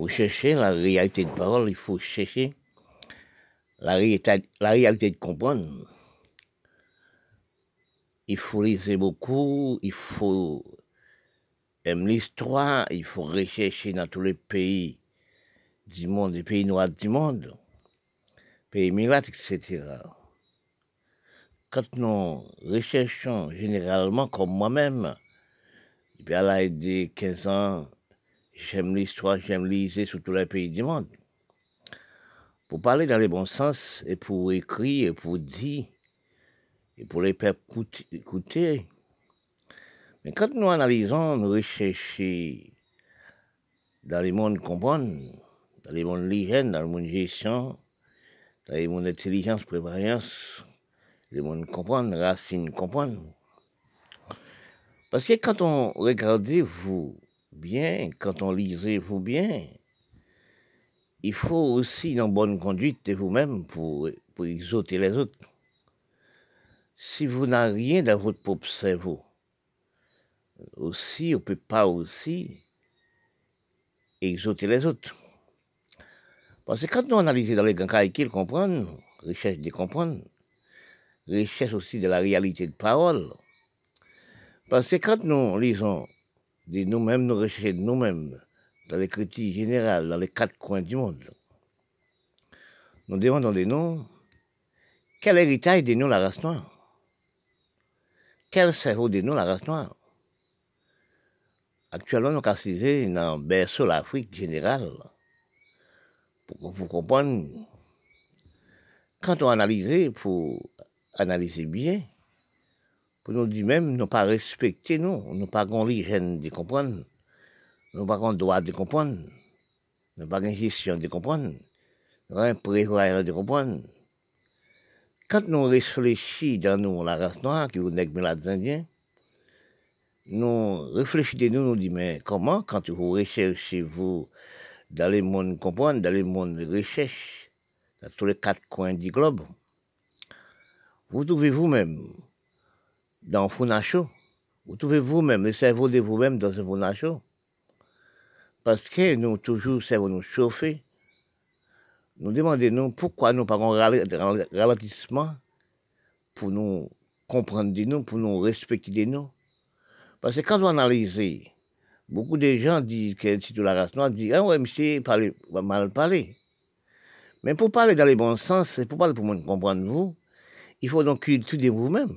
Pour chercher la réalité de parole, il faut chercher la réalité, la réalité de comprendre. Il faut lire beaucoup, il faut aimer l'histoire, il faut rechercher dans tous les pays du monde, les pays noirs du monde, pays miracles, etc. Quand nous recherchons généralement, comme moi-même, depuis à l'âge de 15 ans, j'aime l'histoire, j'aime lire sur tous les pays du monde. Pour parler dans le bon sens, et pour écrire, et pour dire, et pour les peuples écouter. Mais quand nous analysons, nous recherchons dans le monde comprendre, dans le monde l'hygiène, dans le monde gestion, dans le monde intelligence, prévoyance, le monde comprendre, racine comprendre. Parce que quand on regardez vous bien, quand on lisez vous bien, il faut aussi une bonne conduite de vous-même pour, pour exauter les autres. Si vous n'avez rien dans votre propre cerveau, aussi, on ne peut pas aussi exauter les autres. Parce que quand nous analysons dans les grands qu'ils comprennent, recherche de comprendre, recherche aussi de la réalité de parole. Parce que quand nous lisons de nous-mêmes, nous recherchons de nous-mêmes, dans l'écriture générale, dans les quatre coins du monde, nous demandons de nous, quel héritage de nous la race noire? Quel cerveau de nous la race noire? Actuellement, nous avons dans le berceau l'Afrique générale. Pour vous comprendre, quand on analyse, pour analyser bien, nous dire même, nous pas respecter nous, nous pas l'hygiène de comprendre, nous pas le droit de comprendre, nous pas une gestion de comprendre, nous pas de comprendre. Quand nous réfléchissons dans nous, la race noire, qui est les Indiens, nous réfléchissons, nous nous disons, mais comment, quand vous recherchez, vous, dans les mondes comprendre, dans les mondes de recherche, dans tous les quatre coins du globe, vous trouvez vous-même dans Funacho, vous trouvez vous-même le cerveau de vous-même dans un Funacho, parce que nous toujours cerveau nous chauffer, nous demandons pourquoi nous un ralentissement pour nous comprendre de nous, pour nous respecter de nous. Parce que quand on analyse, beaucoup de gens disent que de la race noire, disent Ah ouais, monsieur, parle, mal parler. Mais pour parler dans le bon sens, pour parler pour comprendre vous, il faut donc cultiver vous-même.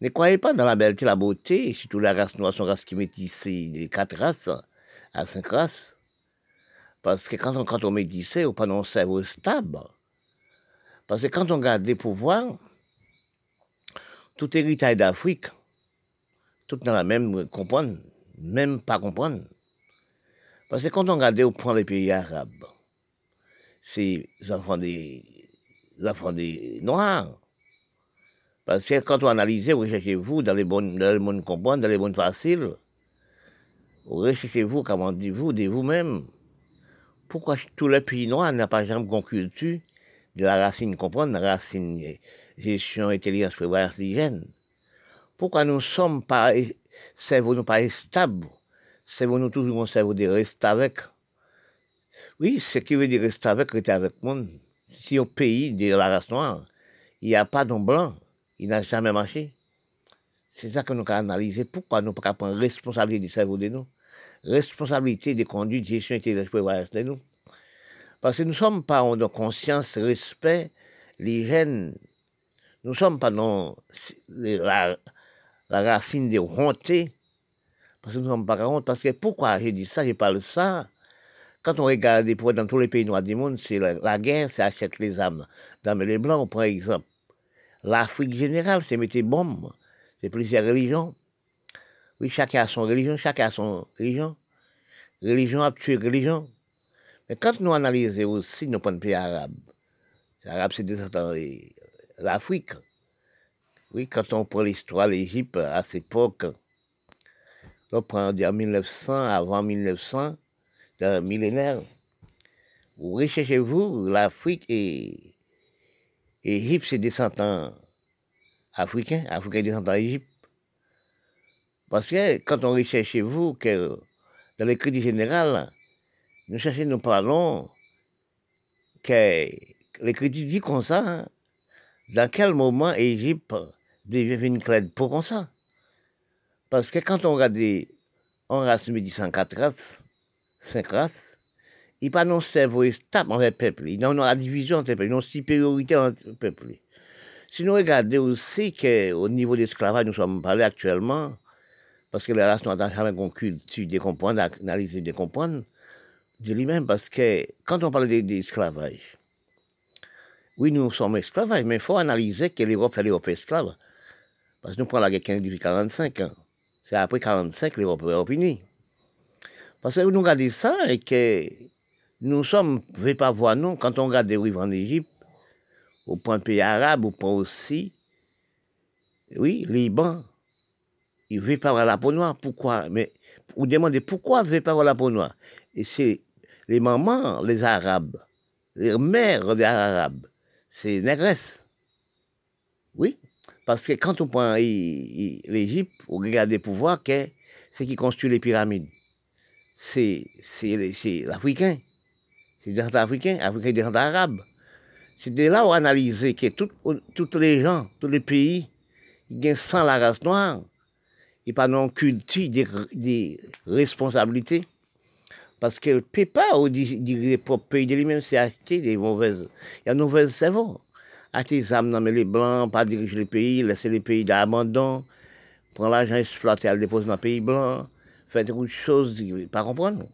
Ne croyez pas dans la belleté, la beauté, surtout la race noire sont races qui métissées de quatre races à cinq races. Parce que quand on, quand on métissait, on pas un cerveau stable. Parce que quand on garde des pouvoirs, tout héritage d'Afrique, tout dans la même comprendre, même pas comprendre. Parce que quand on regarde, on prend les pays arabes, c'est les enfants des, enfants des Noirs. Parce que quand on analyse, vous recherchez-vous dans les bonnes, dans les bonnes comprendre, dans les bonnes faciles, vous recherchez-vous, comment dites-vous, de vous-même? Pourquoi tous les pays noirs n'ont pas jamais une culture de la racine comprendre, la racine gestion, intelligence, prévoyance, hygiène pourquoi nous sommes pas, cerveau nous pas stable Cerveau nous toujours un cerveau de rester avec Oui, ce qui veut dire rester avec, rester avec le monde. Si au pays de la race noire, il n'y a pas d'homme blanc, il n'a jamais marché. C'est ça que nous avons analysé. Pourquoi nous ne pas prendre responsabilité du cerveau de nous? Responsabilité des conduites, gestion et de nous. Parce que nous ne sommes pas en conscience, respect, l'hygiène. Nous ne sommes pas dans la, racine de honte, parce que nous ne sommes pas honte, parce que pourquoi j'ai dit ça, j'ai parlé ça, quand on regarde dans tous les pays noirs du monde, c'est la, guerre, c'est acheter les âmes. Dans les blancs, par exemple, l'Afrique générale, c'est mettre bombes, c'est plusieurs religions. Oui, chacun a son religion, chacun a son religion. Religion a tué religion. Mais quand nous analysons aussi nos pays arabes, l'Arabe, c'est l'Afrique. Oui, quand on prend l'histoire de l'Égypte à cette époque, on prend en 1900, avant 1900, dans millénaire, vous recherchez-vous l'Afrique et l'Égypte, c'est descendants africains, africains descendants d'Égypte. Parce que quand on recherche vous, que dans le crédit général, nous cherchons, nous parlons, que les critiques disent comme ça, hein. dans quel moment Égypte devient une clé pour comme ça? Parce que quand on regarde on race 1804 races, 5 races, il pas non cerveau stable envers le peuple, il a la division entre le peuple, il a supériorité entre le peuple. Si nous regardons aussi qu'au niveau de l'esclavage, nous sommes parlés actuellement, parce que la race n'a jamais une de comprendre, d'analyser, de comprendre, de lui-même, parce que quand on parle d'esclavage, oui, nous sommes esclaves, mais il faut analyser que l'Europe fait l'Europe esclave. Parce que nous prenons la guerre depuis 45 ans. C'est après 45 que l'Europe est unie. Parce que nous regardons ça et que nous sommes, ne pouvons pas voir, non, quand on regarde des rives en Égypte, au point pays arabe, au point aussi, oui, Liban, il ne pas voir la peau noire. Pourquoi? Mais vous demandez pourquoi il ne pas voir la peau noire? Et c'est les mamans, les Arabes, les mères des Arabes, c'est négresse. Oui, parce que quand on prend l'Égypte, on regarde les pouvoirs, c'est qui construit les pyramides? C'est l'Africain. C'est des Africains, Africains des Arabes. C'est de là où on analyse que tous les gens, tous les pays, ils sans la race noire, ils pas non culture des, responsabilités. Parce que le peut pas diriger le pays de lui-même, c'est acheter des mauvaises. Il y a de mauvaises cerveaux. Acheter des âmes, les blancs, pas diriger le pays, laisser les pays d'abandon, prendre l'argent exploité, le déposer dans le pays blanc, faire des choses, pas comprendre.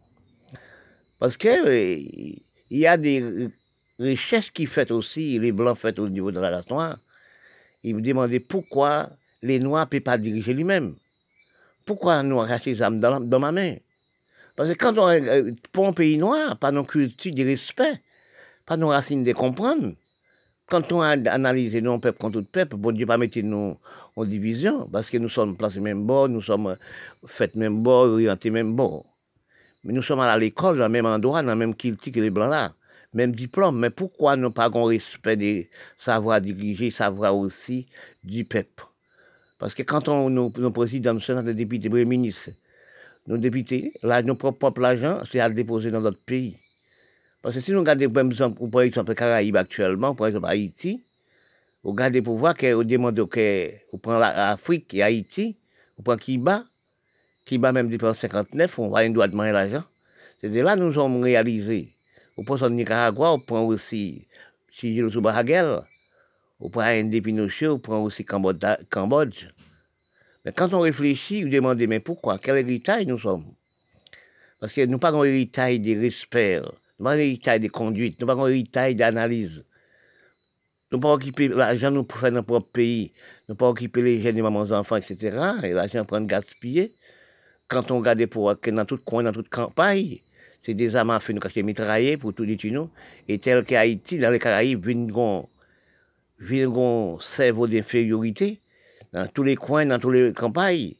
Parce que euh, il y a des richesses qui fait aussi, les blancs fait au niveau de la race noire. Ils me demandaient pourquoi les noirs ne peuvent pas diriger lui-même. Pourquoi nous arracher les âmes dans, ma main? Parce que quand on, euh, pour un pays noir, pas nos culture de respect, pas nos racines de comprendre, quand on a analysé nos peuples contre tout peuple, bon Dieu pas mettre nous en division, parce que nous sommes placés même bord, nous sommes faits même bord, orientés même bord. Mais nous sommes à l'école, dans le même endroit, dans le même culture que les blancs là, même diplôme. Mais pourquoi nous pas un respect des savoirs dirigés, savoir aussi du peuple? Parce que quand on, nos, nos présidents, nos sénateurs, députés, premiers ministres, nos députés, là, nos propres l'argent, c'est à le déposer dans notre pays. Parce que si nous regardons, par exemple, exemple, Caraïbes actuellement, par exemple, Haïti, vous regardez pour voir qu'on demande que, on prend l'Afrique et Haïti, on prend Kiba, Kiba même depuis 59, on va un droit demander l'argent. C'est de là nous sommes réalisés. On prend son Nicaragua, on prend aussi Chigilo Soubaragel, on prend Indé Pinochet, on prend aussi Cambodge. Mais quand on réfléchit, vous demandez, mais pourquoi? Quel héritage nous sommes? Parce que nous pas un héritage de respect, nous pas un héritage de conduite, nous pas un héritage d'analyse. Nous pas occuper l'argent nous pour faire notre propre pays, nous pas occuper les jeunes, les mamans, enfants, etc. Et l'argent prend gaspiller. Quand on regarde pour que dans tout coin, dans toute campagne, c'est des armes à feu, nous cachons mitraillés pour tout détruire. Et tel qu'Haïti, dans les Caraïbes, viennent un cerveau d'infériorité dans tous les coins, dans toutes les campagnes.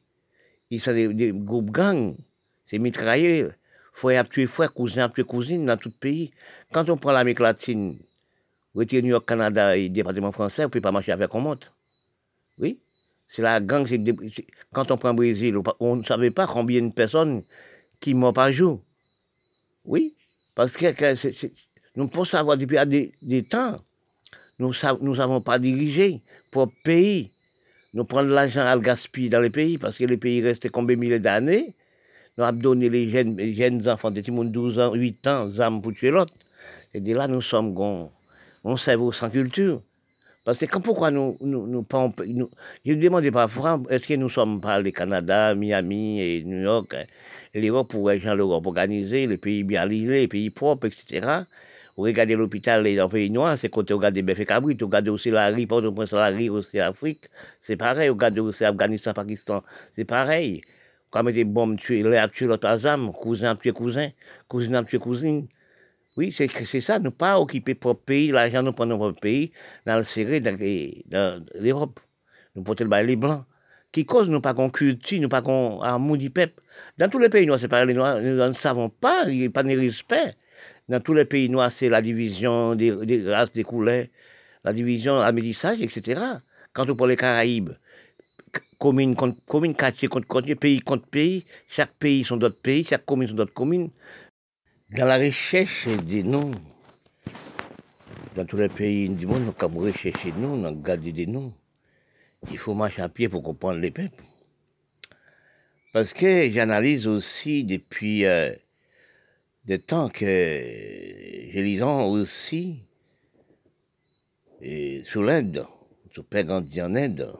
Ils sont des, groupes gangs, c'est mitraillés, frère tuer frère, cousin tuer cousine dans tout le pays. Quand on prend l'Amérique latine, retirer New York, Canada et département français, on ne peut pas marcher avec un monte. Oui, c'est la gang, quand on prend Brésil, on ne savait pas combien de personnes qui meurent par jour. Oui, parce que, nous pouvons savoir depuis des, des temps nous n'avons pas dirigé pour pays. Nous prenons l'argent à le gaspiller dans les pays parce que les pays restent combien de milliers d'années. Nous avons donné les jeunes, enfants de 12 ans, 8 ans, âmes pour tuer l'autre. Et de là, nous sommes on cerveau sans culture. Parce que pourquoi nous, nous, nous, nous je demandais parfois, est-ce que nous sommes pas le Canada, Miami et New York, l'Europe pour les gens l'Europe organisée, les pays bien lisés, les pays propres, etc. Vous regardez l'hôpital dans le pays noir, c'est quand vous regardez Bef et Cabrit, vous regardez aussi la riz, port au la riz aussi Afrique, c'est pareil, vous regardez aussi Afghanistan, Pakistan, c'est pareil. Quand vous mettez bombes, tuer, les tuer l'autre azam, cousin tuer cousin, cousine tuer cousine. Oui, c'est ça, ne pas occuper propre pays, l'argent nous prend notre pays, dans le serré dans, l'Europe. Nous portons le les blancs. Qui cause nous pas qu'on culture, nous pas qu'on amour du peuple. Dans tous les pays noirs, c'est pareil, les noirs, nous ne savons pas, il n'y a pas de respect. Dans tous les pays noirs, c'est la division des, races, des couleurs, la division, l'amélissage, etc. Quand on parle des Caraïbes, commune contre commune, quartier contre quartier, pays contre pays, chaque pays sont d'autres pays, chaque commune sont d'autres communes. Dans la recherche de nous, dans tous les pays du monde, quand on recherche nous, on garde de nous, il faut marcher à pied pour comprendre les peuples. Parce que j'analyse aussi depuis euh, des temps que je lisant aussi et sous l'Inde, sous Père grandi en Inde.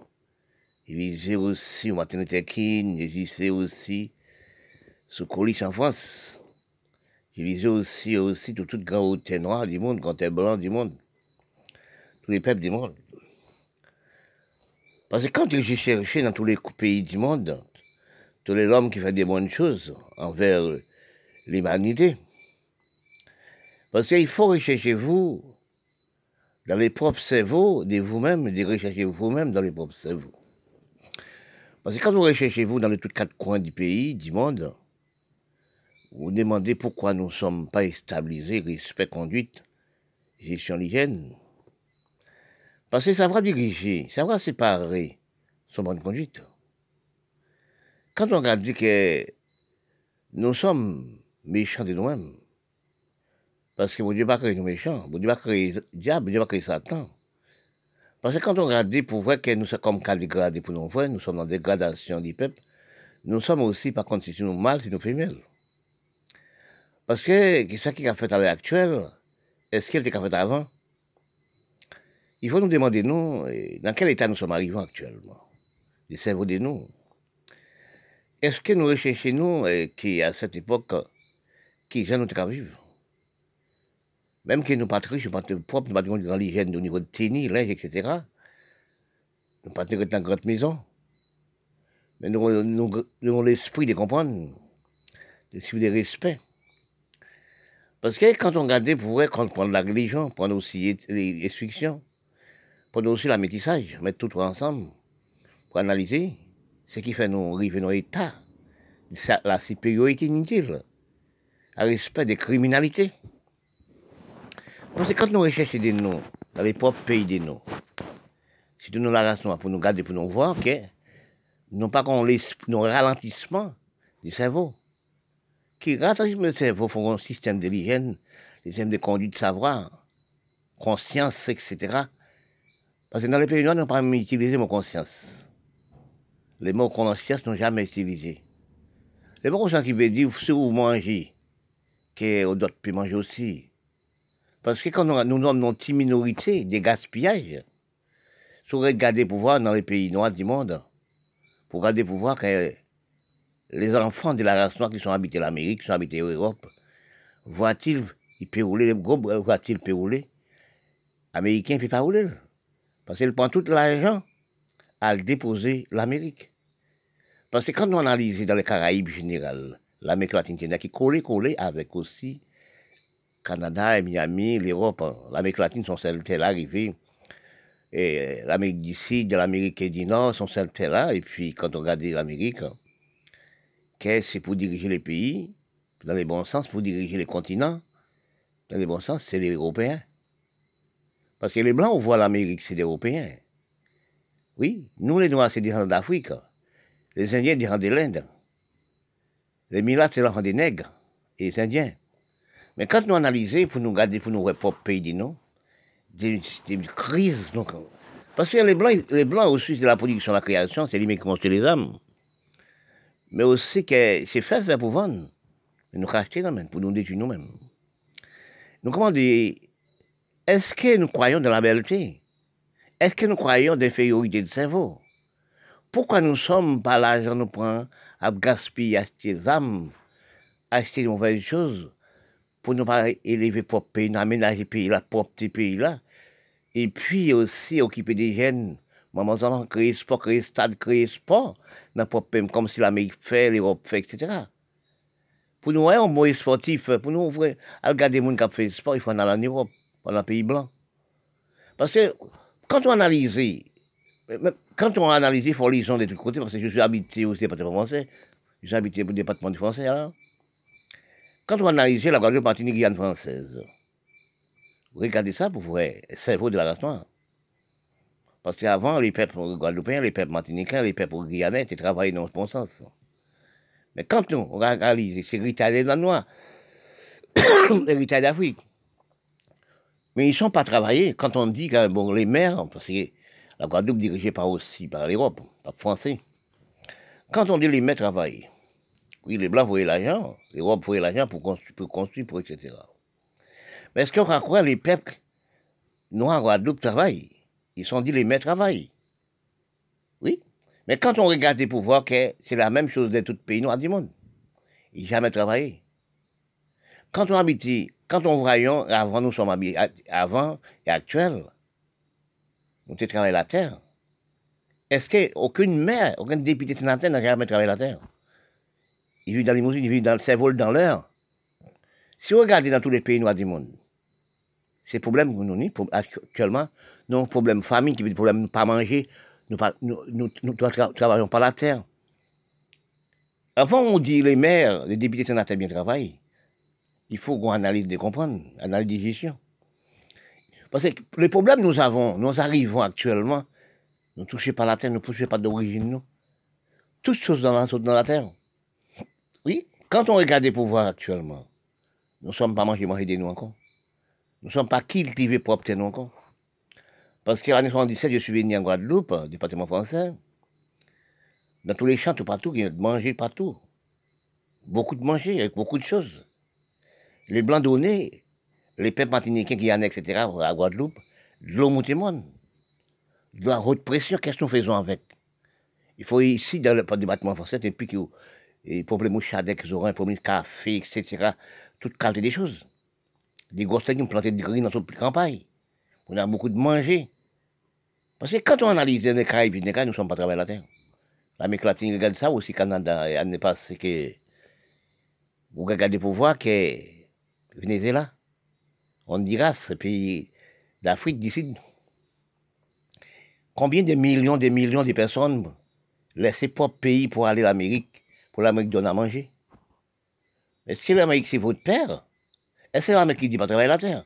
Il lisait aussi Martin Luther King, il lisait aussi sous Colis en France. Il lisait aussi, aussi tout, tout grand hôtel noir du monde, grand blanc du monde. Tous les peuples du monde. Parce que quand j'ai cherché dans tous les pays du monde, tous les hommes qui font des bonnes choses envers l'humanité, parce qu'il faut rechercher vous dans les propres cerveaux de vous-même, de rechercher vous-même dans les propres cerveaux. Parce que quand vous recherchez vous dans les quatre coins du pays, du monde, vous demandez pourquoi nous ne sommes pas stabilisés, respect, conduite, gestion l'hygiène. Parce que va diriger, va séparer son bonne conduite. Quand on regarde que nous sommes méchants de nous-mêmes, parce que mon Dieu va créer nous méchants, mon Dieu va créer le diable, Dieu va créer Satan. Parce que quand on regarde pour voir que nous sommes comme dégradés pour nos frères, nous sommes en dégradation du peuple, nous sommes aussi, par contre, si nous mâles, si nous femelles. Parce que, ce qui a fait à l'heure actuelle, est-ce qu'il était fait avant il faut nous demander, nous, dans quel état nous sommes arrivés actuellement? Le cerveau de nous. Est-ce que nous recherchons, nous, qui à cette époque, qui gens nous vivre? Même que nous pas riches, pas propres, nous pas dans l'hygiène au niveau de tennis, linge, etc. Nous pas dans une grande maison. Mais nous, avons l'esprit de comprendre, de respect. Parce que quand on quand on prend la religion, prend aussi les prendre aussi la métissage, mettre tout ensemble pour analyser ce qui fait nous arriver dans l'état, la supériorité inutile, le respect des criminalités. Parce que quand nous recherchons des noms dans les propres pays des noms, si nous la raison pour nous garder, pour nous voir que non pas qu'on nos ralentissement du cerveau, qui ralentissement du cerveau un système de l'hygiène, système de conduite de savoir, conscience, etc. Parce que dans les pays noirs, nous n'avons pas utilisé mon conscience. Les mots conscience n'ont jamais utilisé. Les mots conscience qui veut dire si vous mangez, que d'autres peuvent manger aussi. Parce que quand nous, sommes une petite minorité des gaspillages, si vous regardez pour voir dans les pays noirs du monde, pour regarder pour voir que les enfants de la race noire qui sont habités l'Amérique, qui sont habités l'Europe, voient-ils, ils peuvent rouler, les gros voient-ils peuvent rouler, Américains ne peuvent pas rouler. Parce qu'il prend tout l'argent à déposer l'Amérique. Parce que quand on analyse dans les Caraïbes général, l'Amérique latine qui collée, collée avec aussi Canada et Miami, l'Europe, l'Amérique latine sont celles qui sont arrivées. Et l'Amérique du Sud, l'Amérique du Nord sont celles qui là. Et puis quand on regarde l'Amérique, qu'est-ce c'est pour diriger les pays, dans les bons sens, pour diriger les continents, dans les bons sens, c'est les Européens. Parce que les Blancs, on voit l'Amérique, c'est des Européens. Oui, nous les Noirs, c'est des gens d'Afrique. Les Indiens, des gens de l'Inde. Les Milates, c'est l'enfant des nègres et les Indiens. Mais quand nous analysons, pour nous garder, pour nous propres pays, non, des, des crises. Donc, parce que les Blancs, les Blancs aussi, c'est la production, la création, c'est lui qui construit les âmes. Mais aussi que c'est fait vers pour vendre. nous racheter nous pour nous détruire nous-mêmes. Nous, comment dire, est-ce que nous croyons dans la belleté Est-ce que nous croyons d'infériorité de cerveau? Pourquoi nous sommes pas l'argent nous prend à gaspiller, acheter des âmes, acheter de mauvaises choses pour ne pas élever propre pays, aménager pays là, propre petit pays là, et puis aussi occuper des jeunes, maman, enfants, créer sport, créer stade, créer sport, dans propre comme si l'Amérique fait, l'Europe fait, etc. Pour nous, un bon sportif, pour nous, regarder les gens qui ont fait sport, il faut aller en Europe dans un pays blanc. Parce que quand on analyse, quand on analyse, il faut lire de tous côtés, parce que je suis habité au département français, je suis habité au département du français, alors. Quand on analyse la Guadeloupe, Martinique, Guyane française, regardez ça pour le cerveau de la race. Parce qu'avant, les peuples guadeloupéens, les peuples martiniquais, les peuples guyanais étaient travaillés dans ce bon sens. Mais quand on analyse ces critères de la noire, héritage d'Afrique. Mais ils ne sont pas travaillés. Quand on dit que bon, les maires, parce que la Guadeloupe dirigée par aussi par l'Europe, par le français, quand on dit les maires travaillent, oui, les Blancs voyaient l'argent, l'Europe voyait l'argent pour construire, pour construire, pour etc. Mais est-ce qu'on croit les peuples noirs en Guadeloupe travaillent? Ils sont dit les maires travaillent. Oui. Mais quand on regarde les pouvoirs, c'est la même chose dans tout pays noirs du monde. Ils n'ont jamais travaillé. Quand on habite, quand on voyons, avant nous sommes habillés, avant et actuel, nous avons travaillé la terre. Est-ce qu'aucune maire, aucun député sénateur n'a jamais travaillé la terre? Il vit dans les limousine, il vit dans le cerveau, dans l'air. Si vous regardez dans tous les pays noirs du monde, ces problèmes que nous avons actuellement, nos problèmes famille, qui veut dire problème de pas manger, nous ne travaillons pas la terre. Avant, on dit les maires, les députés sénateurs bien travaillent. Il faut qu'on analyse de comprendre, analyse de gestion. Parce que les problèmes que nous avons, nous arrivons actuellement, nous ne touchons pas la terre, nous ne touchons pas d'origine, nous. Toutes choses dans la, dans la terre. Oui, quand on regarde les pouvoirs actuellement, nous ne sommes pas mangés, mangés de nous encore. Nous ne sommes pas cultivés pour obtenir encore. Parce qu'en l'année 77, je suis venu en Guadeloupe, département français. Dans tous les champs, tout partout, il y a de manger partout. Beaucoup de manger, avec beaucoup de choses les blancs donnés, les peuples martiniquais, Guyanais, etc., à Guadeloupe, de l'eau monde. De la haute pression, qu'est-ce que nous faisons avec? Il faut ici, dans le département français, et puis les ils auront pour le café, etc., toute qualité des choses. Des grosses ont planté des graines dans notre campagne. On a beaucoup de manger. Parce que quand on analyse les Caraïbes, nous ne sommes pas travaillés la terre. L'Amérique latine regarde ça aussi, Canada, et n'est pas ce que. Vous regardez pour voir que Venezuela, Honduras, pays d'Afrique d'ici. Combien de millions de millions de personnes laissent leur propre pays pour aller à l'Amérique, pour l'Amérique donner à manger? Est-ce que l'Amérique c'est votre père? Est-ce que l'Amérique qui dit pas travailler la terre?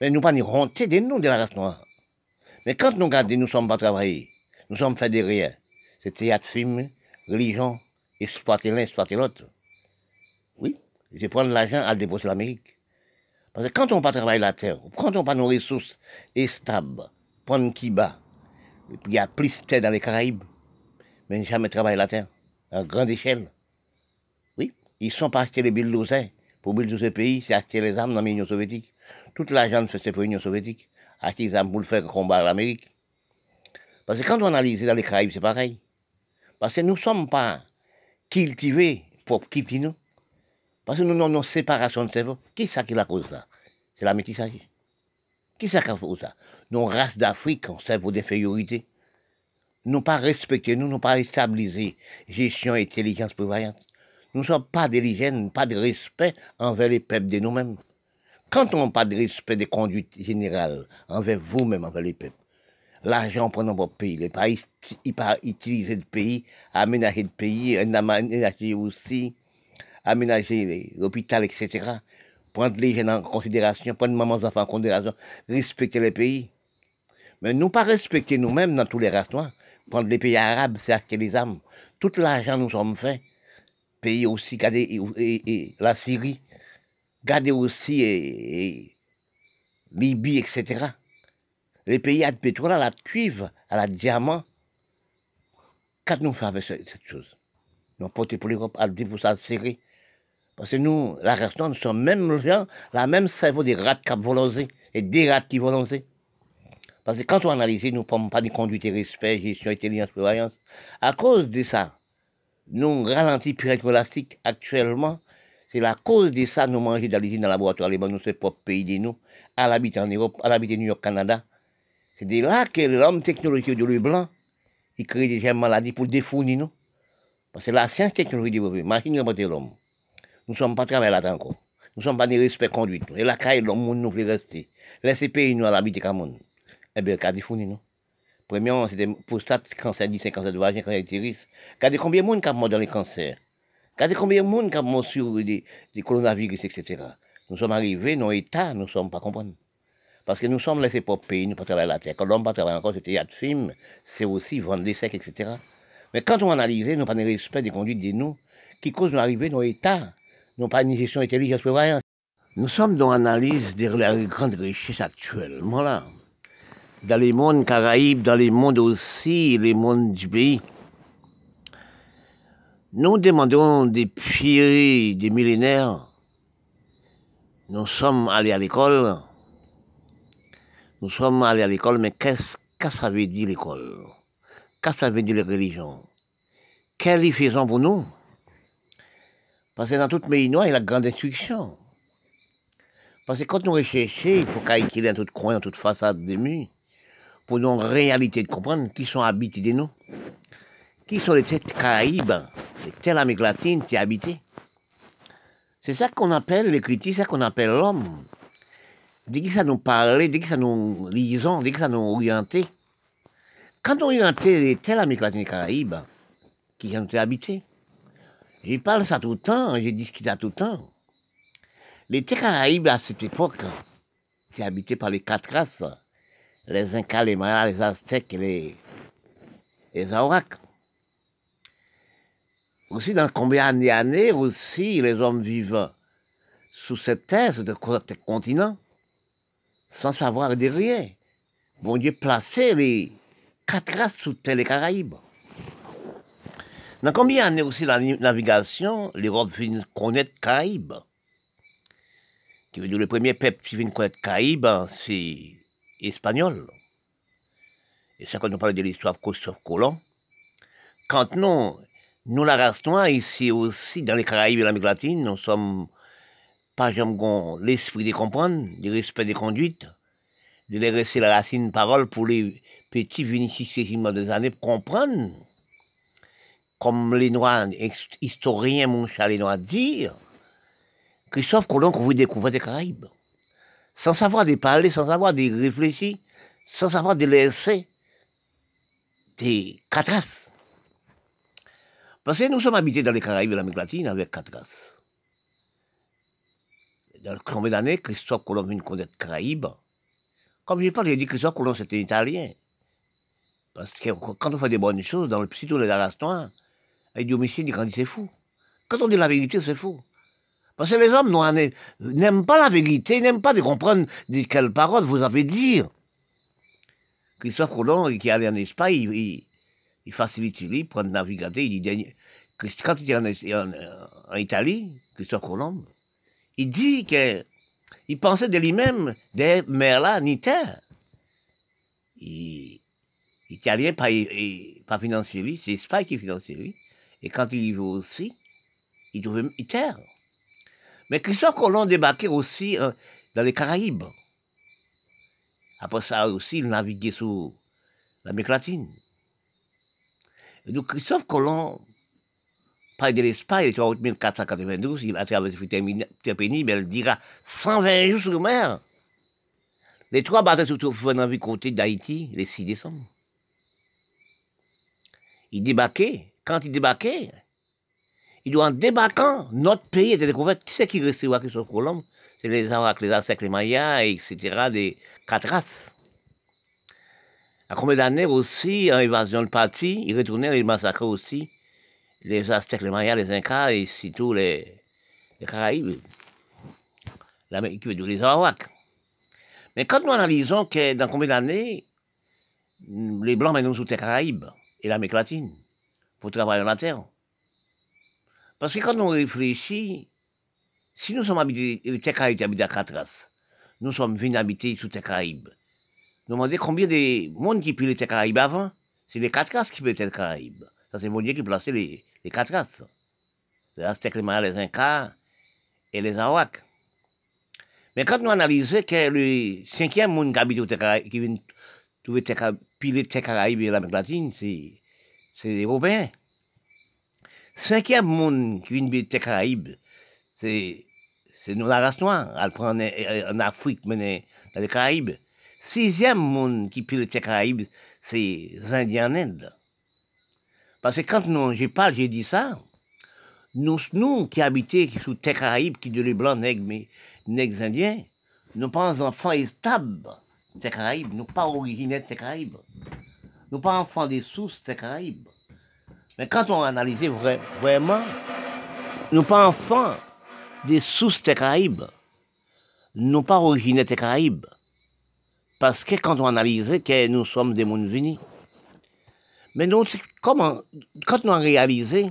Mais nous pas ni honte de nous de la race noire. Mais quand nous regardons, nous sommes pas travaillés, nous sommes faits de rien. C'est théâtre, film, religion, exploiter l'un, exploiter l'autre. Oui c'est prendre l'argent à le déposer l'Amérique. Parce que quand on pas travailler la terre, quand on pas nos ressources stables, prendre qui bas, il y a plus de terre dans les Caraïbes, mais jamais travailler la terre, à grande échelle. Oui, ils sont pas acheter les billes Pour builder ce pays, c'est acheter les armes dans l'Union soviétique. Toute l'argent c'est pour l'Union soviétique. Les armes pour le faire combattre l'Amérique? Parce que quand on analyse dans les Caraïbes, c'est pareil. Parce que nous ne sommes pas cultivés pour quitter nous. Parce que nous avons une séparation de cerveau. Qui c'est qui la cause ça? C'est la métissage. Qui c'est qui a fait ça? Nos races d'Afrique ont cerveau d'infériorité. Nous pas respecté, nous n'avons pas stabilisé gestion et intelligence prévoyante. Nous ne sommes pas d'hygiène, pas de respect envers les peuples de nous-mêmes. Quand on n'a pas de respect des conduites générales envers vous-même, envers les peuples, l'argent prend dans votre pays, les pays, il pas utiliser le pays, aménager le pays, aménager aussi aménager l'hôpital, etc. Prendre les jeunes en considération, prendre mamans enfants en considération, respecter les pays. Mais nous pas respecter nous-mêmes dans tous les races Prendre les pays arabes, c'est acheter les armes. Tout l'argent nous sommes faits. Pays aussi, garder la Syrie, garder aussi et, Libye, etc. Les pays à pétrole, à la cuivre, à la diamant. Qu'est-ce nous fait avec cette chose? Nous porté pour l'Europe à 10% de Syrie. Parce que nous, la race nous sommes même gens, la même cerveau des rats qui volonté et des rats qui volonté. Parce que quand on analyse, nous ne pouvons pas de conduite et respect, gestion, intelligence, prévoyance. À cause de ça, nous ralentissons pyramide élastique actuellement. C'est la cause de ça nous mangeons dans l'usine, dans le laboratoire, les nous, c'est propre pays de nous, à l'habiter en Europe, à l'habiter New York, Canada. C'est de là que l'homme technologique de l'huile blanc, il crée des maladies pour défournir nous. Parce que la science technologique développée, machine remonter l'homme. Nous ne sommes pas travaillés là-dedans encore. Nous ne sommes pas des respect conduite. Et la caille, l'homme, nous veut rester. Laissez pays, nous, à l'habiter comme nous. Eh bien, qu'à défournir, nous. Premièrement, c'était prostate, cancer du cancer de vagin, cancer d'utérus. Regardez combien de monde qui a mort dans les cancers. Regardez combien de monde qui a mort sur des, coronavirus, etc. Nous sommes arrivés dans l'état, nous ne sommes pas comprendre. Parce que nous sommes laissés pour pays, nous ne pas travailler la terre. Quand l'homme pas travailler encore, c'était de film, c'est aussi vendre des secs, etc. Mais quand on analyse, nous pas de respect des conduites de nous, qui causent nous arriver dans l'état non pas une gestion intelligente prévoyance. Nous sommes dans l'analyse des grandes richesses actuellement là. Dans les mondes caraïbes, dans les mondes aussi, les mondes du pays. Nous demandons depuis des millénaires, nous sommes allés à l'école, nous sommes allés à l'école, mais qu'est-ce que ça veut dire l'école? Qu'est-ce que ça veut dire la religion Quelle faisons pour nous? Parce que dans toute pays il y a la grande instruction. Parce que quand nous recherchons, il faut calculer en tout coin, en toute façade des murs, pour nous en réalité de comprendre qui sont habités de nous. Qui sont les Caraïbes, les telles Amérique latine qui habitent. C'est ça qu'on appelle les critiques, c'est ça qu'on appelle l'homme. Dès que ça nous parlait, dès que ça nous lisons, dès que ça nous orientait. Quand on orientait les telles Amérique latine et Caraïbes, qui ont été habités, je parle ça tout le temps, je discute ça tout le temps. Les terres Caraïbes à cette époque étaient habitées par les quatre races, les Incas, les Mayas, les Aztèques et les, les. Aussi, dans combien d'années aussi les hommes vivent sous cette terre, ce continent, sans savoir de rien. Bon Dieu placé les quatre races sous terre les Caraïbes. Dans combien d'années aussi la navigation, l'Europe vient connaître Caraïbes? Qui veut dire le premier peuple qui vient connaître Caraïbes, c'est espagnol. Et ça, quand on parle de l'histoire de Colomb, quand nous, nous, la race ici aussi, dans les Caraïbes et l'Amérique latine, nous sommes pas jamais l'esprit de comprendre, du respect des conduites, de les laisser la racine parole pour les petits venus des années pour comprendre, comme les Noirs, historiens, mon les Noirs, Christophe Colomb vous découvre des Caraïbes, sans savoir de parler, sans savoir de réfléchir, sans savoir de laisser des quatre Parce que nous sommes habités dans les Caraïbes et l'Amérique latine avec quatre races. Dans combien d'années Christophe Colomb vient connaître Caraïbes Comme je parle, j'ai dit Christophe Colomb c'était italien. Parce que quand on fait des bonnes choses, dans le psycho de la race il dit homicide, il dit c'est fou. Quand on dit la vérité, c'est fou. Parce que les hommes n'aiment pas la vérité, n'aiment pas de comprendre de quelles paroles vous avez dire. Christophe Colomb, qui allait en Espagne, il, il, facilite lui, prendre navigateur, il dit, quand il est en, Italie, Christophe Colomb, il dit qu'il pensait de lui-même des mers là, ni terre. Il, Italien, pas, pas financier lui, c'est Espagne qui finance lui. Et quand il y va aussi, il trouve terre. Mais Christophe Colomb débarquait aussi euh, dans les Caraïbes. Après ça aussi, il naviguait sous l'Amérique latine. Donc Christophe Colomb, pas de l'Espagne, il est en 1492, il a traversé le pénible, il dira 120 jours sur mer. Les trois bateaux surtout venant du côté d'Haïti, les 6 décembre. Il débarquait. Quand il débarquait, il doit en débarquant, notre pays était découvert. Qui c'est qui recevait Christophe Colomb? C'est les Arawaks, les Aztèques, les Mayas, etc., des quatre races. À combien d'années aussi, en évasion le parti, il retournait, il massacrait aussi les Aztèques, les Mayas, les Incas et surtout les, Caraïbes, l'Amérique, les Arawaks. Mais quand nous analysons que dans combien d'années, les Blancs mènent sous les Caraïbes et l'Amérique latine pour travailler la terre, parce que quand on réfléchit, si nous sommes habités, les Caraïbes habitent à races, nous sommes venus habiter sous les Caraïbes. Demandons combien de monde qui peut les Caraïbes avant C'est les quatre races qui peuvent être Caraïbes. Ça, c'est Dieu qui plaçait les, les quatre races. Les Aztèques, les les Incas et les Arawaks. Mais quand nous analysons que le cinquième monde qui habite Caraïbes, qui vient les Caraïbes et l'Amérique latine, c'est les Européens. Cinquième monde qui vient des Caraïbes, c'est la race noire. Elle prend en, Afrique, mais dans les Caraïbes. Sixième monde qui pile les Caraïbes, c'est les Indiens en Inde. Parce que quand nous, j'ai parlé, j'ai dit ça, nous, nous qui habitons sous les Caraïbes, qui de les blancs, nègres, mais nègres indiens, nous pas enfants stables des Caraïbes, nous pas originaires des Caraïbes. Nous pas enfants des sources des Caraïbes. Mais quand on analyse vraiment, nous pas enfants des sources des Caraïbes. nous pas originaires des Caraïbes. Parce que quand on analyse que nous sommes des mondes unis. Mais nous, comment, quand nous avons réalisé,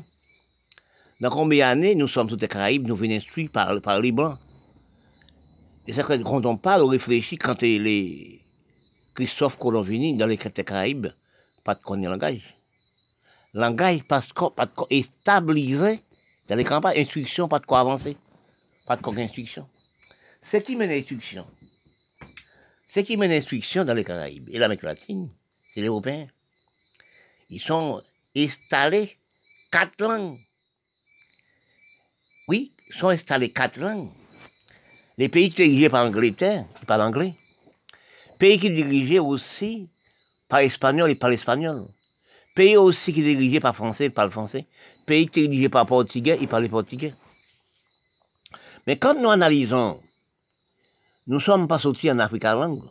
dans combien d'années nous sommes tous des Caraïbes, nous venons instruits par, les Blancs. Et c'est quand on parle, on réfléchit quand les Christophe Colomb dans les Caraïbes, pas de connaître langage. Langage, parce que, pas de stabilisé dans les campagnes, instruction, pas de quoi avancer. Pas de quoi instruction. Ce qui mène l'instruction, ce qui mène l'instruction dans les Caraïbes et l'Amérique latine, c'est les Européens. Ils sont installés quatre langues. Oui, ils sont installés quatre langues. Les pays dirigés par l'Angleterre, qui parlent anglais. Pays qui dirigés aussi par l'espagnol et par l'espagnol. Pays aussi qui dirigés par français et par le français. Pays dirigés par portugais et par portugais. Mais quand nous analysons, nous ne sommes pas sortis en Afrique à langue.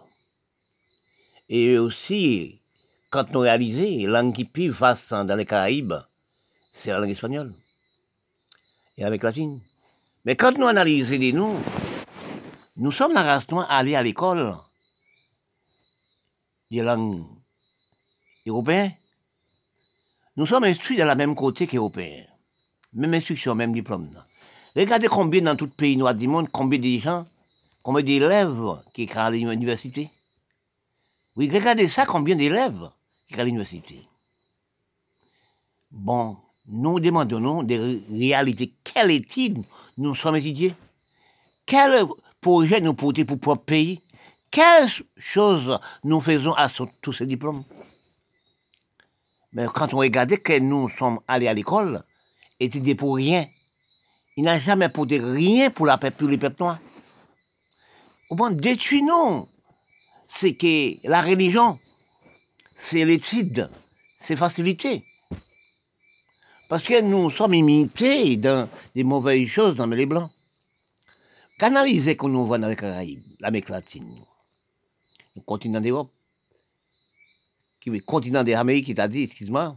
Et aussi, quand nous réalisons, la langue qui plus vaste dans les Caraïbes, c'est la langue espagnole. Et avec la latine. Mais quand nous analysons les nous, nous sommes la race noire allés à l'école des langues européennes. Nous sommes instruits de la même côté qu'Européens. Même instruction, même diplôme. Regardez combien dans tout pays noir du monde, combien de gens, combien d'élèves qui à l'université. Oui, regardez ça, combien d'élèves qui à l'université? Bon, nous demandons des réalités. Quelle étude nous sommes étudiés? Quel projet nous porter pour propre pays? Quelles choses nous faisons à tous ces diplômes? Mais quand on regarde que nous sommes allés à l'école, étudier pour rien, il n'a jamais porté rien pour, la, pour les peuples noirs. Au moins, détruisons. C'est que la religion, c'est l'étude, c'est facilité. Parce que nous sommes imités dans des mauvaises choses dans les blancs. Canaliser qu'on nous voit dans les Caraïbes, l'Amérique latine, le continent d'Europe, qui le continent des Amériques, qui t'a dit, excuse-moi.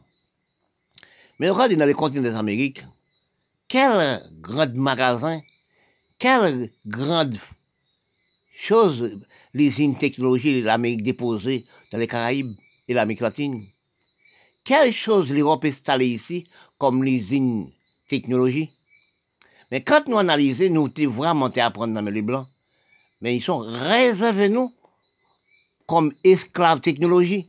Mais regardez dans le continent des Amériques, quel grand magasin, quelle grande chose l'usine technologie de l'Amérique déposée dans les Caraïbes et l'Amérique latine. Quelle chose l'Europe installée ici comme l'usine technologie. Mais quand nous analysons, nous devons vraiment apprendre dans les blancs. Mais ils sont réservés nous comme esclaves technologie.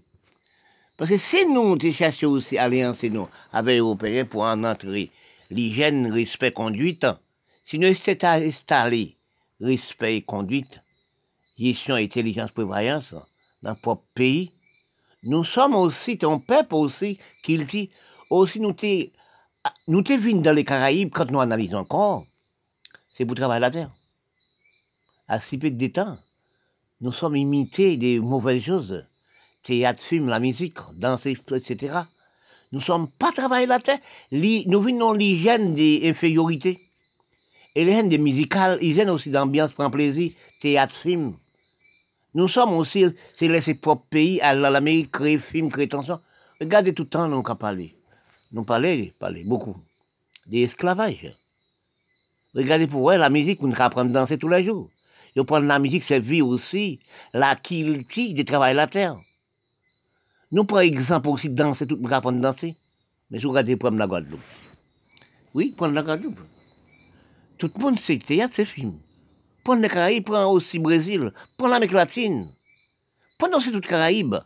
Parce que si nous cherchons aussi alliance nous avec les Européens pour en entrer l'hygiène, respect, conduite, si nous étions installés respect et conduite, gestion, intelligence, prévoyance dans notre propre pays, nous sommes aussi, un peuple aussi, qu'il dit, aussi nous t'es, nous t'es dans les Caraïbes quand nous analysons encore, c'est pour travailler la terre. À si peu de temps, nous sommes imités des mauvaises choses, théâtre, film, la musique, danse, etc. Nous ne sommes pas travailler la terre. Nous venons l'hygiène des infériorités. Et l'hygiène des musicales, l'hygiène aussi d'ambiance, prend plaisir, théâtre, film. Nous sommes aussi, c'est laisser propre pays à l'Amérique, créer film, créer tension. Regardez tout le temps, nous avons parlé. Nous parlons, parler beaucoup. D'esclavage. Regardez pour elle, la musique, nous apprendre à danser tous les jours. Et prendre la musique, c'est vie aussi, la qualité de travail la terre. Nous prenons exemple aussi de danser, tout le monde apprendre à danser. Mais si vous regardez, prendre la Guadeloupe. Oui, prendre la Guadeloupe. Tout le monde sait théâtre, c'est film. Prends les Caraïbes, prends aussi Brésil, prends l'Amérique latine. Prends aussi toute Caraïbes.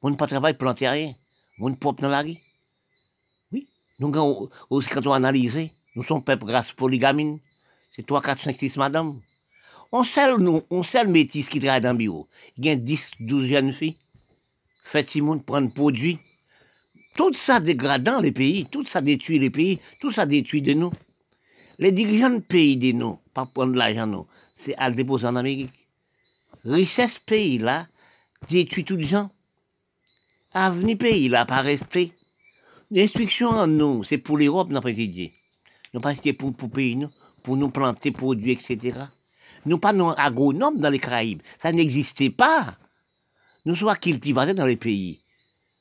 On ne pas travailler pour l'enterrer. On ne propre dans la rue. Oui. Nous, aussi, quand on analyse, nous sommes peuple grâce polygamine. C'est 3, 4, 5, 6 madame. On sait, nous, on sait le métis qui travaille dans le bureau. Il y a 10, 12 jeunes filles. Faites si monde prendre produit. Tout ça dégradant les pays, tout ça détruit les pays, tout ça détruit de nous. Les dirigeants de pays de nous, pas prendre l'argent c'est à le déposer en Amérique. Richesse pays là, détruit tout les gens. Avenir pays là, pas rester. L'instruction en nous, c'est pour l'Europe, n'a pas étudié. Nous pas pour, pour pays, nous, pour nous planter produits, etc. Nous pas non agronomes dans les Caraïbes. Ça n'existait pas. Nous sommes cultivés dans les pays.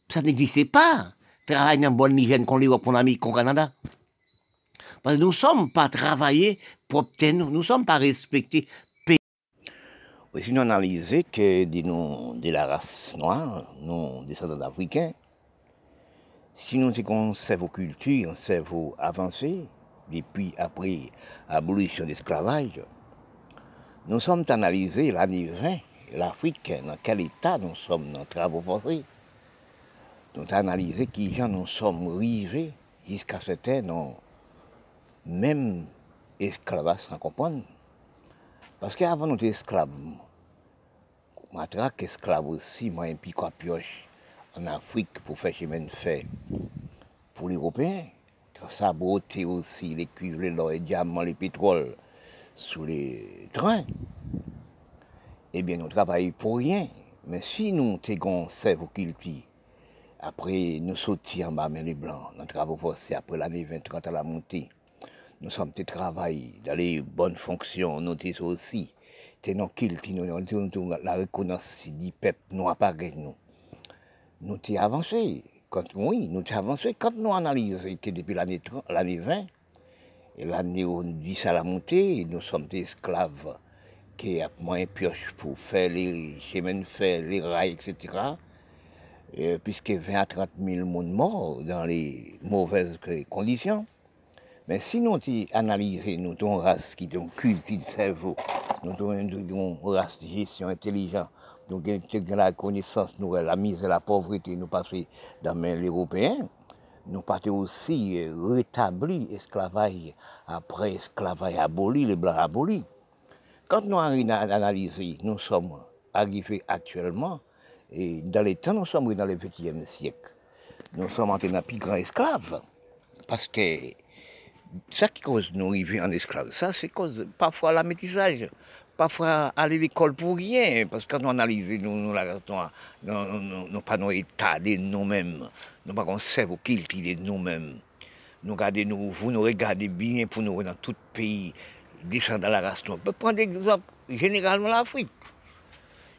Ça n'existait pas. Travailler dans bonne hygiène qu'on l'Europe, qu'on l'Amérique, qu'on Canada. Parce nous ne sommes pas travaillés pour obtenir, nous ne sommes pas respectés. Si nous analysons que de, nous, de la race noire, nous, descendants africains, si nous avons un cerveau culture, un cerveau avancé, depuis après l'abolition de l'esclavage, nous sommes analysés l'année 20, l'Afrique, dans quel état nous sommes dans travaux forcés. Nous analysé qui gens nous sommes arrivés jusqu'à ce temps, même esclavage sans comprendre. Parce qu'avant nous étions esclaves, matraque esclave aussi, moi un à pioche en Afrique pour faire chemin de fer pour les Européens. Ça beauté aussi les cuivres, l'or, les diamants, les pétroles sous les trains. Eh bien, nous travaillons pour rien. Mais si nous avons cerveau culture, après nous sortir en bas, mais les blancs, nous travaux forcés après l'année 20-30 à la montée, nous sommes des travail dans les bonnes fonctions, nous sommes aussi nous avons la reconnaissance du peuple noir pareil nous. Nous avons avancé. Quand, oui, nous avons avancé. Quand nous analysons que depuis l'année 20, et l'année où on dit ça la montée, nous sommes des esclaves qui ont moins pioche pour faire les chemins de fer, les rails, etc. puisque 20 à 30 000 monde morts dans les mauvaises conditions. Mais si nous analysons nous race qui culte de cerveau, nous avons une race de gestion intelligente, nous avons la connaissance, nous la misère, la pauvreté, nous passons dans les Européens, nous partons aussi euh, rétablir l'esclavage après esclavage aboli, les blancs abolis. Quand nous avons analysé, nous sommes arrivés actuellement, et dans les temps, nous sommes dans le XXe siècle. Nous sommes entrés dans le plus grand esclave. Parce que ça qui cause nous arriver en esclave, ça c'est cause parfois la métissage, parfois aller à l'école pour rien, parce que quand on analyse nous, nous, la, nous, nous, pas nos états de nous-mêmes, nous pas qu'on cerveau de nous-mêmes. Nous regardez nous, vous nous regardez bien pour nous dans tout pays, descendre dans la race noire. On peut prendre exemple généralement l'Afrique.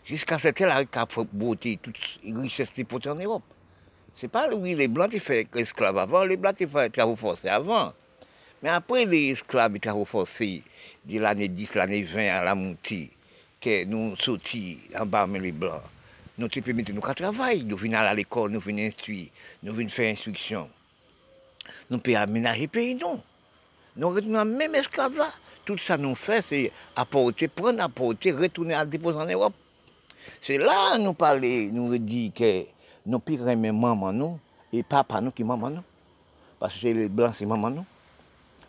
Jusqu'à cette heure, la beauté, toute richesse qui en Europe. C'est pas les blancs qui font esclaves avant, les blancs qui font travaux forcés avant. Mais après les esclaves étaient forcés de l'année 10, l'année 20 à la montée, que nous sortis en bas les blancs, nous te permettons nous travailler, nous venons à l'école, nous venons instruire, nous venons faire instruction. Nous pouvons aménager le pays, non. Nous retenons même esclaves là. Tout ça nous fait, c'est apporter, prendre, apporter, retourner à déposer en Europe. C'est là nous parler, nous dit que nous pouvons même maman nous, et papa nous qui maman nous. Parce que les blancs, c'est maman nous.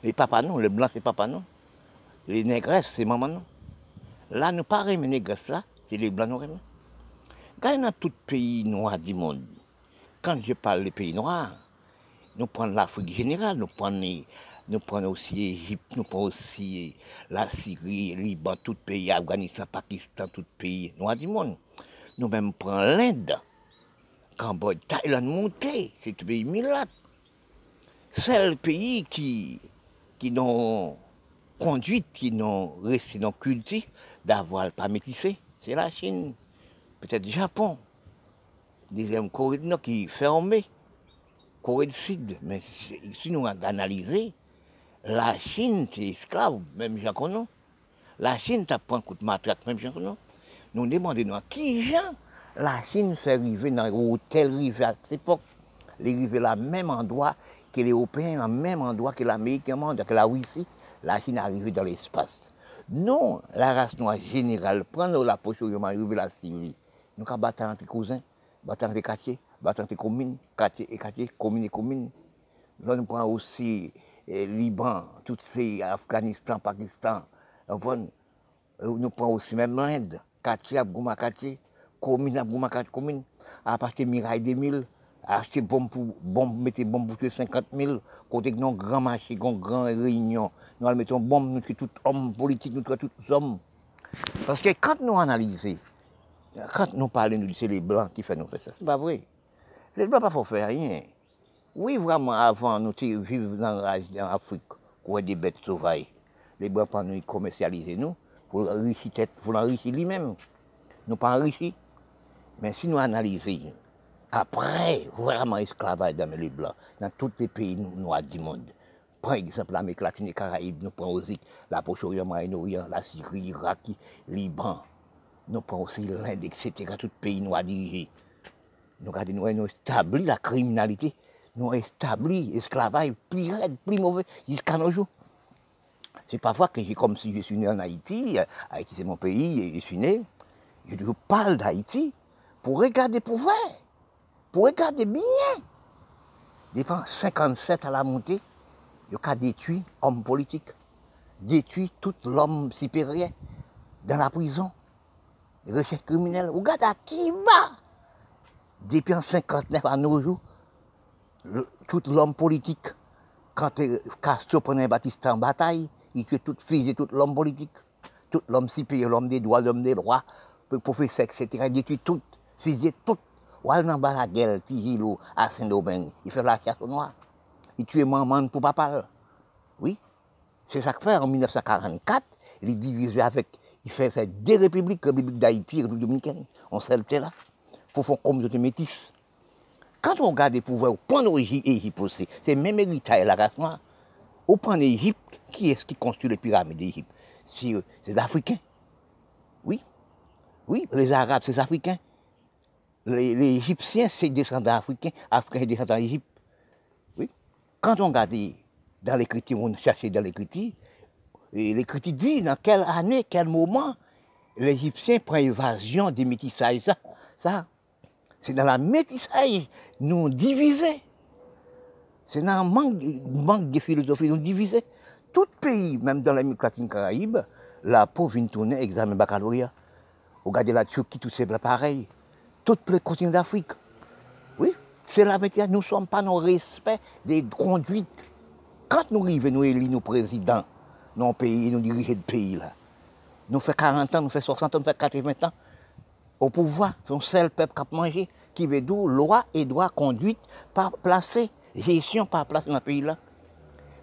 Les papas non, les blancs c'est papa non. Les négresses c'est maman non. Là, nous pas les négresses là, c'est les blancs nous Quand dans tout pays noir du monde, quand je parle des pays noirs, nous prenons l'Afrique générale, nous prenons, nous prenons aussi l'Égypte, nous prenons aussi la Syrie, le Liban, tout pays, Afghanistan, Pakistan, tout pays noir du monde. Nous même prenons l'Inde, Cambodge, Thaïlande montée, c'est un pays milat. C'est le pays qui qui n'ont conduit, qui n'ont resté dans culture d'avoir pas métissé, c'est la Chine, peut-être Japon, deuxième Corée du Nord qui est fermée, Corée du Sud. Mais si nous analysons, la Chine, c'est esclave, même Japon, La Chine, tu pris un coup de matraque, même Japon. Nous demandons à qui gens la Chine fait arriver dans l'hôtel rivé à cette époque, les river là, même endroit que les Européens, au même endroit que l'Amérique, que la Russie, la Chine arrive dans l'espace. Non, la race noire générale, prendre la poche où arrive la Syrie. Nous avons battu entre cousins, battu entre quartiers, battu entre communes, quartiers et quartiers, communes et communes. Nous prenons aussi eh, Liban, tout ces Afghanistan, Pakistan. Nous prenons aussi même l'Inde, quartier, Abgouma, quartier, commune, Abgouma, commune, à partir de Mirail 2000 acheter bombe pour mettre bombe pour 50 000 côté que non grand marché grand grand réunion. Nous allons mettre bombe nous tout homme politique nous tout hommes parce que quand nous analysons quand nous parlons nous c'est les blancs qui font nous faire ça. C'est pas vrai. Les blancs pas faut faire rien. Oui vraiment avant nous vivre dans l'Afrique où des bêtes sauvages. Les blancs pas nous commercialiser nous pour enrichir tête pour enrichir lui-même. Nous pas enrichir mais si nous analysons après, vraiment esclavage dans les Blancs, dans tous les pays noirs du monde. Par exemple, l'Amérique latine et Caraïbes, nous prenons aussi la Proche-Orient, Moyen-Orient, la Syrie, l'Irak, Liban, nous prenons aussi l'Inde, etc., tout pays nous a dirigé. Nous avons nous établi la criminalité, nous avons établi l'esclavage plus raide, plus mauvais, jusqu'à nos jours. C'est parfois que j'ai comme si je suis né en Haïti, Haïti c'est mon pays, et je suis né, je parle d'Haïti pour regarder pour vrai, pour regarder bien. Depuis 57 à la montée, il a détruit l'homme politique, détruit tout l'homme supérieur dans la prison, les recherches criminelles. Regarde à qui va Depuis en 59 à nos jours, tout l'homme politique, quand Castro prenait Batista en bataille, il tue tout fils et tout l'homme politique, tout l'homme supérieur, l'homme des droits, l'homme des droits, le professeur, etc. Il détruit tout, fusille tout. Ou al nan la guerre, Tijilo, à Saint-Domingue, il fait la chasse aux noirs. Il tue maman pour papa. Oui. C'est ça qu'il fait en 1944. Il est avec, il fait, fait deux républiques, République d'Haïti, République dominicaine. On s'est là. Pour faire communauté métisse. Quand on regarde les pouvoirs, au point d'Égypte aussi, c'est même héritage la race noire. Au point d'Égypte, qui est-ce qui construit les pyramides d'Égypte? C'est les Africains. Oui. Oui, les Arabes, c'est les Africains les, Égyptiens, c'est descendants africains, Africains descendants d'Égypte. Oui. Quand on regarde dans l'écriture, on cherche dans l'écriture, l'écriture dit dans quelle année, quel moment l'Égyptien prend évasion des métissages. Ça, ça c'est dans la métissage, nous divisés. C'est dans le manque, de philosophie, nous divisés. Tout pays, même dans l'Amérique latine Caraïbe, la pauvre vient tourner examen baccalauréat. Regardez la Turquie, tout c'est pareil tout le continent d'Afrique. Oui, c'est la vérité. Nous ne sommes pas dans le respect des conduites. Quand nous arrivons, nous élire nos présidents, nos pays, nous dirigeons le pays là. Nous faisons 40 ans, nous faisons 60 ans, nous faisons 80 ans. Au pouvoir, c'est un seul peuple qui a mangé, qui veut dire loi et droit conduite par placer, gestion par placer dans le pays là.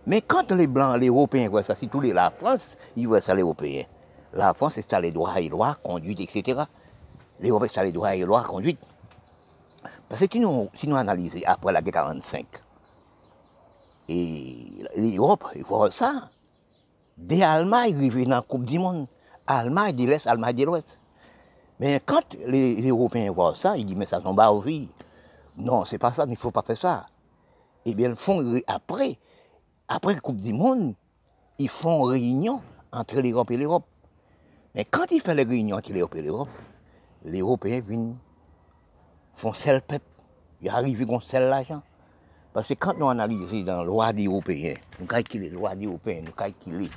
Mais quand les Blancs, les Européens voient ça, si tous les, la France, ils voient ça les Européens. La France, c'est ça les droits et lois, conduite, etc les droits et les lois conduite. Parce que si nous, analysons après la guerre 45, et l'Europe, il faut ça. Des Allemagne arrivent dans la Coupe du Monde. Allemagne de l'Est, Allemagne de l'Ouest. Mais quand les, Européens voient ça, ils disent, mais ça tombe aux vie. Non, c'est pas ça, il ne faut pas faire ça. Eh bien, ils font après, après la Coupe du Monde, ils font réunion entre l'Europe et l'Europe. Mais quand ils font les réunions entre l'Europe et l'Europe, les Européens viennent, font seul peuple, ils arrivent avec seul l'argent. Parce que quand nous analysons dans la loi des Européens, nous calculons les lois des Européens, nous calculons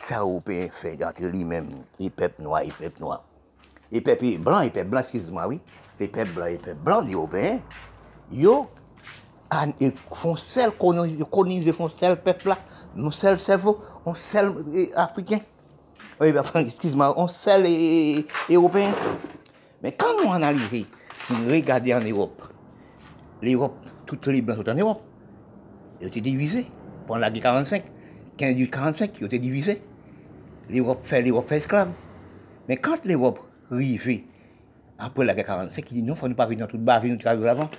ça les Européens fait entre lui-même, les peuples noirs, les peuples noirs. Les peuples blancs, les peuples blancs, excuse-moi, oui, les peuples blancs, les peuples blancs des Européens, ils font seul colonisent, ils font seul peuple là, nous seul cerveau, on seul africain. Oui, ben, excuse-moi, on seul les Européens. Mais quand on analyse, on regarde en Europe, l'Europe, toutes les blancs sont en Europe. Ils étaient divisés. Pendant la guerre 45, 15 du 45, ils étaient divisés. L'Europe fait l'Europe fait esclave. Mais quand l'Europe arrive après la guerre 45, il dit non, il ne faut nous pas vivre dans toute bavure nous travaillons avant.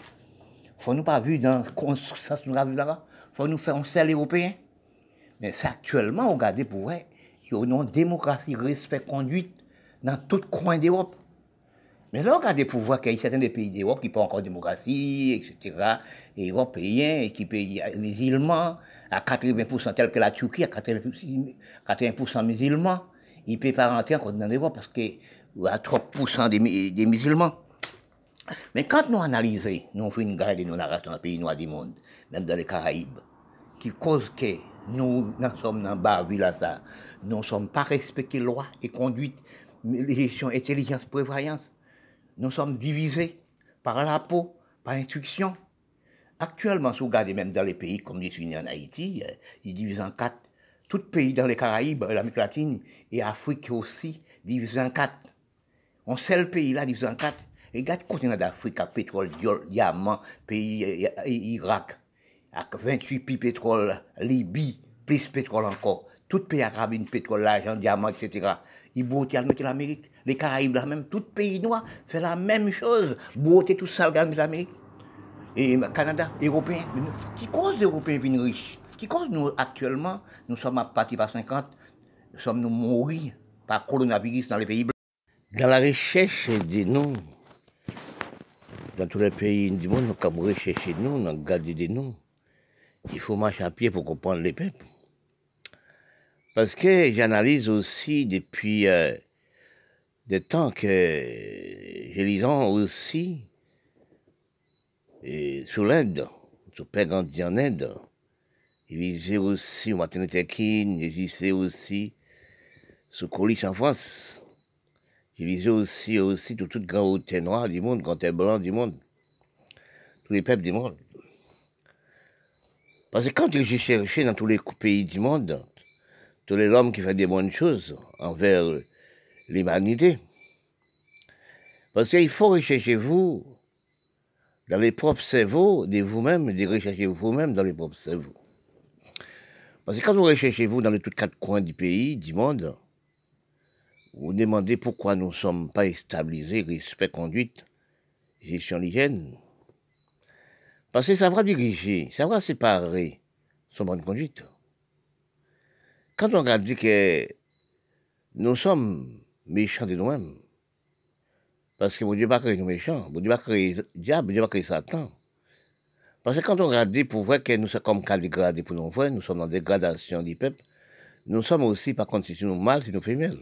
Il ne faut nous pas vivre dans ce que nous avons là Il faut nous faire un seul européen. Mais c'est actuellement, regardez pour vrai, il y a une démocratie, respect, conduite dans tout coin d'Europe. Mais là, regardez pour voir qu'il y a certains des pays d'Europe qui pas encore démocratie, etc., et européens, qui pays musulmans, à 80% tel que la Turquie, à 80%, musulmans, ils ne peuvent pas rentrer encore dans l'Europe parce qu'il y a 3% des, musulmans. Mais quand nous analysons, nous faisons une garde de nos narrations dans les pays noirs du monde, même dans les Caraïbes, qui cause que nous, nous sommes dans bas ça, nous ne sommes pas respectés loi et conduite, gestion, intelligence, prévoyance. Nous sommes divisés par la peau, par instruction. Actuellement, si vous regardez même dans les pays comme les Unis en Haïti, euh, ils divisent en quatre. Tout pays dans les Caraïbes, l'Amérique latine et l'Afrique aussi, divisent en quatre. On le pays là, divisé en quatre. Regarde le continent d'Afrique, pétrole, diamant, pays euh, Irak, avec 28 puits pétrole, Libye, plus pétrole encore. Tout pays arabe, pétrole, l'argent, diamant, etc. Ils beauté à l'Amérique. Les Caraïbes, là même, tout pays noir fait la même chose. Beauté tout ça, de l'Amérique. Et Canada, Européens. Qui cause les Européens viennent riches? Qui cause nous, actuellement, nous sommes à partir par 50, nous sommes nous mourir par coronavirus dans les pays blancs. dans la recherche de nous, dans tous les pays du monde, quand vous recherchez nous, dans garder de nous, il faut marcher à pied pour comprendre les peuples. Parce que j'analyse aussi depuis euh, des temps que je lisant aussi et sous l'Inde, sur Père grandi en Inde. Aussi au Martin Luther King, il aussi sous Colis en France. Il lisait aussi, aussi tout, tout grand hauteur noir du monde, grand blanc du monde, tous les peuples du monde. Parce que quand j'ai cherché dans tous les pays du monde, tous les hommes qui font des bonnes choses envers l'humanité, parce qu'il faut rechercher vous dans les propres cerveaux de vous-même, de rechercher vous-même dans les propres cerveaux. Parce que quand vous recherchez vous dans les tous quatre coins du pays, du monde, vous demandez pourquoi nous ne sommes pas stabilisés, respect, conduite, gestion l'hygiène. Parce que ça va diriger, ça va séparer son bonne conduite. Quand on regarde que nous sommes méchants de nous-mêmes, parce que mon Dieu pas créé nous méchants, mon Dieu pas créé diable, mon Dieu pas créé Satan. Parce que quand on regarde pour voir que nous sommes comme dégradés pour nos frères, nous sommes en dégradation du peuple, nous sommes aussi par contre si nous mâles, si nous femelles.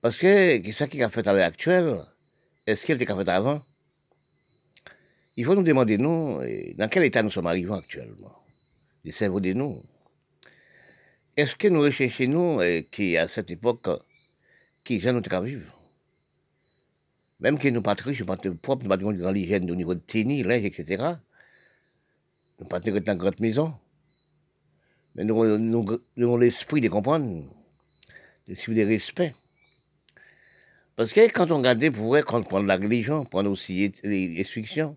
Parce que ce qui a fait à l'heure actuelle, est-ce qu'il était fait avant? Il faut nous demander, nous, dans quel état nous sommes arrivés actuellement? Le cerveau de nous. Est-ce que nous recherchons, nous, qui à cette époque, qui gens nous vivre Même que nous pas riches, pas propres, nous pas dans l'hygiène au niveau de tennis, linge, etc. Nous pas dans une grande maison. Mais nous, avons l'esprit de comprendre, de respect. Parce que quand on regarde pour voir, quand on prend la religion, prend aussi les restrictions,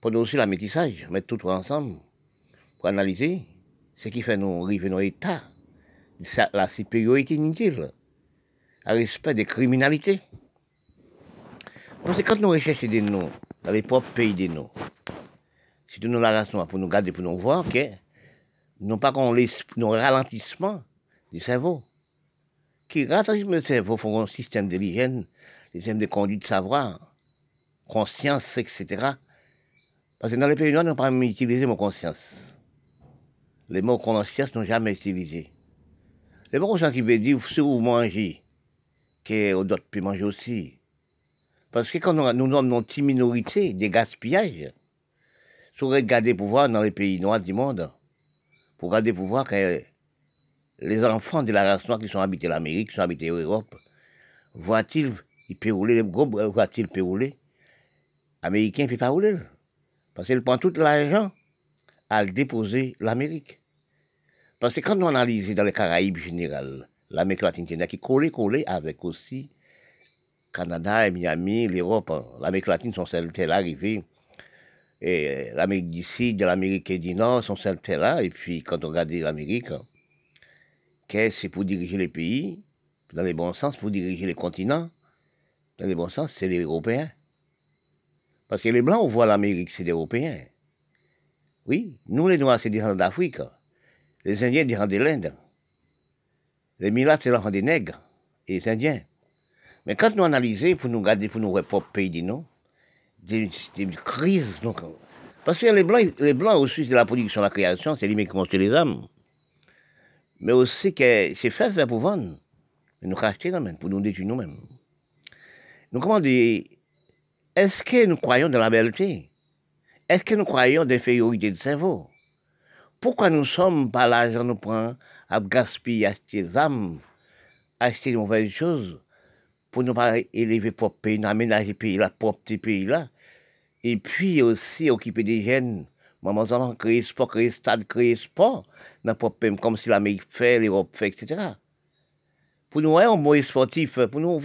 prendre aussi la métissage, mettre tout ensemble pour analyser ce qui fait nous arriver dans l'état, la supériorité inutile, le respect des criminalités. Parce que quand nous recherchons des noms dans les propres pays des noms, si nous la raison pour nous garder, pour nous voir que nous pas qu'on nos ralentissement du cerveau, qui ralentissement du cerveau font un système de l'hygiène, système de conduite de savoir, conscience, etc. Parce que dans les pays noirs, nous n'avons pas utilisé mon conscience. Les mots conscience n'ont jamais utilisé. Les mots conscience qui veut dire que vous mangez, que d'autres peuvent manger aussi. Parce que quand nous, sommes une petite minorité des gaspillages, si vous regardez pour voir dans les pays noirs du monde, pour regarder pour voir que les enfants de la race noire qui sont habités l'Amérique, qui sont habités l'Europe, voient-ils, ils peuvent rouler, les gros voient-ils peuvent rouler, Américains ne peuvent pas rouler. Parce qu'il prend tout l'argent à le déposer l'Amérique. Parce que quand on analyse dans les Caraïbes général, l'Amérique latine qui collée, collée avec aussi Canada et Miami, l'Europe, l'Amérique latine sont celles qui arrivées. Et l'Amérique du Sud, l'Amérique du Nord sont celles qui là. Et puis quand on regarde l'Amérique, c'est pour diriger les pays, dans les bons sens, pour diriger les continents. Dans les bons sens, c'est les Européens. Parce que les Blancs, on voit l'Amérique, c'est des Européens. Oui, nous les Noirs, c'est des gens d'Afrique. Les Indiens, des gens de l'Inde. Les Milates, c'est l'enfant des nègres et les Indiens. Mais quand nous analysons, pour nous garder, pour nous propres pays, non, des, des crises. Donc, parce que les Blancs, les Blancs aussi, c'est la production, la création, c'est lui qui construit les âmes. Mais aussi que c'est fait vers pour vendre. Et nous racheter nous-mêmes, pour nous détruire nous-mêmes. Nous, comment dire, est-ce que nous croyons dans la belleté Est-ce que nous croyons d'infériorité de cerveau? Pourquoi nous sommes pas l'argent nous prend à gaspiller, acheter des âmes, acheter de mauvaises choses pour ne pas élever propre pays, aménager pays là, propre pays là, et puis aussi occuper des jeunes, maman, enfants, créer sport, créer stade, créer sport, dans comme si l'Amérique fait, l'Europe fait, etc. Pour nous, un mot sportif, pour nous,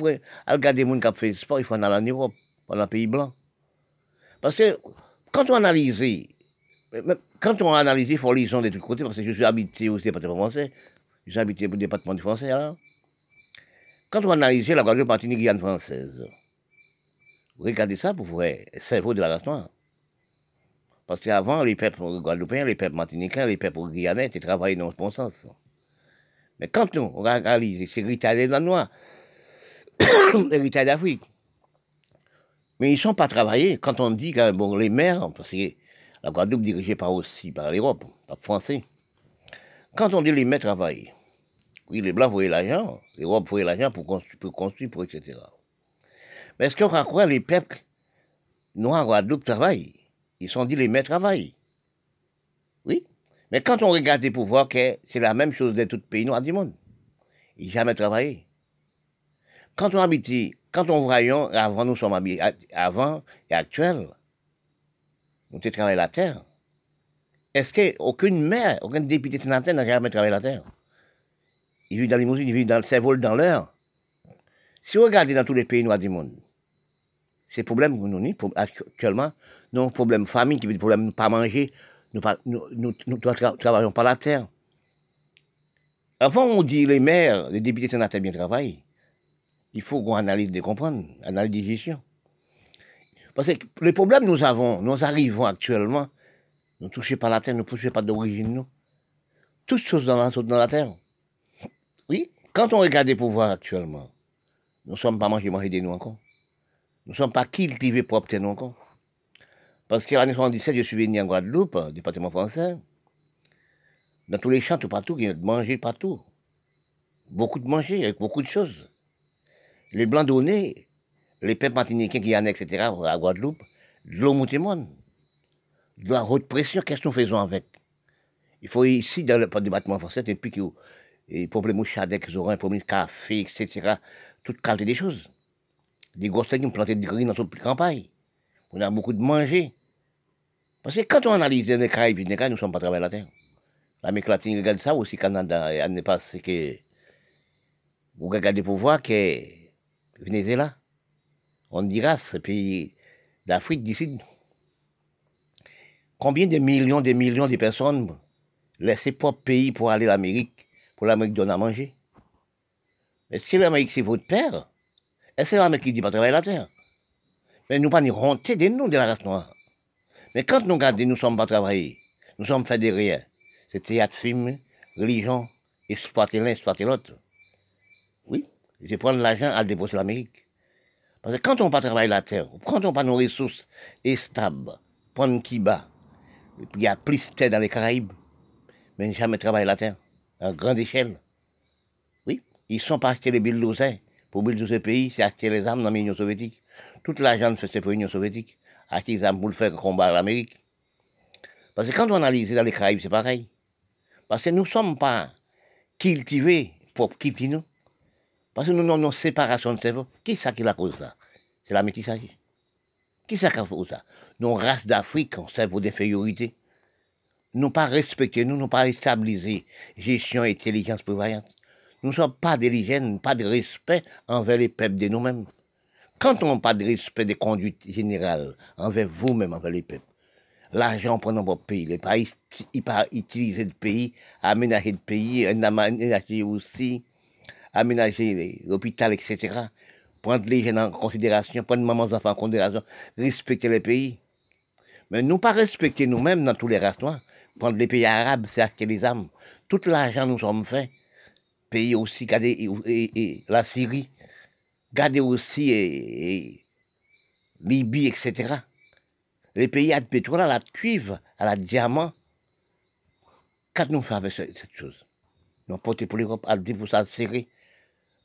regarder les gens qui ont fait sport, il faut aller en Europe dans un pays blanc. Parce que quand on analyse, quand on analyse, il faut lire de tous côtés, parce que je suis habité au département français, je suis habité au département du français, alors. Quand on analyse la Guadeloupe Martinique Guyane française, regardez ça pour le cerveau de la race noire. Parce qu'avant, les peuples guadeloupéens, les peuples martiniquais, les peuples guyanais étaient travaillés dans ce bon sens. Mais quand on analyse ces critères de la noire, héritage d'Afrique. Mais ils ne sont pas travaillés. Quand on dit que bon, les maires, parce que la Guadeloupe dirigée par aussi par l'Europe, par le français, quand on dit les maires travaillent, oui, les Blancs voyaient l'argent, l'Europe voyait l'argent pour construire, pour etc. Mais est-ce qu'on croit les peuples noirs Guadeloupe travaillent? Ils sont dit les maires travaillent. Oui. Mais quand on regarde les pouvoirs, c'est la même chose dans tout pays noirs du monde. Ils n'ont jamais travaillé. Quand on habite, quand on voyons, avant nous sommes avant et actuel, nous avons travaillé la terre. Est-ce qu'aucune maire, aucun député sénateur n'a jamais travaillé la terre? Ils vivent dans les limousine, ils vivent dans le cerveau, dans l'air. Si vous regardez dans tous les pays noirs du monde, ces problèmes que nous avons actuellement, nos problèmes famille, qui veut problème de pas manger, nous ne travaillons pas la terre. Avant, on dit les maires, les députés sénateurs bien travaillent. Il faut qu'on analyse de comprendre, analyse de gestion. Parce que les problèmes nous avons, nous arrivons actuellement, nous ne touchons pas la terre, nous ne touchons pas d'origine, nous. Toutes choses dans la, dans la terre. Oui, quand on regarde les pouvoirs actuellement, nous ne sommes pas mangés, mangés de nous encore. Nous ne sommes pas cultivés pour obtenir encore. Parce qu'en l'année 77, je suis venu en Guadeloupe, département français. Dans tous les champs, tout partout, il y a de manger partout. Beaucoup de manger, avec beaucoup de choses les blancs donnés, les peuples martiniquais, Guyanais, etc., à Guadeloupe, de l'eau monde. De la haute pression, qu'est-ce que nous faisons avec? Il faut ici, dans le département français, et puis et pour les mouchadets, ils auront le café, etc., toute qualité des choses. Des grosses qui ont planté des graines dans notre campagne. On a beaucoup de manger. Parce que quand on analyse les Caraïbes, nous ne sommes pas travaillés la terre. L'Amérique latine regarde ça aussi, Canada, et n'est pas ce que. Vous regardez pour voir que Venezuela, Honduras, ce pays d'Afrique d'ici. Combien de millions de millions de personnes laissent leur pays pour aller à l'Amérique, pour l'Amérique donner à manger? Est-ce que l'Amérique c'est votre père Est-ce que l'Amérique qui dit pas travailler la terre Mais nous pas honte de nous de la race noire. Mais quand nous regardons, nous ne sommes pas travaillés, nous sommes faits de rien. C'est théâtre, film, religion, exploiter l'un, exploiter l'autre. Oui c'est prendre l'argent à le déposer l'Amérique. Parce que quand on pas travailler la terre, quand on pas nos ressources stables, prendre qui bas, il y a plus de terre dans les Caraïbes, mais jamais travailler la terre, à grande échelle. Oui, ils sont pas acheter les bulldozers. Pour bulldozer pays, c'est acheter les armes dans l'Union soviétique. Toute l'argent c'est pour l'Union soviétique. Acheter les armes pour le faire combattre l'Amérique. Parce que quand on analyse dans les Caraïbes, c'est pareil. Parce que nous ne sommes pas cultivés pour quitter nous. Parce que nous avons une séparation de cerveau. Qui c'est qui la cause ça? C'est la métissage. Qui? C'est qui a fait ça? Nos races d'Afrique ont cerveau d'infériorité. Nous pas respecté, nous n'avons pas stabilisé gestion et intelligence prévoyante. Nous ne sommes pas d'hygiène, pas de respect envers les peuples de nous-mêmes. Quand on n'a pas de respect des conduites générales envers vous-même, envers les peuples, l'argent prend dans votre pays, les pays, il pas utiliser le pays, aménager le pays, aménager aussi aménager l'hôpital, etc. Prendre les jeunes en considération, prendre mamans enfants en considération, respecter les pays. Mais nous pas respecter nous-mêmes dans tous les races Prendre les pays arabes, c'est acheter les armes. Tout l'argent nous sommes faits. Pays aussi, garder la Syrie, garder aussi et, Libye, etc. Les pays à de pétrole, à la cuivre, à la diamant. Qu'est-ce nous faisons avec cette chose? Nous portons pour l'Europe à 10% serré.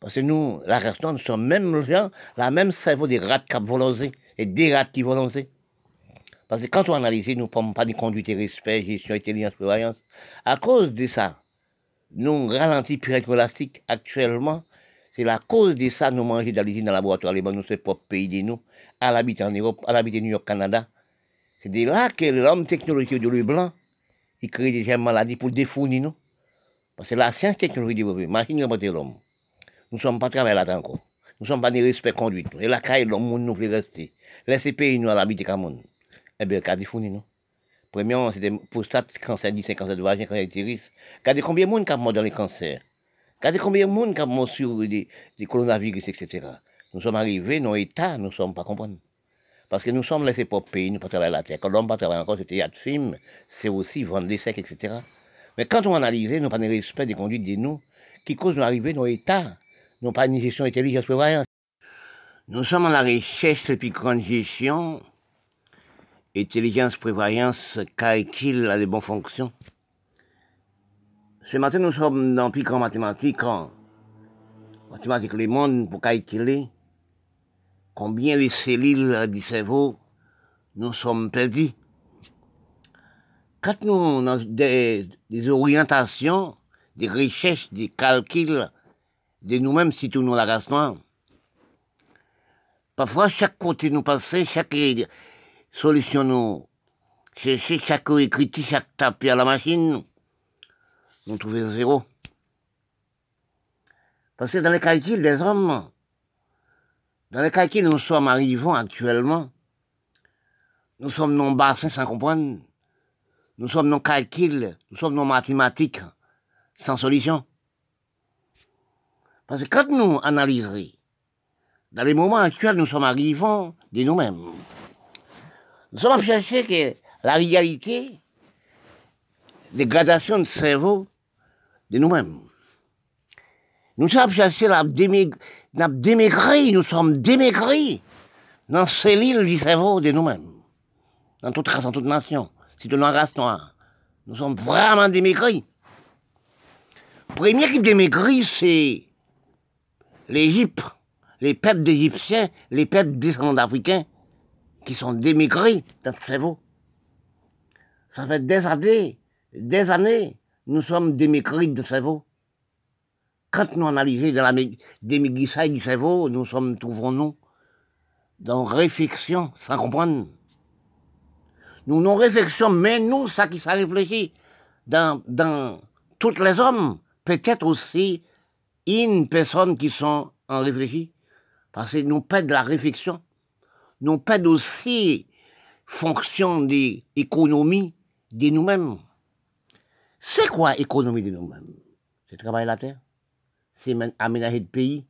Parce que nous, la race nous sommes même gens, la même cerveau des rats qui volonté et des rats qui volonté. Parce que quand on analyse, nous ne pouvons pas de conduite et respect, gestion, intelligence, prévoyance. À cause de ça, nous ralentissons pyramide élastique actuellement. C'est la cause de ça nous mangeons dans l'usine, dans le laboratoire, les nous, c'est propre pays de nous, à l'habiter en Europe, à l'habiter New York, Canada. C'est de là que l'homme technologique de l'huile blanc, il crée des maladies pour défournir nous. Parce que la science technologique développée, machine remonter l'homme. Nous ne sommes pas travaillés là-dedans encore. Nous ne sommes pas des respect conduite. Et la caille, l'homme, nous fait rester. Laissez pays, nous, à l'habiter comme nous. Eh bien, défournir, nous. Premièrement, c'était prostate, cancer du cancer de vagin, cancer d'utérus. Regardez combien de monde qui a mort dans les cancers. Regardez combien de monde qui a mort sur des, coronavirus, etc. Nous sommes arrivés dans l'état, nous ne sommes pas comprendre. Parce que nous sommes laissés pour pays, nous ne pas travailler la terre. Quand l'homme pas travailler encore, c'était de film, c'est aussi vendre des secs, etc. Mais quand on analyse, nous pas de respect des conduites de nous, qui causent nous arriver dans l'état, non pas une gestion intelligente prévoyance. Nous sommes en la recherche depuis grande gestion, intelligence, prévoyance, calcul a des bonnes fonctions. Ce matin, nous sommes dans plus grand mathématiques, en mathématiques les mondes pour calculer combien les cellules du cerveau nous sommes perdus. Quand nous avons des, des orientations, des recherches, des calculs de nous-mêmes, si tout nous la race noire, Parfois, chaque côté nous passer, chaque solution nous chercher, chaque écrit, chaque tapé à la machine, nous trouvons zéro. Parce que dans les calculs des hommes, dans les calculs nous sommes arrivés actuellement, nous sommes non bassins sans comprendre, nous sommes non calculs, nous sommes non mathématiques sans solution. Parce que quand nous analyserons dans les moments actuels, nous sommes arrivants de nous-mêmes. Nous sommes à chercher que la réalité des gradations de cerveau de nous-mêmes. Nous sommes chercher la démaigrie, nous sommes démaigris dans ces l'île du cerveau de nous-mêmes. Dans toute race, dans toute nation. C'est de la race noire. Nous sommes vraiment démaigris. Premier qui démaigrit, c'est l'Égypte les peuples d'Égyptiens, les peuples descendants d'Africains, qui sont démaigris dans ce cerveau. Ça fait des années, des années, nous sommes démaigris de cerveau. Quand nous analysons dans la démaigrissage du cerveau, nous sommes, trouvons-nous, dans réflexion, sans comprendre. Nous, non réflexion, mais nous, ça qui s'est réfléchi, dans, dans tous les hommes, peut-être aussi une personne qui sont en réfléchi. Parce que nous pas de la réflexion, nous pas aussi fonction de l'économie de nous-mêmes. C'est quoi économie de nous-mêmes? C'est travailler la terre, c'est aménager le pays,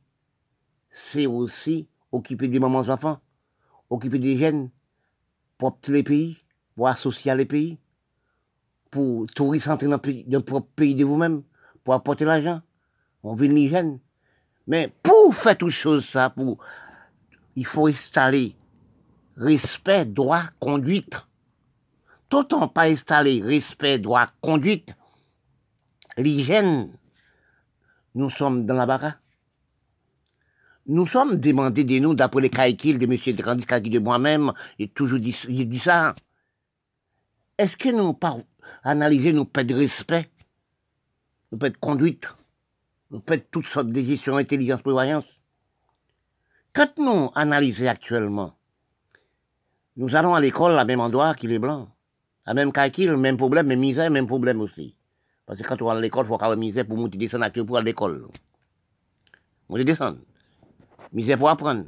c'est aussi occuper des mamans enfants, occuper des jeunes, pour les pays, pour associer les pays, pour touristes entrer dans le propre pays de vous-même, pour apporter l'argent. On vit les jeunes, mais pour faire toutes choses ça, il faut installer respect, droit, conduite. Tout en pas installer respect, droit, conduite, l'hygiène, nous sommes dans la barre. Nous sommes demandés de nous, d'après les calculs de M. Grandis, de moi-même, j'ai toujours dit, ça. Est-ce que nous pas analyser nos pas de respect, nos pas de conduite? Nous faites toutes sortes de gestions intelligence prévoyance. Quand nous analysons actuellement, nous allons à l'école à même endroit qu'il est blanc. À même calcul, même problème, même misère, même problème aussi. Parce que quand on va à l'école, il faut avoir misère pour monter descendre pour aller à l'école. Monter descendre. Misère pour apprendre.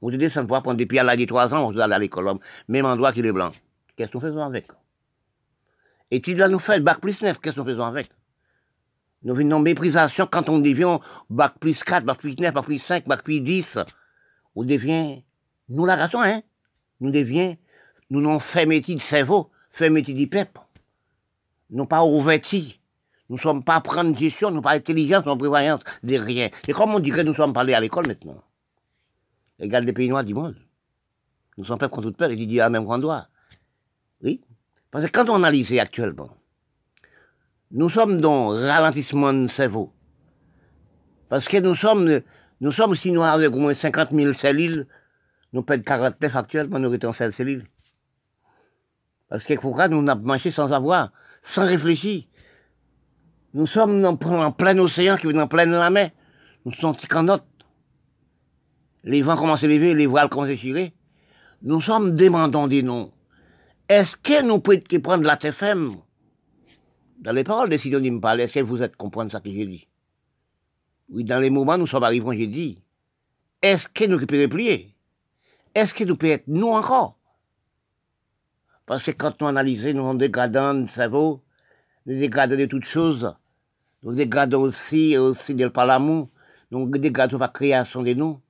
Monter descendre pour apprendre. Depuis à l'âge de 3 ans, on doit aller à l'école. Même endroit qu'il est blanc. Qu'est-ce qu'on fait avec? Et tu dois nous faire bac plus 9, qu'est-ce qu'on fait avec? Nous venons méprisation quand on devient bac plus 4, bac plus 9, bac plus 5, bac plus 10. On devient, nous la raison, hein. Nous devient, nous n'avons fait métier de cerveau, fait métier du peuple. Nous pas ouvertis. Nous ne sommes pas prendre gestion, nous pas intelligence, nous prévoyance de rien. Et comme on dirait, nous sommes parlés à l'école maintenant. Regarde les pays noirs du monde. Nous sommes pas contre toute peur, et dit à même qu'on. Oui. Parce que quand on analyse actuellement, nous sommes dans ralentissement de cerveau. Parce que nous sommes, nous sommes si nous avec au moins 50 000 cellules, nous perdons 49 actuellement, nous étions 16 cellules. Parce que pourquoi nous n'avons marché sans avoir, sans réfléchir? Nous sommes en, plein océan qui vient en pleine la mer. Nous sommes qu'en note. Les vents commencent à lever, les voiles commencent à déchirer. Nous sommes demandant des noms. Est-ce que nous pouvons prendre la TFM dans les paroles de Sidonie me parlait, que vous êtes comprendre ça que j'ai dit? Oui, dans les moments nous sommes arrivés, j'ai dit, est-ce que nous pouvons replier Est-ce que nous pouvons être nous encore? Parce que quand nous analysons, nous dégradons le cerveau, nous dégradons de toutes choses, nous dégradons aussi, aussi de par l'amour, nous dégradons la création de nous,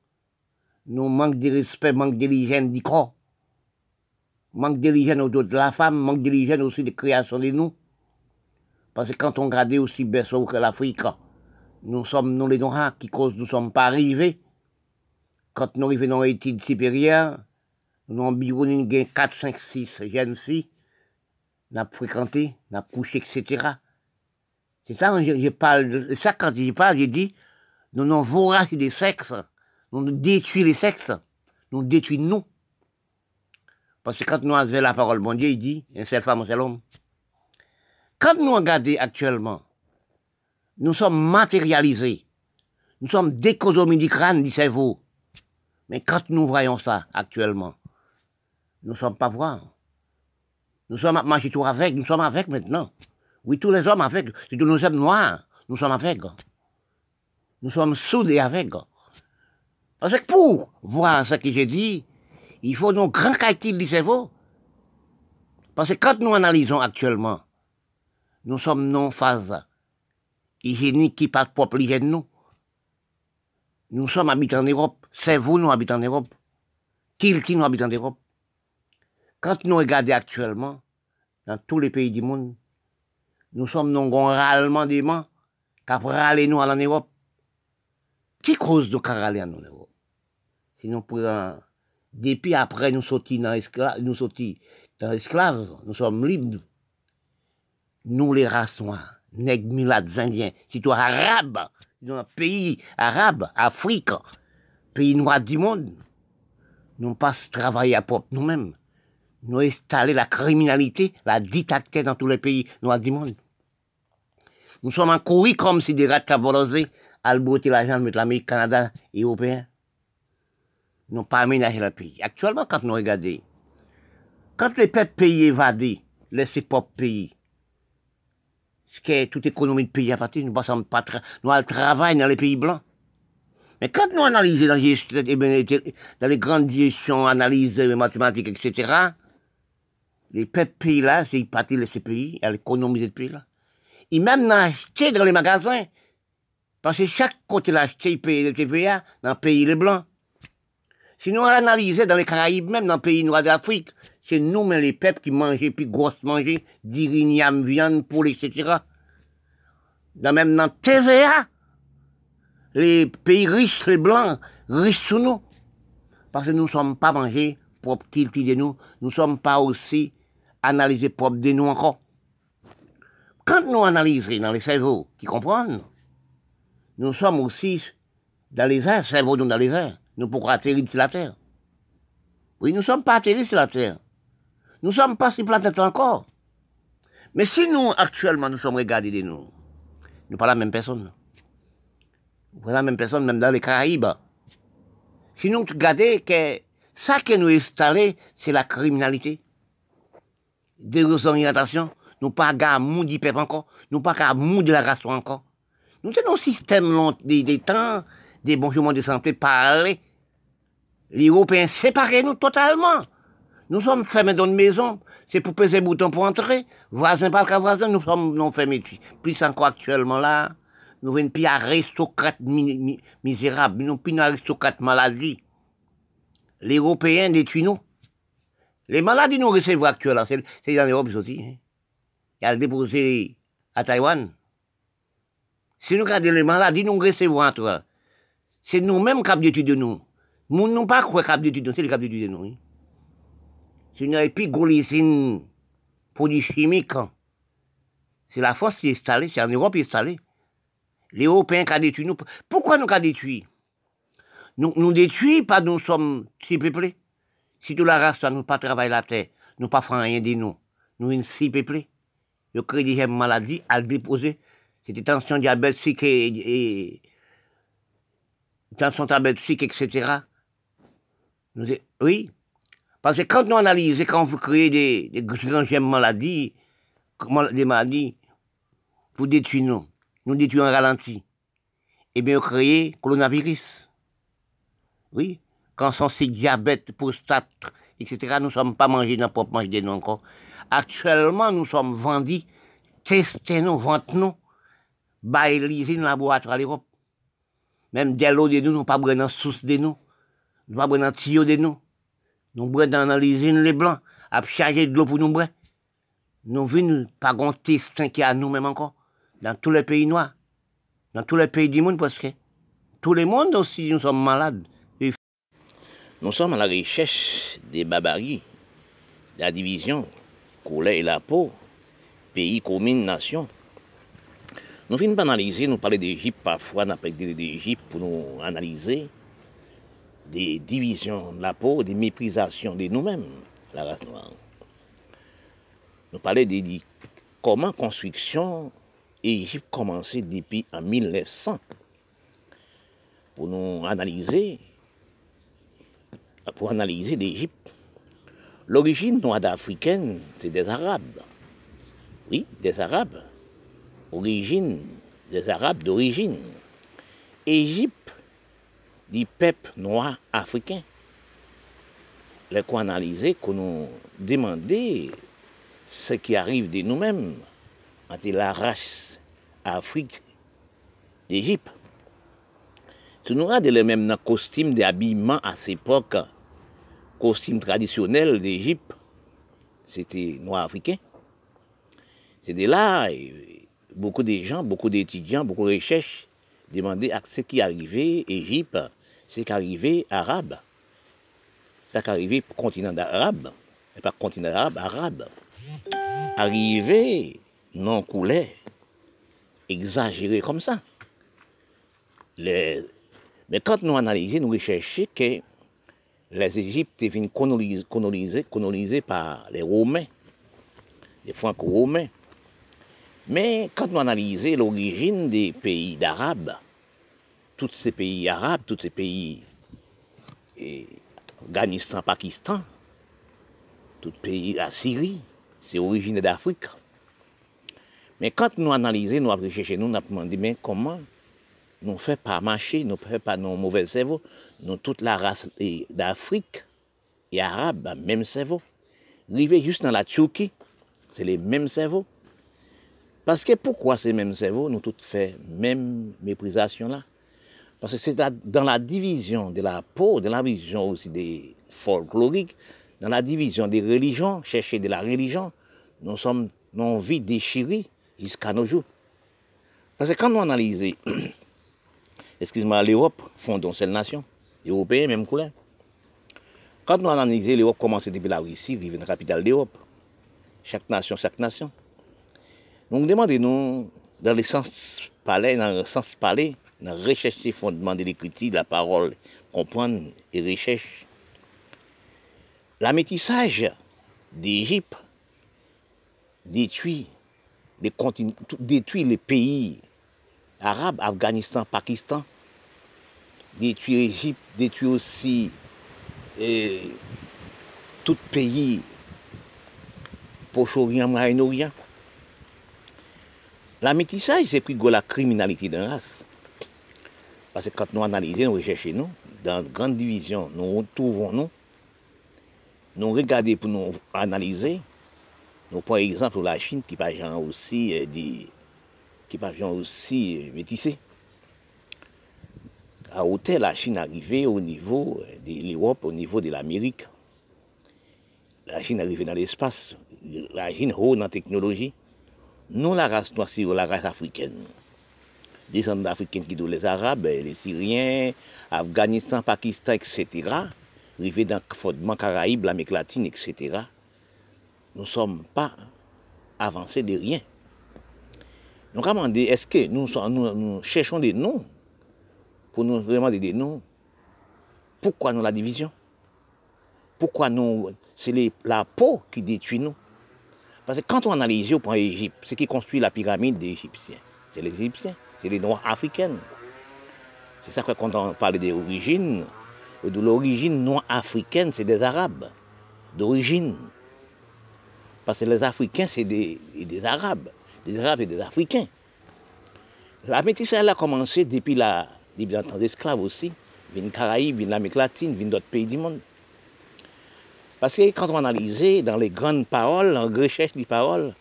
nous manquons de respect, manque d'hygiène du corps, manque d'hygiène au dos de la femme, manque d'hygiène aussi de création de nous. Parce que quand on regarde aussi berceau que l'Afrique, nous sommes, nous les Noirs, qui cause nous sommes pas arrivés quand nous arrivons dans l'étude supérieure, nous avons environ 4, 5, 6 jeunes filles, nous avons fréquenté, nous avons couché, etc. C'est ça, je, ça quand je parle, j'ai dit, nous nous voraces des sexes, nous nous détruisons les sexes, nous détruisons nous. Parce que quand nous avons la parole, bon Dieu, il dit, un seul femme, un seul homme. Quand nous regardons actuellement, nous sommes matérialisés, nous sommes décosomés du crâne, du cerveau. Mais quand nous voyons ça actuellement, nous ne sommes pas voir. Nous sommes à avec, nous sommes avec maintenant. Oui, tous les hommes avec. Si nous sommes noirs, nous sommes avec. Nous sommes soudés avec. Parce que pour voir ce que j'ai dit, il faut nos grands calculs du cerveau. Parce que quand nous analysons actuellement, nous sommes non phase hygiénique qui passe propre l'hygiène nous. Nous sommes habitants en Europe. C'est vous, nous habitons en Europe. Qui qui nous habite en Europe? Quand nous regardons actuellement, dans tous les pays du monde, nous sommes non un râlement des mains, qu'après nous en Europe. Qui cause de râler en Europe? Sinon, pour depuis après nous sortis dans l'esclave, nous sommes libres. Nous les races noires, nègres, mulâtres, indiens, citoyens arabes, dans un pays arabe, Afrique, pays noir du monde, nous pas travailler à propre nous-mêmes. Nous installer la criminalité, la dictature dans tous les pays noirs du monde. Nous sommes encourus comme si des rats cabolosés le l'argent de l'Amérique, Canada et Européen. Nous pas aménagé le pays. Actuellement, quand nous regardons, quand les peuples pays évadés, laissent propres pays, ce qui est toute économie de pays à partir, nous passons pas nous le travail dans les pays blancs. Mais quand nous analysons dans, eh dans les grandes gestions, analyses mathématiques, etc., les peuples pays là, c'est partir de ces pays, à l'économie de ces pays là. Ils même acheté dans les magasins. Parce que chaque côté l'acheté, il paye le TVA dans le pays les blancs. Sinon, on analysait dans les Caraïbes, même dans le pays noir d'Afrique, c'est nous, mais les peuples qui mangeaient, puis grosses manger, d'irignam, viande, poule, etc. Dans même dans TVA, les pays riches, les blancs, riches sous nous. Parce que nous ne sommes pas mangés propre culture de nous, nous ne sommes pas aussi analysés propre de nous encore. Quand nous analysons dans les cerveaux qui comprennent, nous sommes aussi dans les airs, cerveaux dans les airs. Nous pourrons atterrir sur la Terre. Oui, nous ne sommes pas atterris sur la Terre. Nous ne sommes pas la planète encore. Mais si nous, actuellement, nous sommes regardés de nous, nous pas la même personne. Nous pas la même personne, même dans les Caraïbes. Si nous regardons que ça que nous installé, c'est la criminalité. Désorientation. Nous pas qu'à du peuple encore. Nous pas qu'à de la race encore. Nous sommes un système long, des, temps, des bons de santé, parler. Les Européens séparés nous totalement. Nous sommes fermés dans une maison. C'est pour peser bouton pour entrer. Voisin par le voisin, nous sommes non fermés. Plus encore actuellement là, nous venons plus aristocrates misérables. Nous plus aristocrates maladie. Les Européens détruisent nous. Les maladies nous recevons actuellement, c'est dans l'Europe aussi. Hein. Il y a le déposé à Taïwan. Si nous regardons les maladies, nous recevons entre C'est nous-mêmes qui avons de nous. Nous n'avons pas quoi cap d'étude, c'est le cap d'étude nous. C'est une épiglycine, produit chimique. C'est la force qui est installée, c'est en Europe qui est installée. Les Européens qui ont détruit nous. Pourquoi nous avons détruit? Nous nous détruisons pas nous sommes si peuplés. Si toute la race, nous pas travailler la terre, nous pas faire rien de nous. Nous sommes si peuplés. Le crédit des maladie à le déposer. C'était tension diabétique et, et tension diabétique, etc. Oui? Parce que quand nous analysons, quand vous créez des, des grandes maladies, des maladies, pour détruire nous, nous détruisons en ralenti. Eh bien, vous créez coronavirus. Oui. Quand on c'est diabète, prostate, etc., nous ne sommes pas mangés dans propre manger de nous encore. Actuellement, nous sommes vendus, testés nous, vendés nous, by l'usine laboratoire à l'Europe. Même de l'eau de nous, nous pas dans source de nous. Nous pas dans tuyau de nous. Nous boire dans l'usine les blancs, à charger de l'eau pour nous boire. Nous venons pas gon testin qui à nous-mêmes encore. Dans tous les pays noirs. Dans tous les pays du monde, parce que tous les mondes aussi, nous sommes malades. Nous sommes à la recherche des barbaries, de la division, couleur et la peau, pays, commune, nation. Nous finissons par analyser, nous parler d'Égypte parfois, nous parlons d'Égypte pour nous analyser des divisions de la peau, des méprisations de nous-mêmes, la race noire. Nous parlons de comment construction Égypte commençait depuis en 1900 pour nous analyser pour analyser l'Égypte. L'origine noire africaine, c'est des Arabes. Oui, des Arabes. Origine, des Arabes d'origine. Égypte, du peuple noir africain. Les quoi analyser, qu'on nous demandait ce qui arrive de nous-mêmes entre la race Afrique d'Égypte. Tu nous regardes les mêmes costumes d'habillement à cette époque, costume traditionnel d'Égypte, c'était noir africain. C'était là, beaucoup de gens, beaucoup d'étudiants, beaucoup de recherches demandaient à ce qui arrivait Égypte, ce qui arrivait arabe. Ce qui arrivait continent arabe, et pas continent arabe, arabe. Arrivé non coulé, exagéré comme ça. Mais quand nous analysons, nous recherchons que les Égyptes colonisés, colonisés, par les Romains, les Franco-Romains. Mais quand nous analysons l'origine des pays d'Arabes, tout se peyi Arab, tout se peyi e, Afganistan, Pakistan, tout peyi la Syrie, se origine d'Afrique. Men kant nou analize, nou apreche che nou, nou apman di men koman nou fe pa mache, nou fe pa nou mouvel sevo, nou tout la rase e, d'Afrique et Arabe, ba menm sevo. Rive just nan la Tchouki, se le menm sevo. Paske poukwa se menm sevo, nou tout fe menm meprizasyon la. Parce que c'est dans la division de la peau, dans la division aussi des folkloriques, dans la division des religions, chercher de la religion, nous sommes, nous vie déchirée jusqu'à nos jours. Parce que quand nous analysons excuse-moi, l'Europe fondons cette nation. Européens, même couleur. Quand nous analysons l'Europe, commencer depuis la Russie, vivre dans la capitale d'Europe. Chaque nation, chaque nation. Donc, demandez-nous, dans le sens palais, dans le sens palais, dans la recherche des fondements de l'écriture, de la parole, comprendre et recherche. La métissage d'Égypte détruit les, pays arabes, Afghanistan, Pakistan, détruit l'Égypte, détruit aussi eh, tout pays Proche-Orient, Moyen-Orient. La métissage, c'est plus la criminalité d'un race. Parce que quand nous analysons, nous recherchons, dans une grande division, nous retrouvons nous, nous regardons pour nous analyser. Nous prenons exemple la Chine qui par aussi euh, qui aussi euh, métissé. À hauteur, la Chine arrivait au niveau euh, de l'Europe, au niveau de l'Amérique. La Chine arrivait dans l'espace. La Chine haut dans la technologie. Nous, la race noire, c'est la race africaine. Descendants d'Africains qui sont les Arabes, les Syriens, Afghanistan, Pakistan, etc. Arrivés dans le Caraïbes, l'Amérique latine, etc. Nous ne sommes pas avancés de rien. Nous demandé, est-ce que nous, cherchons des noms pour nous demander des noms? Pourquoi nous la division? Pourquoi nous, c'est la peau qui détruit nous? Parce que quand on analyse au point Égypte, ce qui construit la pyramide des Égyptiens, c'est les Égyptiens, c'est les Noirs africaines. C'est ça que quand on parle des origines, de l'origine noire africaine, c'est des Arabes, d'origine. Parce que les Africains, c'est des Arabes des Arabes et des Africains. La métissage a commencé depuis la depuis temps d'esclaves aussi, vient Caraïbes, vient l'Amérique latine, vient d'autres pays du monde. Parce que quand on analyse dans les grandes paroles, en recherche des paroles,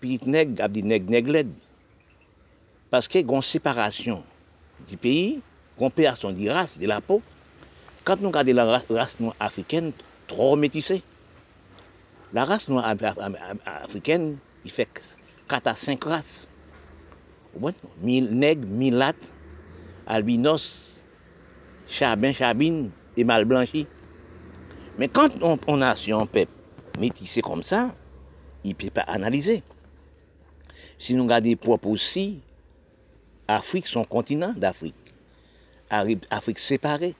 petit nègre a dit nègre nègre Parce a une séparation du pays, séparation des races, de la peau. Quand nous regardons la race noire africaine, trop métissée. La race noire africaine, il fait 4 à 5 races. Mille nègres, milates, albinos, chabin, chabine, et mal blanchi. Mais quand on, on a sur un peuple métissé comme ça, il ne peut pas analyser. Si nous regardons propre aussi, Afrique, son continent d'Afrique, Afrique séparée,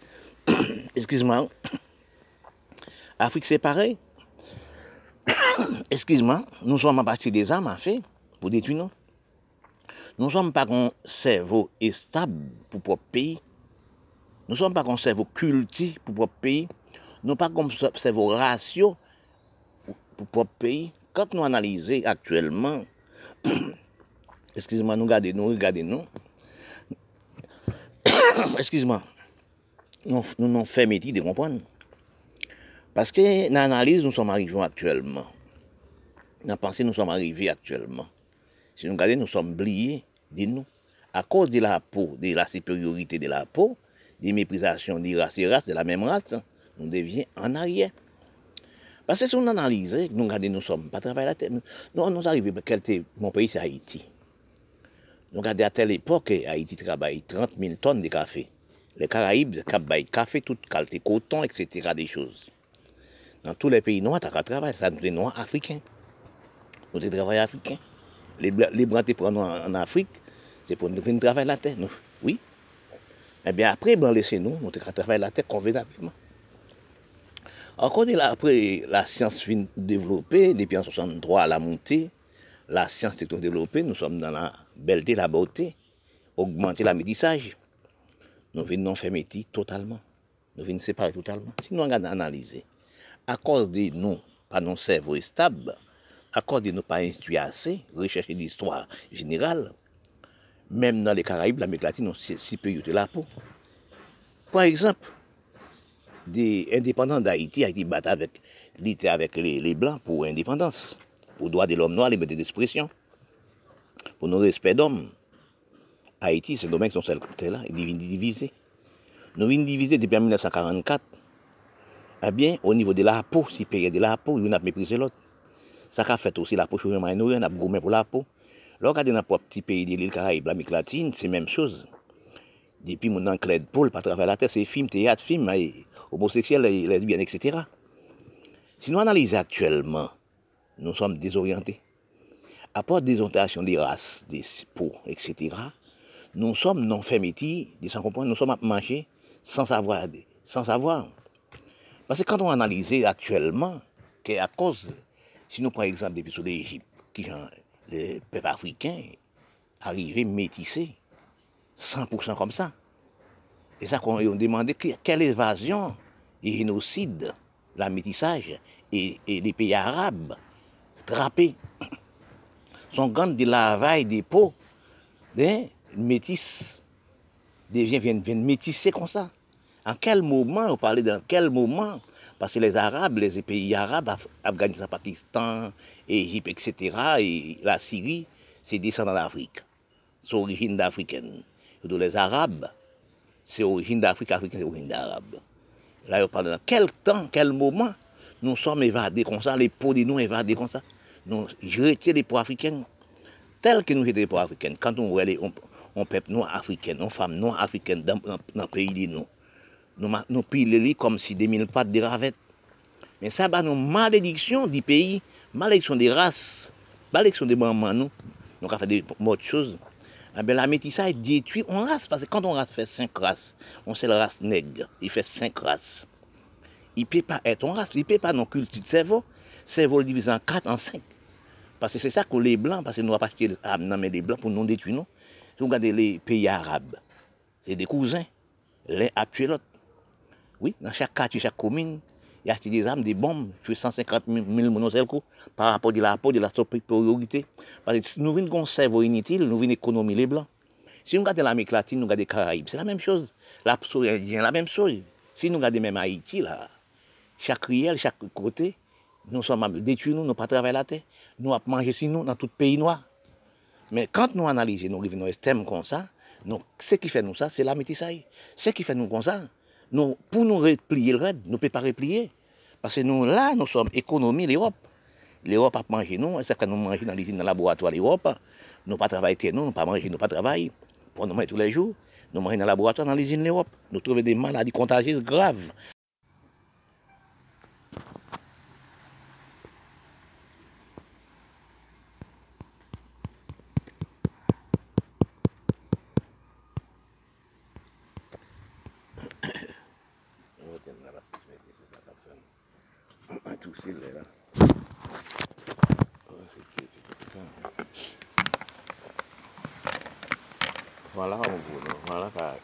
excuse-moi, Afrique séparée, excuse-moi, nous sommes à partir des armes à faire pour détruire nous. Nous ne sommes pas un cerveau stable pour propre pays. Nous ne sommes pas un cerveau culti pour propre pays. Nous sommes pas un cerveau ratio pour propre pays. Quand nous analysons actuellement, excusez-moi, nous regardons, nous regardons, nous. excusez-moi, nous nous fait métier de comprendre. Parce que dans l'analyse, nous sommes arrivés actuellement. Dans la pensée, nous sommes arrivés actuellement. Si nous regardons, nous sommes oubliés nous, à cause de la peau, de la supériorité de la peau, des méprisations des races et races de la même race, nous devions en arrière. Parce que si on analyse, nous regardons, nous sommes pas travailler la terre. Nous, nous arrivons, mon pays c'est Haïti. Nous regardons à telle époque, Haïti travaille 30 000 tonnes de café. Les Caraïbes travaillent café, toute qualité, coton, etc. des choses. Dans tous les pays noirs, tu as travaillé, ça nous est noirs africains. Nous travaillons africains. Les, les blancs te prennent en, Afrique, c'est pour nous venir travailler la terre. Oui. Eh bien, après, blancs laissez nous, nous travailler la terre convenablement. Encore après, la science vient développer, depuis en 63 à la montée, la science est développée, nous sommes dans la belleté, la beauté, augmenter la métissage. Nous venons faire métier totalement. Nous venons séparer totalement. Si nous regardons analyser, à cause de nous, pas nos cerveau stable, à cause de nous pas instruits assez, rechercher l'histoire générale, même dans les Caraïbes, l'Amérique latine, c'est si peu de la peau. Par exemple, des indépendants d'Haïti, Haïti battu avec, avec les, Blancs pour l'indépendance, pour droit de l'homme noir, liberté d'expression, pour nos respect d'hommes. Haïti, c'est le domaine qui sont celles là, ils viennent diviser. Nous venons diviser depuis 1944. Eh bien, au niveau de la peau, si pays de la peau, il y a méprisé l'autre. Ça a fait aussi la peau chauffée moyen on a gourmet pour la peau. Regardez dans le petit pays de l'île Caraïbe, l'Amérique latine, c'est la même chose. Depuis mon enclé de Paul, pas travers la terre, c'est film, théâtre, film, homosexuel, lesbienne, etc. Si nous analysons actuellement, nous sommes désorientés. À part des orientations des races, des peaux, etc., nous sommes non fait métier, sans comprendre, nous sommes à manger sans savoir, sans savoir. Parce que quand on analyse actuellement, qu'à cause si nous prenons l'exemple depuis sur l'Égypte, qui le peuple africain arrivé métissé, 100% comme ça. Et ça qu'on a demandé quelle évasion et génocide, la métissage et, les pays arabes trappés sont gants de lavage des peaux des métis viennent, viennent métisser comme ça. En quel moment, on parlait dans quel moment? Parce que les Arabes, les pays arabes, Afghanistan, Pakistan, Égypte, etc., et la Syrie, c'est descendant d'Afrique. C'est origine africaine. Les Arabes, c'est origine d'Afrique, Afrique, c'est origine d'Arabe. Là, on parle de quel temps, quel moment, nous sommes évadés comme ça, les peaux de nous évadés comme ça? Nous jetons les peaux africaines, telles que nous jetons les peaux africaines. Quand on voit les, on, peuple noir africain, on femmes noires africaines dans, le pays de nous, nous, nous les comme si des mille pattes de ravettes. Mais ça, bah, nous malédiction du pays, malédiction des races, malédiction des mamans, nous. Nous avons fait des autres choses. Eh bien, la métissage détruit on race, parce que quand on race fait cinq races, on sait la race nègre, il fait cinq races. Il ne peut pas être en race, il ne peut pas non culture de cerveau, cerveau divisé en quatre, en cinq. Parce que c'est ça que les blancs, parce que nous pas acheté les blancs pour nous détruire, non. Si vous regardez les pays arabes, c'est des cousins, l'un a tué l'autre. Oui, dans chaque quartier, chaque commune, il y a des armes, des bombes, tuer 150 000 personnes par rapport à la peau de la supériorité. Parce que nous venons conserver inutile, nous venons économiser les blancs. Si nous regardons l'Amérique latine, nous regardons les Caraïbes, c'est la même chose. La indienne, la même chose. Si nous regardons même Haïti, là, chaque riel, chaque côté, nous sommes détruits, nous n'avons pas travaillé la terre, nous avons mangé sur nous dans tout pays noir. Mais quand nous analysons, nous arrivons extrêmes comme ça, nous, ce qui fait nous ça, c'est la métissaille. Ce qui fait nous comme ça, nous, pour nous replier le raid, nous ne pouvons pas replier. Parce que nous, là, nous sommes économie l'Europe. L'Europe a mangé nous, et c'est quand nous mangeons dans l'usine, dans le laboratoire l'Europe, nous ne pas travaillé nous, nous pas mangé, nous pas travaillé, pour nous manger tous les jours. Nous mangeons dans le laboratoire, dans l'usine l'Europe. Nous trouvons des maladies contagieuses graves. fuzileira. Falar um pouco, falar para.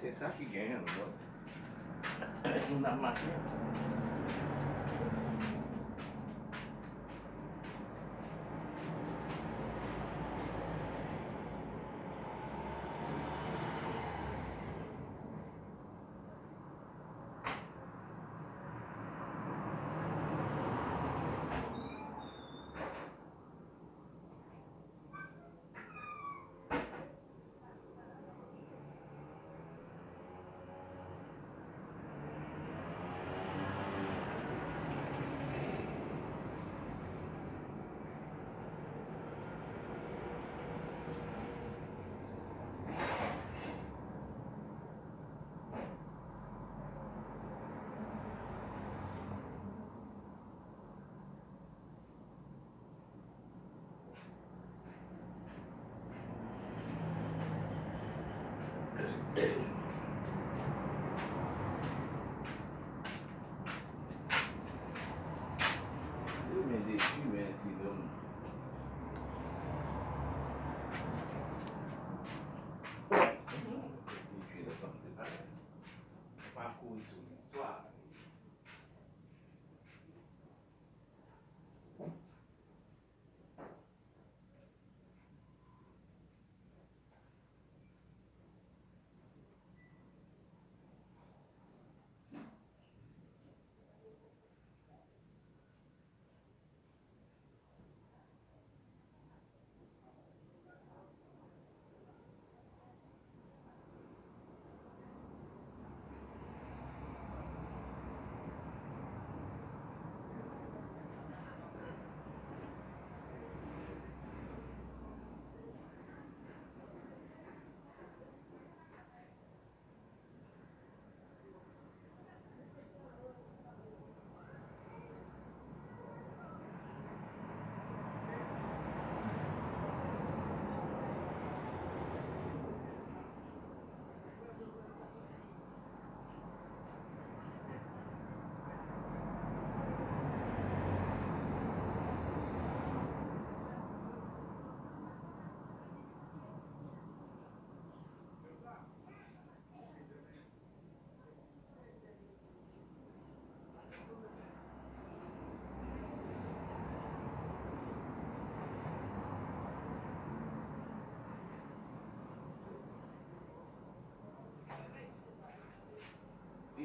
Você sabe que ganha, não Não dá mais tempo.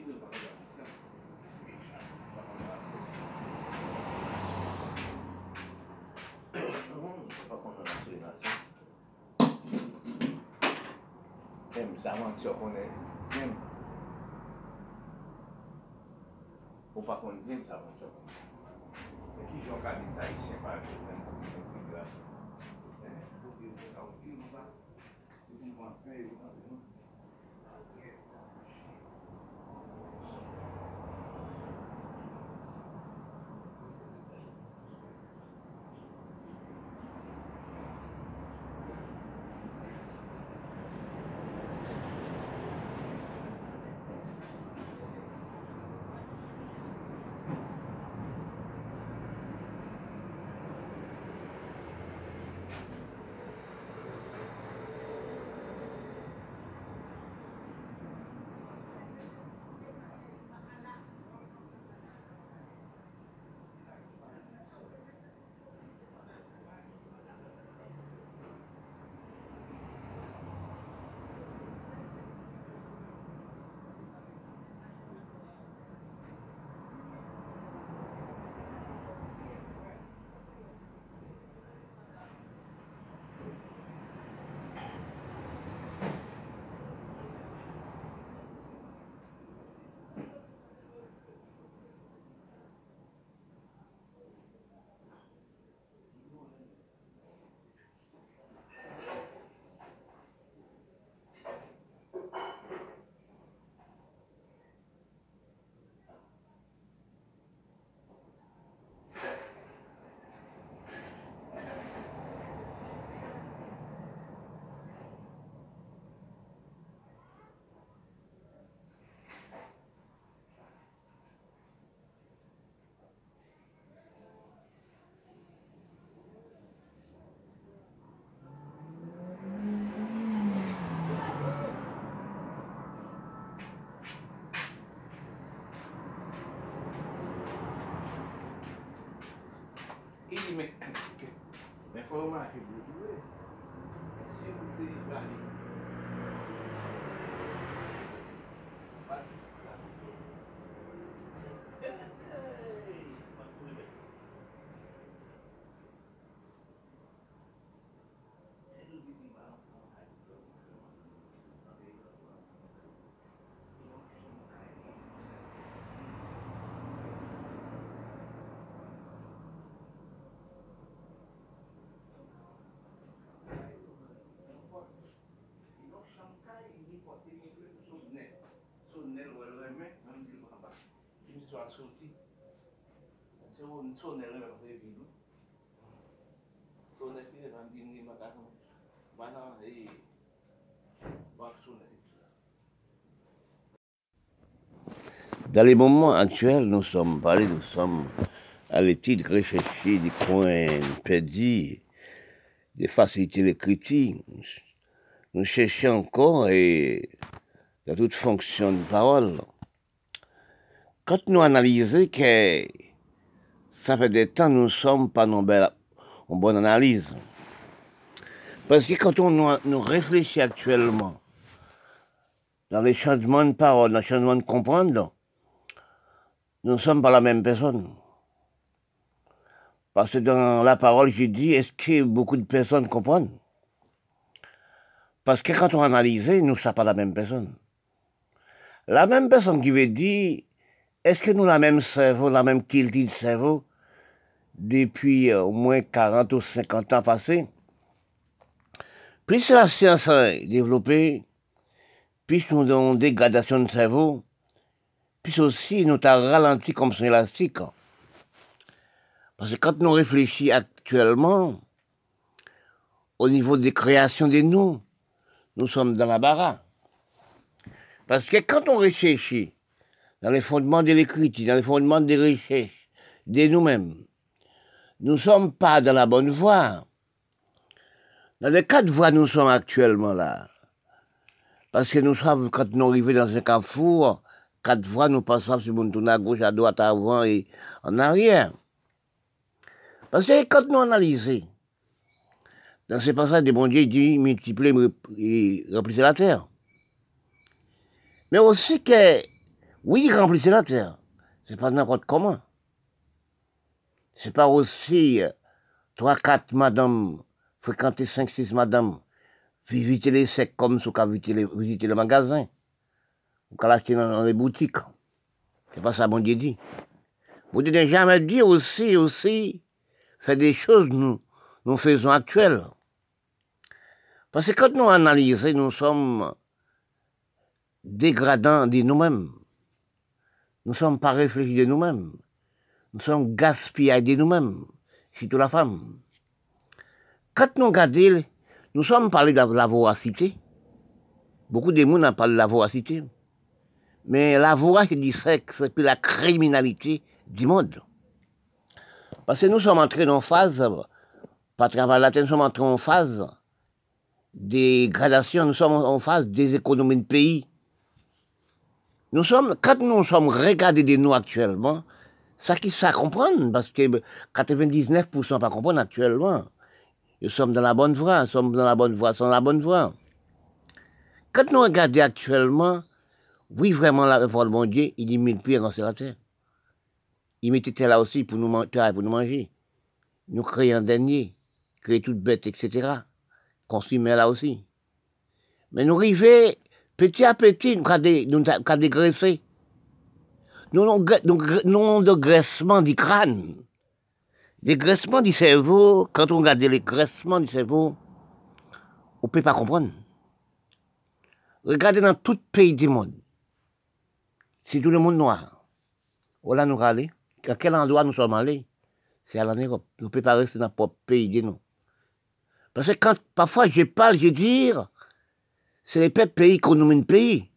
Mèm zaman syo konen, mèm. Ou pa konen, mèm zaman syo konen. Mèm ki jok avit sa isye pa avit mèm konen mèm konen. Mèm konen, mèm konen, mèm konen, mèm konen, mèm konen, mèm konen, mèm konen. Fwa man ki blou, si ou te Dans les moments actuels, nous sommes parlés, nous sommes à l'étude réfléchie des coins perdus, des facilités d'écriture. Nous cherchons encore et de toute fonction de parole. Quand nous analysons que ça fait des temps nous ne sommes pas en bonne analyse. Parce que quand on nous réfléchit actuellement dans les changements de parole, dans les changements de comprendre, nous ne sommes pas la même personne. Parce que dans la parole, j'ai dit, est-ce que beaucoup de personnes comprennent? Parce que quand on analyse, nous ne sommes pas la même personne. La même personne qui veut dire, est-ce que nous la même cerveau, la même qualité de cerveau, depuis euh, au moins 40 ou 50 ans passés Plus la science est développée, plus nous avons une dégradation de cerveau, plus aussi nous avons ralenti comme son élastique. Parce que quand nous réfléchissons actuellement, au niveau des créations de nous, nous sommes dans la barre. Parce que quand on réfléchit, dans les fondements de l'écriture, dans les fondements des recherches, de nous-mêmes. Nous ne sommes pas dans la bonne voie. Dans les quatre voies, nous sommes actuellement là. Parce que nous sommes, quand nous arrivons dans un carrefour, quatre voies, nous passons sur mon tourne à gauche, à droite, avant et en arrière. Parce que quand nous analysons, dans ce passage de bon Dieu, dit multiplier et remplissez la terre. Mais aussi que Oui, il remplissait la terre. C'est pas n'importe comment. C'est pas aussi euh, trois, quatre madames, fréquenter cinq, six madames, visiter les secs comme ce qu'a visiter, visiter le magasin, ou qu'à l'acheter dans, les boutiques. C'est pas ça, bon Dieu dit. Vous dites jamais dit aussi, aussi, faire des choses, nous, nous faisons actuelles. Parce que quand nous analysons, nous sommes dégradants de nous-mêmes. Nous ne sommes pas réfléchis de nous-mêmes. Nous sommes gaspillés de nous-mêmes, surtout la femme. Quand nous regardons, nous sommes parlé de la voracité. Beaucoup de gens ont parlé de la voracité. Mais la voracité du sexe puis la criminalité du monde. Parce que nous sommes entrés en phase, par travers la nous sommes entrés en phase des gradations, nous sommes en phase des économies de pays. Nous quand nous sommes regardés de nous actuellement, ça qui ça comprendre, parce que 99% pas actuellement. Nous sommes dans la bonne voie, nous sommes dans la bonne voie, sommes dans la bonne voie. Quand nous regardons actuellement, oui, vraiment, la réforme mon Dieu, il dit mille pieds dans la terre. Il mettait là aussi pour nous, pour nous manger. Nous créer un dernier, créer toute bête, etc. Consommer là aussi. Mais nous arrivons Petit à petit, nous avons dégraissé. Nous avons de graissement du crâne. Dégraissement du cerveau, quand on regarde les graissements du cerveau, on ne peut pas comprendre. Regardez dans tout pays du monde. C'est tout le monde noir. Où là nous allons À quel endroit nous sommes allés? C'est à l'Europe. Nous ne pouvons pas rester dans notre propre pays de nous. Parce que quand parfois je parle, je dis, c'est les peuples pays qu'on nomme pays.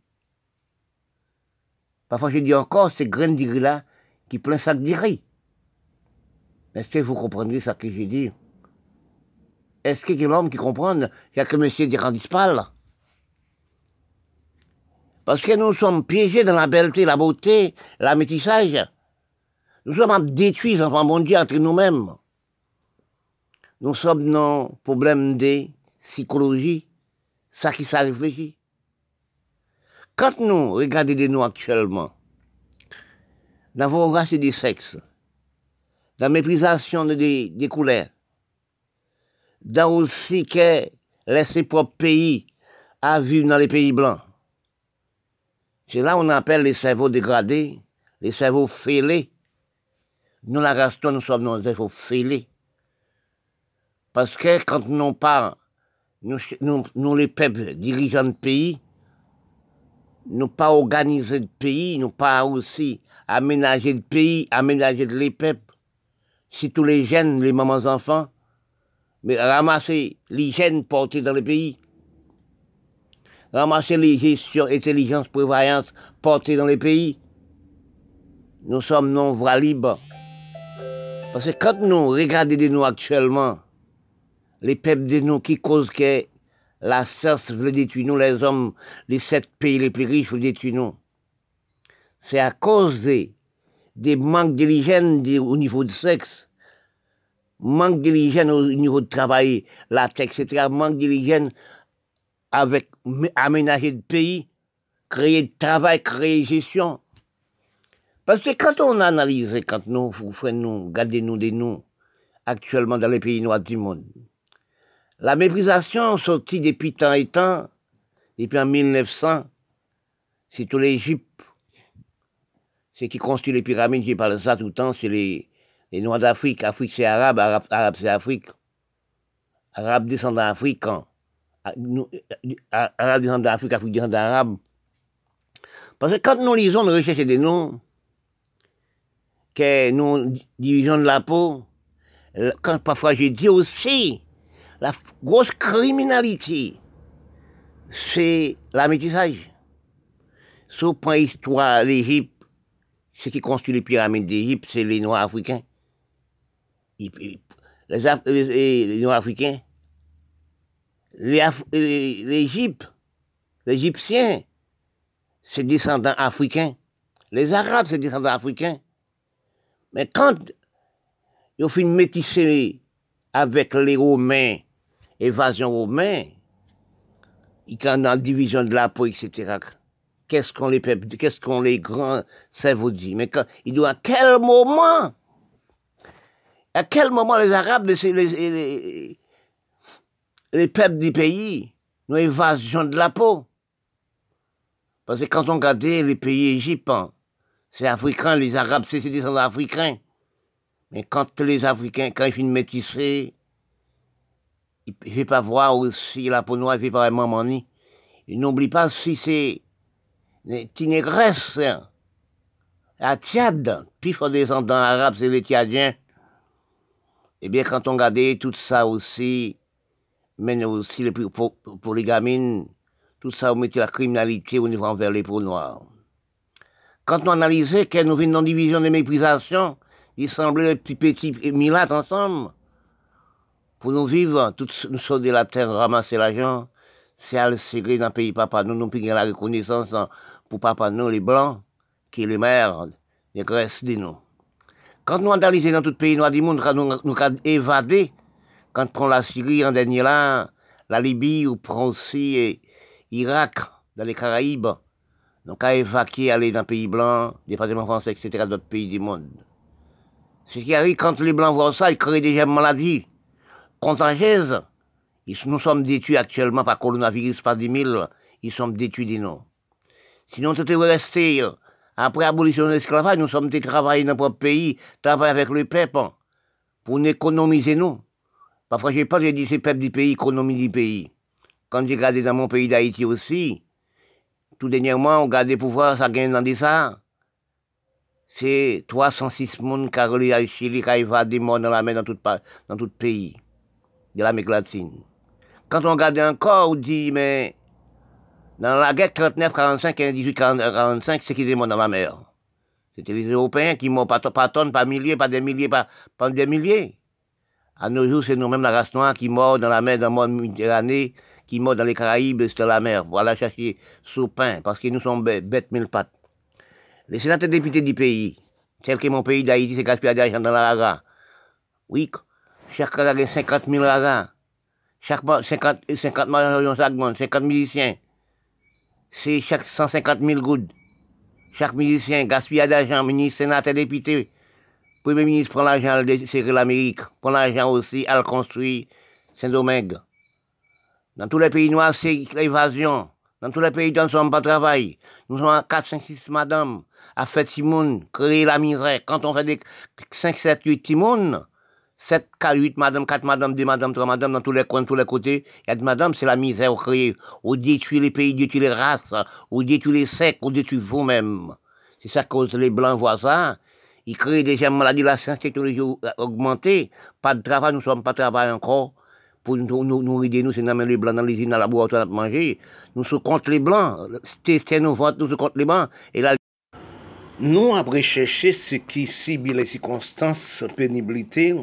Parfois, je dis encore, c'est grain de là qui plein sac de riz. Est-ce que vous comprenez ce que je dis? Est-ce qu'il y a l'homme qui comprend Il n'y a que M. Dirandispal Parce que nous sommes piégés dans la belleté, la beauté, la métissage. Nous sommes détruits, enfants mon Dieu, entre nous-mêmes. Nous sommes dans le problème de psychologie, ça qui s'est réfléchi. Quand nous regardons de nous actuellement, dans races des sexes, dans la méprisation des, des couleurs, dans aussi que laisser propres pays à vivre dans les pays blancs. C'est là on appelle les cerveaux dégradés, les cerveaux fêlés. Nous, la race, nous sommes dans les cerveaux fêlés. Parce que quand nous parlons nous, les peuples dirigeants de pays, nous pas organiser le pays, nous pas aussi aménager le pays, aménager les peuples. Si tous les jeunes, les mamans enfants, mais ramasser l'hygiène portée dans le pays, ramasser les gestions, intelligence, prévoyance portées dans les pays, nous sommes non vrais libres. Parce que quand nous regardons de nous actuellement, les peuples de nous qui causent que la science veut détruire nous, les hommes, les sept pays les plus riches veulent détruire nous. C'est à cause des manques d'hygiène au niveau du sexe, manque d'hygiène au niveau du travail, la texte, etc., manque d'hygiène avec aménager le pays, créer de travail, créer gestion. Parce que quand on analyse, quand nous, vous nous, regardez nous des nous, actuellement dans les pays noirs du monde, la méprisation sortie depuis tant et temps, depuis en 1900, c'est tout l'Égypte. C'est qui construit les pyramides, j'ai parlé de ça tout le temps, c'est les, les Noirs d'Afrique. Afrique, c'est arabe, arabe, c'est Afrique. Arabe descendant africain. Arabe descendant d'Afrique, Afrique descendant d'arabe. Parce que quand nous lisons, nous recherchons des noms, que nous divisions de la peau, quand parfois je dis aussi, la grosse criminalité, c'est la métissage. Sous point histoire l'Égypte, ce qui construit les pyramides d'Égypte, c'est les Noirs africains. Les, Noirs africains. L'Égypte, l'Égyptien, c'est descendants africains. Les Arabes, c'est descendants africains. Mais quand ils ont fait métisser avec les Romains évasion aux mains, il y a une division de la peau, etc. qu'est-ce qu'on les, qu'est-ce qu'on les grands cerveaux dit. Mais quand, il doit à quel moment, à quel moment les Arabes, les, les, les, peuples du pays, nous évasion de la peau? Parce que quand on regarde les pays égyptiens, c'est africain, les Arabes, c'est des africains. Mais quand les Africains, quand ils finissent métisser, il ne fait pas voir aussi la peau noire, il fait pas vraiment ni. Il n'oublie pas si c'est les négresses, à Tchad, puis faut descendants arabes, c'est les Tchadiens. Eh bien, quand on regarde tout ça aussi, mais aussi les pour, les gamines, tout ça, on mettait la criminalité au niveau envers les peaux noires. Quand on analysait qu'elle nous vient une division de méprisation, il semblait les petits petits milates ensemble. Pour nous vivre, nous sommes de la terre, ramasser l'argent, c'est à le serrer dans le pays papa. Nous, nous payons la reconnaissance pour papa, nous, les blancs, qui est les mères, les graisses de nous. Quand nous analysons dans tout le pays noir du monde, nous, nous, nous évadé, quand prend la Syrie en dernier là, la Libye, ou prend aussi Irak, dans les Caraïbes, donc à évacuer, aller dans le pays blanc, département français, etc., d'autres pays du monde. Ce qui arrive quand les blancs voient ça, ils créent déjà une maladie contagieuse. Nous sommes détruits actuellement par coronavirus, par des mille, ils sont détruits des noms. Sinon, tout est resté, après l'abolition de l'esclavage, nous sommes travaillés dans notre pays, travailler avec le peuple, pour nous économiser nous. Parfois, j'ai pas, j'ai dit, c'est peuple du pays, économie du pays. Quand j'ai regardé dans mon pays d'Haïti aussi, tout dernièrement, on regarde les pouvoirs, ça gagne dans des ça. C'est 306 personnes qui ont Chili, qui ont des morts dans la mer dans tout, dans tout pays de l'Amérique latine. Quand on regarde encore, on dit, mais dans la guerre 39-45 et 18-45, c'est qui est morts dans la mer C'était les Européens qui morts pas, pas tonnes, pas milliers, pas des milliers, pas des milliers. À nos jours, c'est nous-mêmes, la race noire, qui mort dans la mer, dans le monde méditerranéen, qui mort dans les Caraïbes, c'est la mer. Voilà chercher sous pain, parce que nous sommes bêtes, mille pattes. Les sénateurs députés du pays, tel que mon pays d'Haïti, c'est gaspillage d'argent dans la raga. Oui, chaque cas a 50 000 ragas. Chaque 50, 50 millions de 50 musiciens. C'est chaque 150 000 gouttes. Chaque musicien gaspille d'argent, ministre, sénateur, député. Premier ministre prend l'argent serrer l'Amérique, prend l'argent aussi à le construire Saint-Domingue. Dans tous les pays noirs, c'est l'évasion. Dans tous les pays, nous ne sommes pas travail. Nous sommes à 4, 5, 6 madame, à faire Timoun, créer la misère. Quand on fait des 5, 7, 8 Timoun, 7, 4, 8 madame, 4 madame, 2 madame, 3 madame, dans tous les coins, tous les côtés. Il y a des madame, c'est la misère au créer. On détruit les pays, détruit les races, on détruit les secs, on détruit vous-même. C'est ça cause les blancs voient ça. Ils créent déjà une maladie, la science technologie augmentée. Pas de travail, nous ne sommes pas travail encore. Pour nous, nous, nous nous, c'est les blancs dans les îles, dans la laboratoire, à manger. Nous sommes contre les blancs. C'est nos votes, nous sommes contre les blancs. Et là, nous, après chercher ce qui cible les circonstances, pénibilité,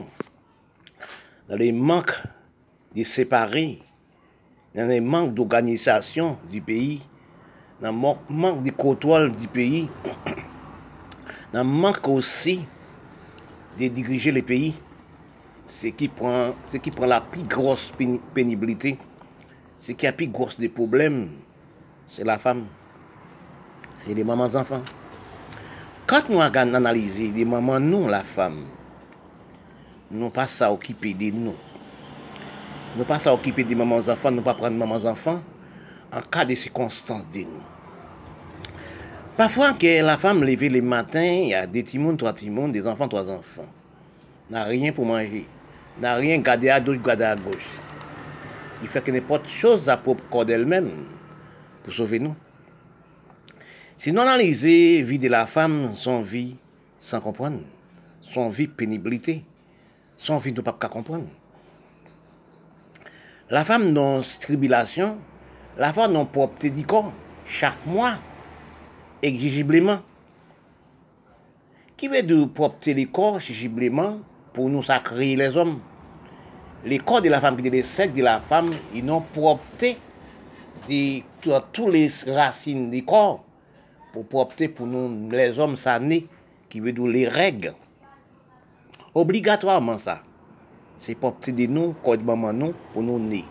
dans les manques de séparer, dans les manques d'organisation du pays, dans manque de contrôle du pays, dans le manque aussi de diriger le pays, ce qui prend, la plus grosse pénibilité, ce qui a le plus gros des problèmes, c'est la femme, c'est les mamans Kant nou agan analize de maman nou la fam, nou pa sa okipe de nou. Nou pa sa okipe de maman zanfan, nou pa pran maman zanfan, an ka de sikonstans de nou. Pafwa ke la fam leve le matin, ya de timoun, toa timoun, de zanfan, toa zanfan. Nan riyen pou manje, nan riyen gade a douj, gade a goj. I feke ne pot chose apop kode el men pou sove nou. Si nous analysons la vie de la femme, son vie sans comprendre, son vie pénibilité, son vie de pas comprendre. La femme dans tribulation, la femme dans propre du corps, chaque mois, exigiblement. Qui veut de propre le corps exigiblement pour nous sacrer les hommes? Les corps de la femme, les sexe de la femme, ils n'ont propre de toutes les racines du corps pour propre pour nous, les hommes sanés, qui veut dire les règles. Obligatoirement ça. C'est pas petit de nous, quoi de maman nous, pour nous nez.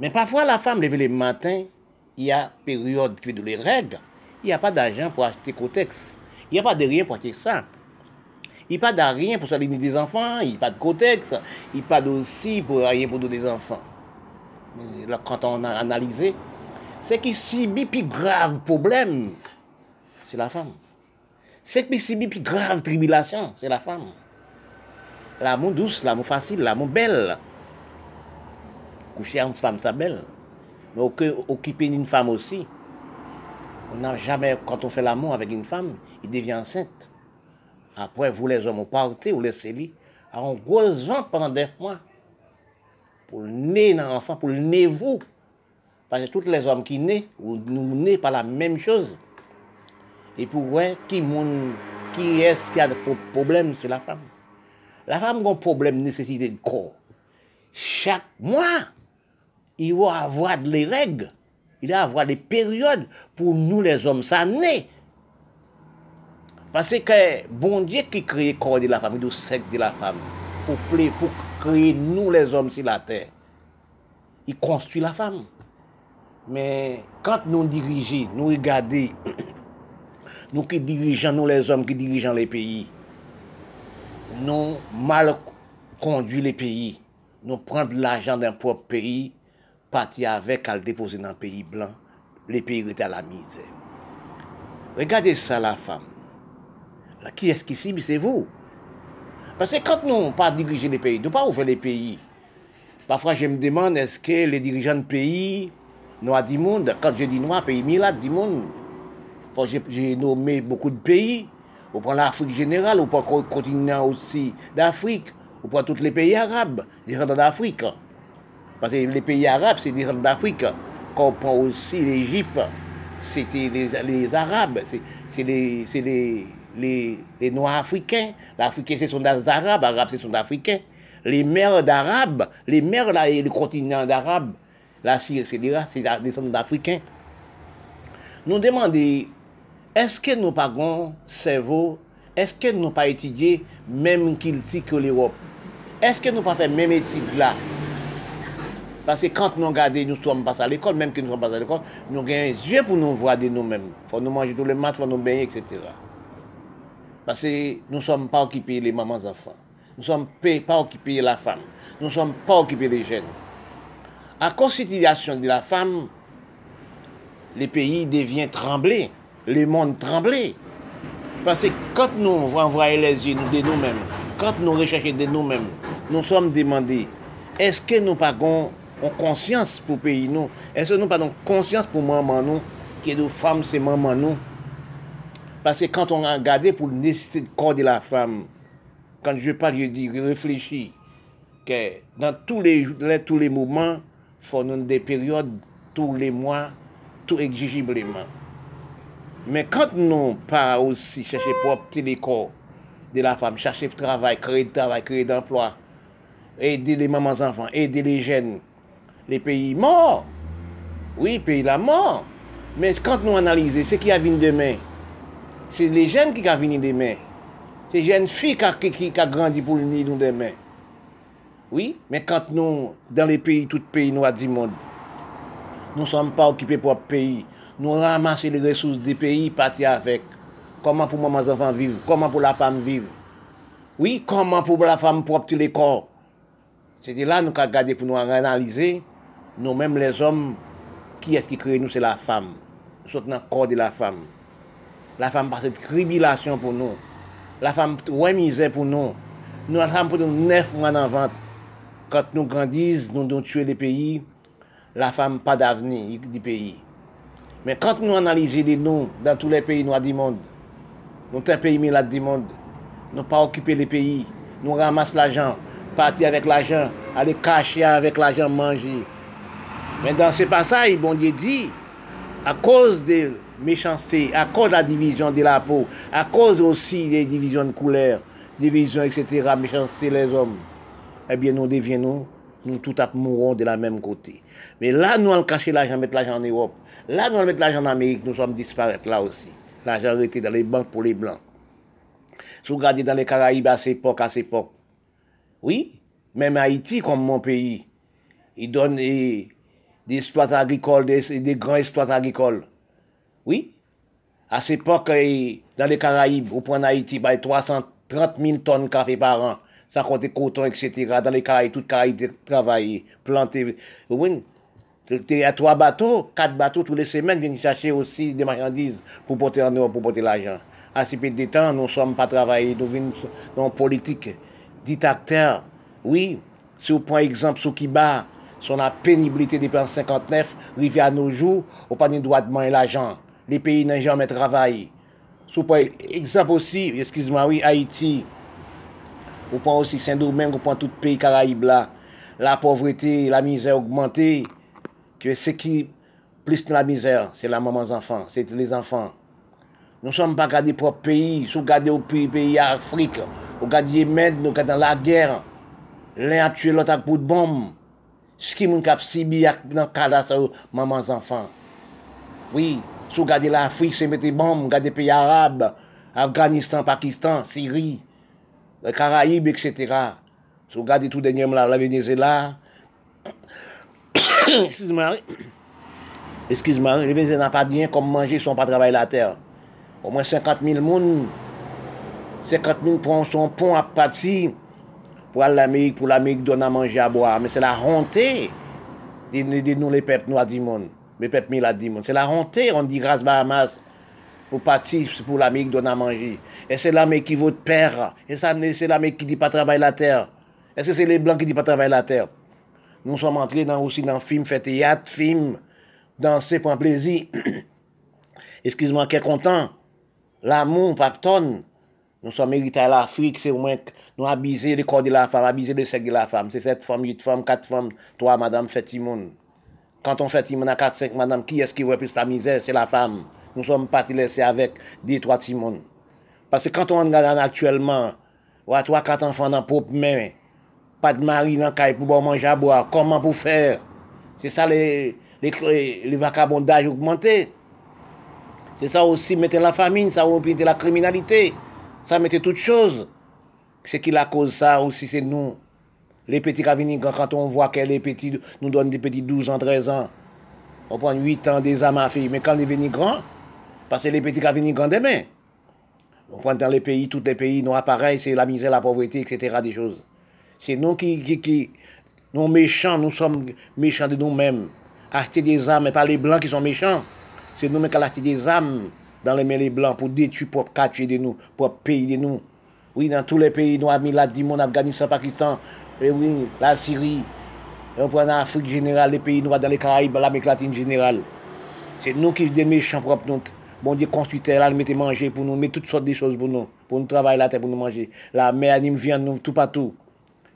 Mais parfois la femme lève le matin, il y a période qui de les règles, il n'y a pas d'argent pour acheter Cotex. Il n'y a pas de rien pour acheter ça. Il n'y a pas de rien pour soigner des enfants, il n'y a pas de Cotex, il n'y a pas aussi pour rien pour donner des enfants. Mais là, quand on a analysé, c'est qui subit plus grave problème, c'est la femme. C'est qui subit plus grave tribulation, c'est la femme. L'amour douce, l'amour facile, l'amour belle. Coucher une femme, ça belle. Mais occuper une femme aussi. On n'a jamais, quand on fait l'amour avec une femme, il devient enceinte. Après, vous les hommes, vous partez, vous laissez lui. On gros pendant des mois. Pour le nez dans l'enfant, pour le nez vous. Parce que tous les hommes qui naissent, nous naissons pas la même chose. Et pour voir qui, qui est-ce qui a des problèmes, c'est la femme. La femme a un problème de nécessité de corps. Chaque mois, il va avoir des règles, il va avoir des périodes pour nous les hommes, ça naît. Parce que bon Dieu qui crée le corps de la femme, le sexe de la femme, pour, pour créer nous les hommes sur la terre, il construit la femme. Mais quand nous dirigeons, nous regardons, nous qui dirigeons, nous les hommes qui dirigeons les pays, nous mal conduit les pays, nous prenons l'argent d'un propre pays, partir avec à le déposer dans un pays blanc, les pays étaient à la misère. Regardez ça, la femme. qui est-ce qui cible? C'est vous. Parce que quand nous pas diriger les pays, nous pas ouvrir les pays. Parfois, je me demande, est-ce que les dirigeants de pays, noirs du quand je dis noir, pays milade du monde, j'ai nommé beaucoup de pays, on prend l'Afrique générale, on prend le continent aussi d'Afrique, on prend tous les pays arabes, différents d'Afrique. Parce que les pays arabes, c'est différents d'Afrique. Quand on prend aussi l'Égypte, c'était les, Arabes, c'est les, les, les, les, Noirs africains. L'Africain, ce sont des Arabes, les Arabes, ce sont des Africains. Les mères d'Arabes, les mères là, et le continent d'Arabes, la Syrie, etc., c'est des descendants d'Africains. Nous demandons eske nou pa gon servo, eske nou pa etidye menm kil ti ke l'Europe? Eske nou pa fe menm etid la? Pase kant nou gade nou som pas al ekol, menm ki nou som pas al ekol, nou genye zye pou nou vwade nou menm. Fon nou manje tou le mat, fon nou benye, etc. Pase nou som pa okipe le maman zafan. Nou som pa okipe la fam. Nou som pa okipe le jen. A konsitirasyon de la fam, le peyi devyen tremble. le monde tremblait. Parce que quand nous envoyons les yeux de nous-mêmes, quand nous recherchons de nous-mêmes, nous sommes demandés, est-ce que nous pagons on conscience pour pays nous? Est-ce que nous pas conscience pour maman nous? Que nos femmes, c'est maman nous? Parce que quand on a regardé pour nécessité de corps de la femme, quand je parle, je dis, réfléchis, que dans tous les, les tous les moments, il faut des périodes, tous les mois, tout exigiblement. Men kant nou pa osi chèche pou opte l'ekor de la fam, chèche pou travay, kreye d'travay, kreye d'emploi, ede le maman zanfan, ede le jen, le peyi mor, oui, peyi la mor, men kant nou analize, se ki avin demen, se le jen ki ka vini demen, se jen fi ka, ki ka grandi pou l'ni nou demen, oui, men kant nou, dan le peyi, tout peyi nou a di moun, nou som pa okipe pou ap peyi, nou ramase le resous de peyi pati avek. Koman pou maman zanfan viv? Koman pou la fam viv? Oui, koman pou la fam propte le kor? Se de la nou ka gade pou nou analize, nou menm les om, ki eski kreye nou se la fam. Sot nan kor de la fam. La fam pase kribilasyon pou nou. La fam wè mizè pou nou. Nou an fam pou nou nef mwen an vant. Kant nou grandiz, nou don tue de peyi, la fam pa davni di peyi. Mais quand nous analysons les noms dans tous les pays noirs du monde, nous sommes un pays malade du monde, nous pas occupé les pays, nous ramassons l'argent, partir avec l'argent, aller cacher avec l'argent, manger. Mais dans ce passage, bon Dieu dit, à cause de méchanceté, à cause de la division de la peau, à cause aussi des divisions de couleurs, divisions, etc., méchanceté les hommes, eh bien nous deviennons, nous tout mourons de la même côté. Mais là, nous allons cacher l'argent, mettre l'argent en Europe. Là, nous allons mettre l'argent en Amérique, nous sommes disparaître là aussi. L'argent arrêté dans les banques pour les Blancs. Si vous regardez dans les Caraïbes à cette époque, à cette époque, oui, même Haïti, comme mon pays, il donne, des exploitants agricoles, des, des grands exploitants agricoles. Oui. À cette époque, dans les Caraïbes, au point d'Haïti, bah, 330 000 tonnes de café par an, sans compter coton, etc. Dans les Caraïbes, toutes Caraïbes travaillées, plantées. Oui. Il Te a 3 bateaux, 4 bateaux tous les semaines viennent chercher aussi des marchandises pour porter en Europe, pour porter l'argent. À si peu de temps, nous ne sommes pas travaillés, nous venons dans politique. Dit oui, si vous prenez exemple sur Kiba, son la pénibilité des plans 59, rivé à nos jours, au pas de droit de main l'argent. Les pays n'ont jamais travaillé. Si vous prenez exemple aussi, excuse-moi, oui, Haïti, vous prenez aussi Saint-Domingue, vous prenez tout pays Caraïbes là, la pauvreté, la misère augmentée. Que ce qui plus de la misère, c'est la maman enfants, c'est les enfants. Nous ne sommes pas gardés propres pays, nous gardés au pays, pays Afrique, nous gardons Yémen, nous gardons la guerre. L'un a tué l'autre bout de bombe. Ce qui m'a cap sibi dans le cas de maman enfants. Oui, vous regardez l'Afrique, c'est mettre bombes, regardez les pays arabes, Afghanistan, Pakistan, Syrie, les Caraïbes, etc. Vous regardez tout dernier, la Venezuela, Excuse-moi. Excuse-moi, les Vénézuéliens n'ont pas bien comme manger, ils sont pas travailler la terre. Au moins 50 000 personnes, 50 000 pour son pont à partir pour l'Amérique, pour l'Amérique donne à manger, à boire. Mais c'est la honte de, de, de nous, les peuples noirs du monde, les peuples mille du monde. C'est la honte, on dit grâce Bahamas, pour partir pour l'Amérique donne à manger. Et c'est l'Amérique qui vote père. Et c'est l'Amérique qui dit pas travailler la terre. Est-ce que c'est les Blancs qui disent pas travailler la terre? nous sommes entrés dans, aussi dans film, fait théâtre, film, danser pour un plaisir. Excuse-moi, qu'est content. L'amour, papton. Nous sommes hérités à l'Afrique, c'est au moins nous abiser le corps de la femme, abiser le sexe de la femme. C'est sept femmes, huit femmes, quatre femmes, trois madame, fait timon. Quand on fait timon à quatre, cinq madame, qui est-ce qui voit plus la misère? C'est la femme. Nous sommes partis laissés avec des trois timon. Parce que quand on regarde actuellement, ou à trois, quatre enfants dans pauvre main, de mari dans le pour manger à boire, comment pour faire? C'est ça les, les, les vagabondages augmentés. C'est ça aussi, mettre la famine, ça mettre la criminalité, ça mettait toutes choses. Ce qui la cause ça aussi, c'est nous. Les petits qui quand on voit que les petits nous donnent des petits 12 ans, 13 ans, on prend 8 ans des âmes à filles. Mais quand ils viennent grands, parce que les petits qui grands demain, on prend dans les pays, tous les pays, nous pareil, c'est la misère, la pauvreté, etc. des choses. C'est nous qui, qui, qui, nous méchants, nous sommes méchants de nous-mêmes. Acheter des âmes, et pas les blancs qui sont méchants. C'est nous-mêmes qui acheté des âmes dans les mains des blancs pour détruire propre quartier de nous, propre pays de nous. Oui, dans tous les pays, nous avons mis la Dimon, Afghanistan, Pakistan, et oui, la Syrie. Et on prend en Afrique générale, les pays noirs dans les Caraïbes, l'Amérique latine générale. C'est nous qui sommes des méchants propres. Nous. Bon Dieu construit là, nous mettez manger pour nous, met toutes sortes de choses pour nous, pour nous travailler la terre, pour nous manger. La mer, nous viande, nous, tout partout.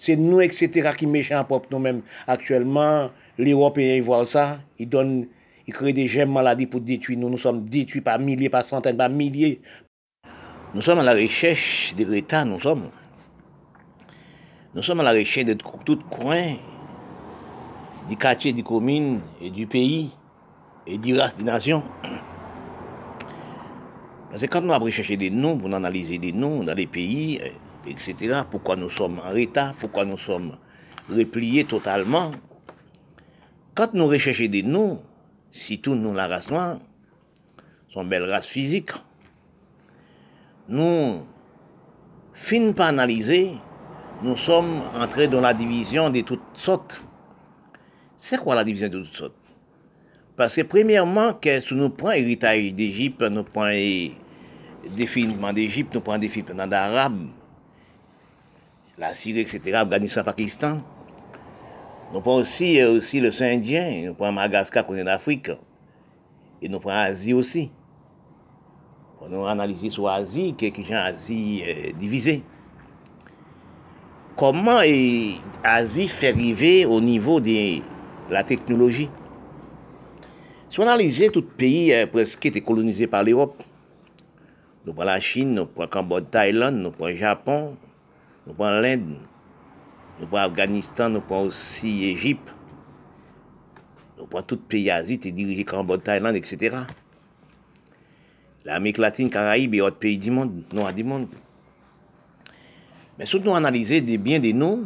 C'est nous, etc., qui méchants propres nous-mêmes. Actuellement, les Européens, ils voient ça, ils donnent ils créent des gemmes maladies pour détruire nous. Nous sommes détruits par milliers, par centaines, par milliers. Nous sommes à la recherche de l'État, nous sommes. Nous sommes à la recherche de tout coin, du quartier, des communes du pays et du race des nations. Parce que quand nous avons recherché des noms, pour analyser des noms dans les pays, etc., pourquoi nous sommes en état, pourquoi nous sommes repliés totalement, quand nous recherchons des noms, si tout nous, la race noire, son belle race physique, nous, fin pas analyser, nous sommes entrés dans la division de toutes sortes. C'est quoi la division de toutes sortes? Parce que premièrement, qu'est-ce nous prend héritage d'Égypte, nous prend définitivement d'Égypte, nous prend définitivement d'Arabe, la Syrie, etc., Afghanistan, Pakistan. Nous prenons aussi, euh, aussi le Saint-Indien, nous prenons Madagascar qu'on est d'Afrique, et nous prenons Asie aussi. On a analysé sur Asie, qui est Asie euh, divisée. Comment Asie fait arriver au niveau de la technologie? Si on analyse tout pays euh, presque été colonisé par l'Europe, nous prenons la Chine, nous prenons Cambodge, Thaïlande, nous prenons le Japon, nous prenons l'Inde, nous prenons Afghanistan, nous prenons aussi Égypte. Nous prenons tout pays Asie, tu dirigé Cambodge, Thaïlande, etc. L'Amérique latine, Caraïbes et autres pays du monde, noirs du monde. Mais surtout nous analyser des biens de nous,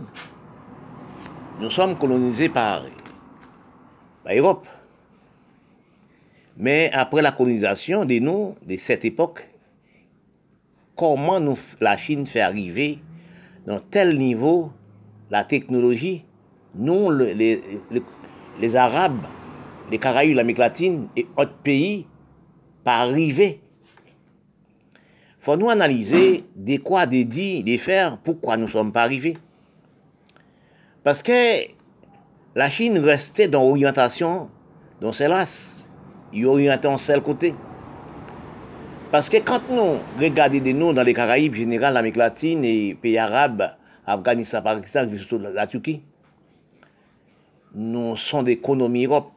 nous sommes colonisés par l'Europe. Mais après la colonisation de nous, de cette époque, comment la Chine fait arriver dans tel niveau la technologie, nous, le- les, Arabes, les Caraïbes, l'Amérique latine et autres pays, pas arriver. faut nous analyser des quoi, des dire, des faire, pourquoi nous ne sommes pas arrivés. Parce que la Chine restait dans l'orientation, dans celle-là, il orientait en seul côté. Parce que quand nous regardons de nous dans les Caraïbes, général, l'Amérique latine et pays arabes, Afghanistan, Pakistan, surtout la, Turquie, nous sommes d'économie Europe.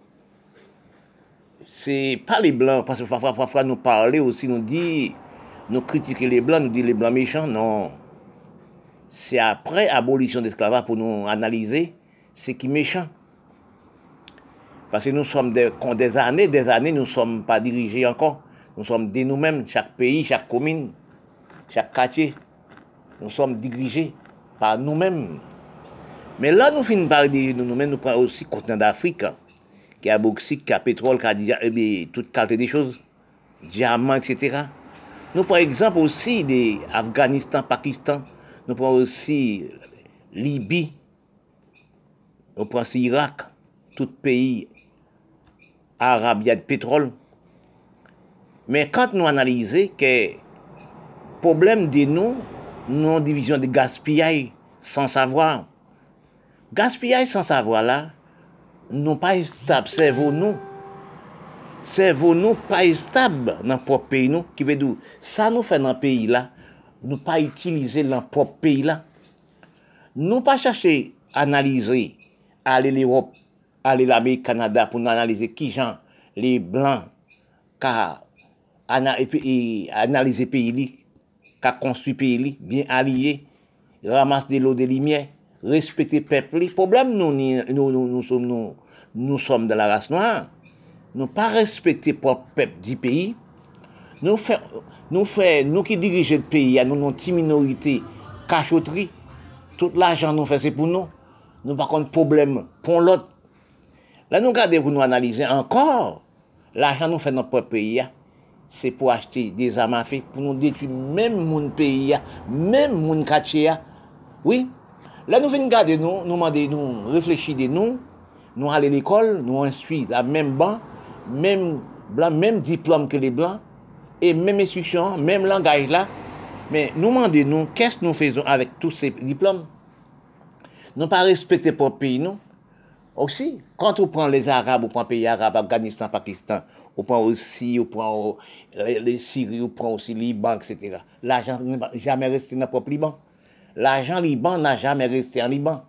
C'est pas les Blancs, parce que parfois, nous parler aussi, nous dit, nous critiquer les Blancs, nous dit les Blancs méchants, non. C'est après abolition de l'esclavage pour nous analyser ce qui est méchant. Parce que nous sommes des, des années, des années, nous ne sommes pas dirigés encore. Nous sommes de nous-mêmes, chaque pays, chaque commune, chaque quartier. Nous sommes dirigés par nous-mêmes. Mais là, nous finissons par nous-mêmes, nous prenons aussi le continent d'Afrique, qui a bauxite, qui a pétrole, qui a eh toute qualité des choses, diamants, etc. Nous prenons exemple aussi des Afghanistan, Pakistan, nous prenons aussi Libye, nous prenons aussi Irak, tout pays arabe, il y a de pétrole. Mais quand nous analysons que problème de nous, non division de gaspillage sans savoir, gaspillage sans savoir là, nous pas stable, cerveau nous, cerveau nous pas stable dans le propre pays nous, qui veut ça nous fait dans le pays là, nous pas utiliser dans le propre pays là. Nous pas chercher à analyser, aller l'Europe, aller l'Amérique, Canada pour nous analyser qui gens, les blancs, car ana- et puis, et analyser pays li, qu'a construit pays li, bien allié, ramasse de l'eau de lumière, respecter peuple li. Problème nous, ni- nous, nous, nous sommes nous, nous sommes de la race noire. Nous pas respecter propre peuple du pays. Nous fait, nous fait, nous qui dirigeons le pays, nous une petite minorité, cachotterie. Tout l'argent nous fait c'est pour nous. Nous pas contre problème pour l'autre. Là nous regardons pour nous analyser encore. L'argent nous fait dans notre propre pays. C'est pour acheter des armes à feu, pour nous détruire même mon pays, même mon quartier. Oui. Là nous venons garder nous, nous demander, nous réfléchir nous, nous aller à l'école, nous instruire la même banc, même blanc, diplôme que les blancs, et même instruction, même langage là. Mais nous demandons, nous, qu'est-ce que nous faisons avec tous ces diplômes? Nous pas respecter pour pays, nous. Aussi, quand on prend les Arabes, on prend pays arabes, Afghanistan, Pakistan, on prend aussi, on prend euh, les, Syriens, on prend aussi Liban, etc. L'argent n'a jamais resté dans le propre Liban. L'argent Liban n'a jamais resté en Liban.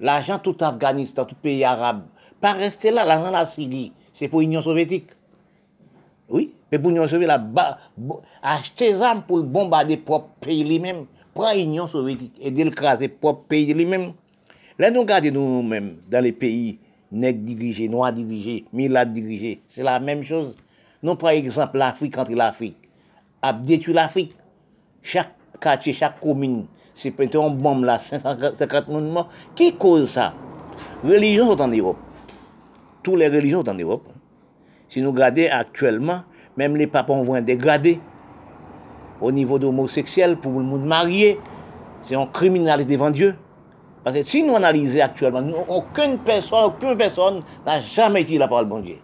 L'argent tout Afghanistan, tout pays arabe, pas resté là, l'argent la Syrie, c'est pour l'Union soviétique. Oui, mais pour l'Union soviétique, bo- acheter des armes pour bombarder propre pays lui-même, prend l'Union soviétique et d'écraser propre pays lui-même. Là, nous regardons nous-mêmes dans les pays nègres dirigés, noirs dirigés, milades dirigés, c'est la même chose. Nous, par exemple, l'Afrique entre l'Afrique, a détruit l'Afrique. Chaque quartier, chaque commune, c'est peut-être une bombe là, 550 000 morts. Qui cause ça? Religions sont en Europe. Toutes les religions sont en Europe. Si nous regardons actuellement, même les papes ont voulu dégrader au niveau de l'homosexuel pour le monde marié. C'est une criminalité devant Dieu. Parce que si nous analysons actuellement, aucune personne, aucune personne n'a jamais dit la parole de bon Dieu.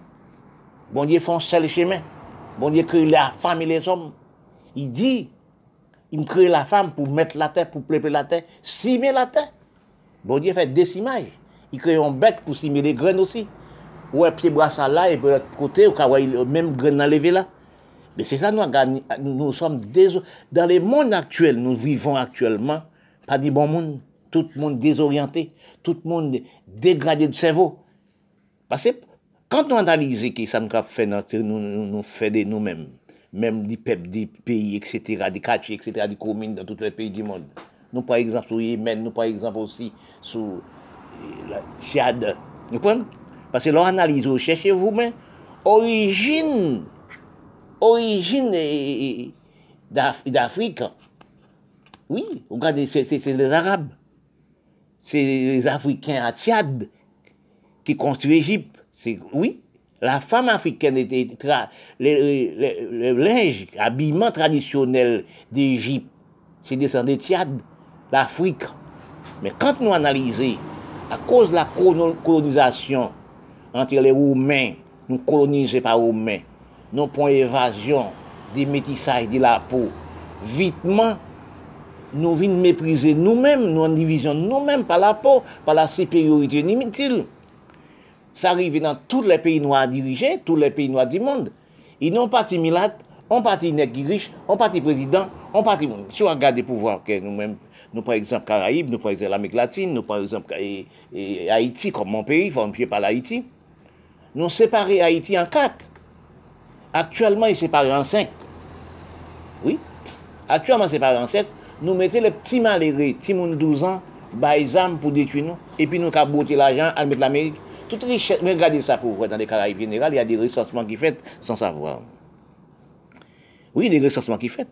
Bon Dieu fait un seul chemin. Bon Dieu crée la femme et les hommes. Il dit, il crée la femme pour mettre la terre, pour préparer la terre, cimer la terre. Bon Dieu fait décimage. Il crée un bec pour cimer les graines aussi. Ou un pied brassard là, et de l'autre côté, ou le même grain enlevé là. Mais c'est ça, nous, nous, nous sommes dans le monde actuel, nous vivons actuellement, pas du bon monde. Tout le monde désorienté, tout le monde dégradé de cerveau. Parce que quand on analyse que ça nous fait, nous, nous, nous fait de nous-mêmes, même des peuples, des pays, etc., des quartiers, etc., des communes dans tous les pays du monde. Nous, par exemple, sur Yémen, nous, par exemple, aussi sur euh, la Tchad. Parce que l'on analyse, vous cherchez vous-même, origine, origine eh, eh, d'Af- d'Afrique. Oui, regardez, c'est les Arabes. C'est les Africains à Tchad qui construisent l'Égypte. Oui, la femme africaine était le, linge, habillement traditionnel d'Égypte, c'est descendu de Tchad, l'Afrique. Mais quand nous analysons, à cause de la colonisation entre les Roumains, nous colonisés par Roumains, nous point évasion des métissages de la peau, vitement, nou vin meprize nou men, nou an divizyon nou men, pa la po, pa la superiorite ni mitil. Sa rive nan tout le peyi nou a dirije, tout le peyi nou a di mond. E nou pati milat, an pati nek ki riche, an pati prezident, an pati moun. Si wak gade pouvo akè nou men, nou par exemple Karaib, nou par exemple Amik Latine, nou par exemple e, e, Haiti, kom mon peyi, fòm fye pal Haiti, nou separe Haiti an kat. Aktuellement, y separe an senk. Oui, aktuellement separe an senk, nou mette le pti malere, ti moun 12 an, bay zam pou detui nou, epi nou ka bote l'ajan al mette l'Amerik. Tout richet, men gade sa pou vwe dan de Karaib General, y a de resursman ki fet, san savwa. Oui, de resursman ki fet.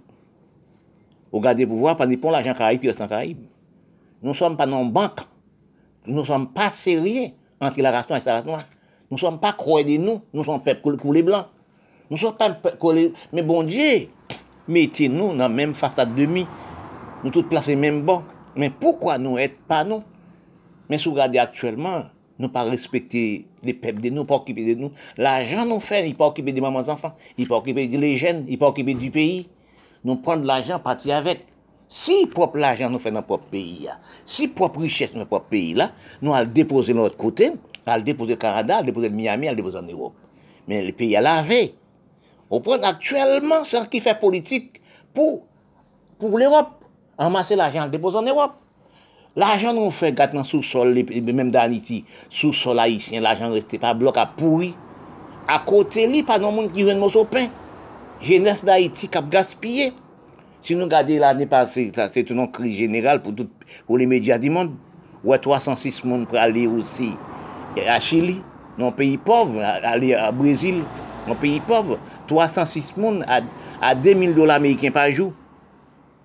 Ou gade pou vwa, pa ni pon l'ajan Karaib, pi ostan Karaib. Nou som pa nan bank, nou som pa serye, antre la rasyon et la rasyon. Nou som pa kroye de nou, nou som pep koule blan. Nou som pa koule, men bon diye, mette nou nan menm fasta demi, Nous tous placés même bon. Mais pourquoi nous n'êtes pas nous? Mais si vous regardez actuellement, nous pas respecter les peuples de nous, pas occuper de nous. L'argent nous fait, il pas occuper des mamans enfants, il pas occuper des jeunes, il pas occuper du pays. Nous prendre l'argent, partir avec. Si propre l'argent nous fait dans notre propre pays, si propre richesse dans notre propre pays là, nous allons déposer de l'autre côté, à le déposer au Canada, à le déposer au Miami, à le déposer en Europe. Mais le pays à laver. On prend actuellement ce qui fait politique pour, pour l'Europe. amase l'ajan l depoz an Erop. L'ajan nou fè gat nan sou sol, mèm dan iti, sou sol haisyen, l'ajan reste pa blok a pouri. A kote li, pa nan moun ki jwen mou sopen. Jenes da iti kap gaspye. Si nou gade l'anè pase, sa se tonon kri general pou, tout, pou le media di moun, wè 306 moun pralè osi a Chili, nan peyi pov, alè a Brésil, nan peyi pov, 306 moun a, a 2000 dola Amerikyen pa jou.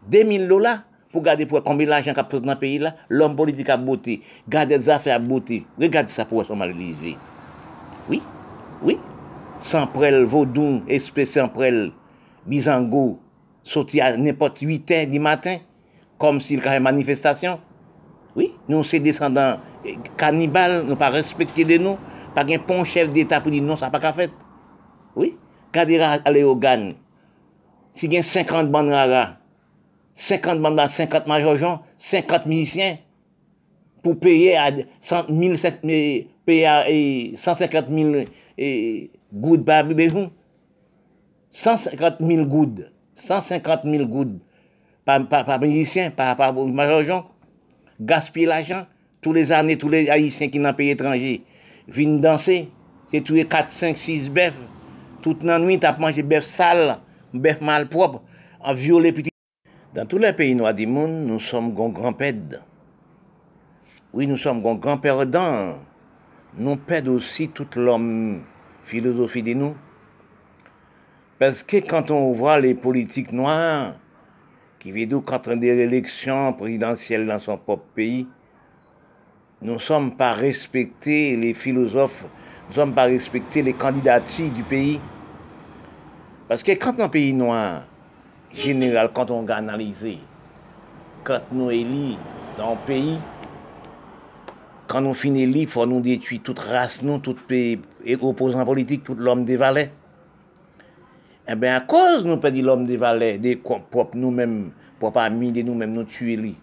2000 dollars pour garder pour combien d'argent qu'a dans le pays là, l'homme politique a beauté, garder des affaires à beauté. Regardez ça pour son mal Oui, oui. Sans prel, vaudou, espèce sans prel, bizango, sorti à n'importe 8 heures du matin, comme s'il y avait une manifestation. Oui, nous sommes descendants cannibales, nous pas respectés de nous, pas un bon chef d'État pour dire non, ça n'a pas qu'à faire. Oui, regardez aller au GAN. Si il y a 50 bandes rares, 50 mandats, 50 majors, 50 musiciens, pour payer à 100 000, payer à 150 000 gouttes par 150 000 gouttes, 150 000 gouttes par, par, par musicien, par, par gaspiller l'argent. Tous les années, tous les haïtiens qui n'ont pays étranger viennent danser. C'est tous les 4, 5, 6 bœufs. Toute la nuit, tu as mangé bœuf sale, bœuf malpropre, en violé petit. Dans tous les pays noirs du monde, nous sommes grands-pères. Oui, nous sommes grands-pères dans. Nous perdons aussi toute l'homme philosophie de nous. Parce que quand on voit les politiques noirs qui viennent quand des élections présidentielles dans son propre pays, nous ne sommes pas respectés les philosophes, nous ne sommes pas respectés les candidatures du pays. Parce que quand un pays noir General, kant on ga analize, kant nou eli dan peyi, kant nou fin eli, fò nou detui tout rase nou, tout peyi, e opozant politik, tout l'om de valè. Ebe, a koz nou pedi l'om de valè, de pop nou men, pop ami de nou men, nou tue li.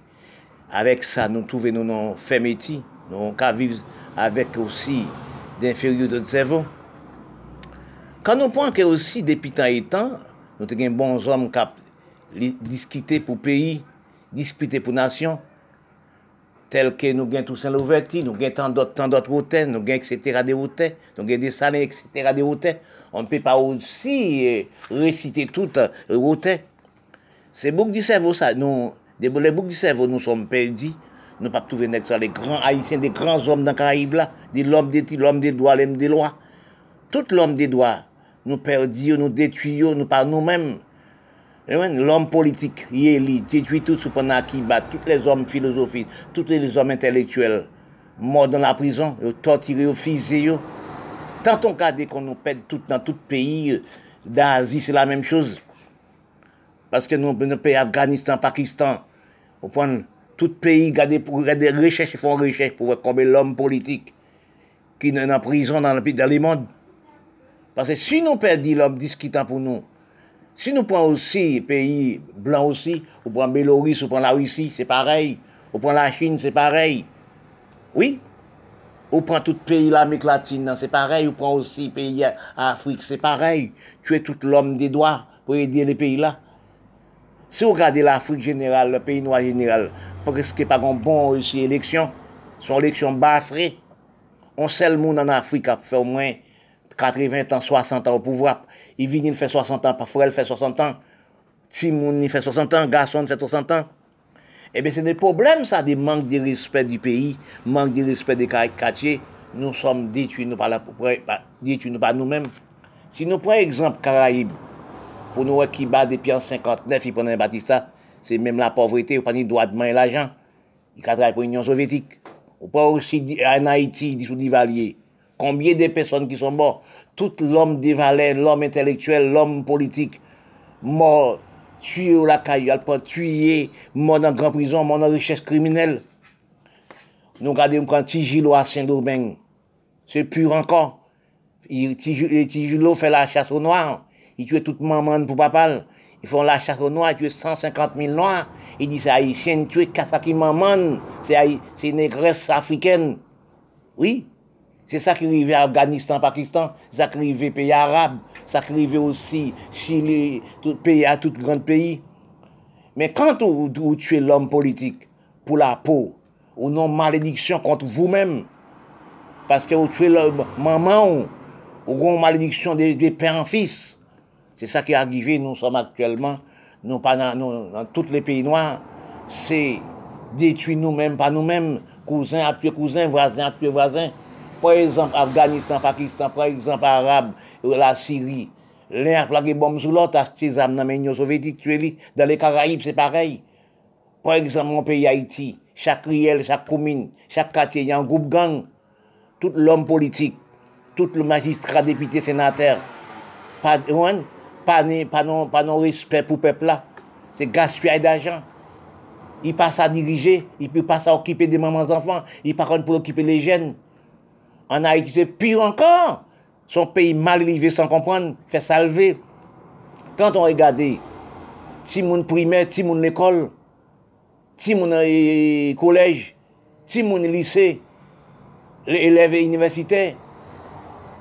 Awek sa, nou touve nou nan femeti, nou ka vive avek osi d'inferyo de tsevo. Kan nou pon ke osi depi tan etan, nou te gen bon zom kap discuter pour pays, discuter pour nation, tel que nous avons Toussaint Louverti, nous avons tant d'autres hôtels, nous avons etc. des hôtels, des salles, etc. des hôtels. On ne peut pas aussi euh, réciter tout les hôtels. C'est bouc du cerveau, ça. Les boucs du cerveau, nous sommes perdus. Nous ne pouvons pas trouver les grands haïtiens, des grands hommes dans les Caraïbes, des l'homme des, l'homme des l'homme des lois. Tout l'homme des droits, nous perdons, nous détruisons, nous par nous-mêmes. L'homme politique, il est détruit tout qui bat, tous les hommes philosophiques, tous les hommes intellectuels, morts dans la prison, torturés, fusillés. Tant on regarde qu'on nous pète tout, dans tout pays euh, d'Asie, c'est la même chose. Parce que nous, nos pays Afghanistan, Pakistan, au point, tout pays, regardez, pour regarder recherches, ils font recherche pour voir l'homme politique qui est en prison dans le pays, dans le monde. Parce que si nous perdons l'homme discutant pour nous, si nous prenons aussi pays blancs aussi, ou prenons Bélorusse, ou prenons la Russie, c'est pareil. Ou prenons la Chine, c'est pareil. Oui. Ou prenons tout pays l'Amérique latine, c'est pareil. Ou prenons aussi pays Afrique, c'est pareil. Tu es tout l'homme des doigts pour aider les pays là. Si vous regardez l'Afrique générale, le pays noir général, parce qu'il n'y a pas bon aussi élection, son élection baffrée. On sait le monde en Afrique a fait au moins 80 ans, 60 ans au pouvoir. Il vient, il fait 60 ans, parfois il fait 60 ans. Timoun, il fait 60 ans, garçon, il fait 60 ans. Eh bien, c'est des problèmes, ça, des manques de respect du pays, manque de respect des quartiers. Nous sommes détruits, nous, par détruits, nous, par nous-mêmes. Si nous prenons exemple Caraïbes, pour nous qui bat depuis en 59, ils prennent ça, c'est même la pauvreté, ou pas droit de main l'argent. Ils travaillent pour l'Union soviétique. Ou pas aussi en Haïti, dit sous. Combien de personnes qui sont mortes? Tout l'homme des valets, l'homme intellectuel, l'homme politique, mort, tué au la caillou, tué, mort dans grande prison, mort dans richesse criminelle. Nous regardons quand Tigilo à Saint-Domingue, c'est pur encore. Tigilo fait la chasse aux noirs. Il tue toute maman pour papa. Ils font la chasse aux noirs, ils tuent 150 000 noirs. Ils disent haïtiens tuent qui maman. C'est négresse africaine. Oui. C'est ça qui arrive à Afghanistan, Pakistan, ça qui arrive aux pays arabes, ça qui arrive aussi Chili, tout pays, à tout grand pays. Mais quand vous, tuez l'homme politique pour la peau, ou non malédiction contre vous-même, parce que vous tuez le maman, ou une malédiction des, pères en fils, c'est ça qui est arrivé, nous sommes actuellement, pas dans, dans tous les pays noirs, c'est détruire nous-mêmes, pas nous-mêmes, tuer cousins, voisins à tuer voisins. Par exemple, Afghanistan, Pakistan, par exemple, Arabe, la Syrie. L'un a plaqué bombe sous l'autre, a ses âmes dans l'Union soviétique, Dans les Caraïbes, c'est pareil. Par exemple, mon pays Haïti, chaque riel, chaque commune, chaque quartier, il y a un groupe gang. Tout l'homme politique, tout le magistrat, député, sénateur, pas, pas, pas, non, pas non respect pour le peuple là. C'est gaspillage d'argent. Il passe à diriger, il peut pas à occuper des mamans enfants, il pas pour occuper les jeunes. An Haïti, se pire ankan. Son peyi malrive san kompran, fè salve. Kant an regade, ti moun primè, ti moun l'ekol, ti moun e kolej, ti moun lise, l'eleve universitè,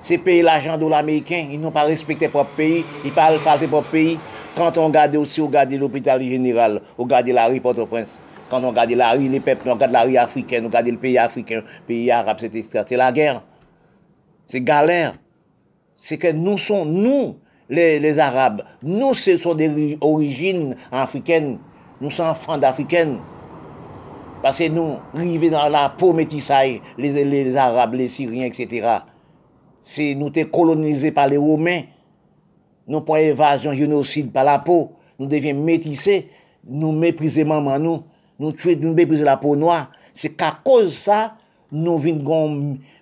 se peyi l'ajan do l'Amériken, yon pa respekte prop peyi, yon pa alfalte prop peyi, kant an gade osi, ou gade l'Hopital General, ou gade la ripote au prince. Quand on regarde la rue, les peuples, on regarde la rue africaine, on regarde le pays africain, le pays arabe, c'est la guerre. C'est galère. C'est que nous sommes, nous, les, Arabes, nous, ce sont des origines africaines. Nous sommes enfants d'Africaines. Parce que nous, arrivés dans la peau métissage, les, Arabes, les Syriens, etc. C'est nous sommes colonisés par les Romains. Nous pour évasion, génocide par la peau. Nous devions métissés. Nous mépriser maman nous nou tue nou beprize la pou noa, se ka koz sa, nou vin gon,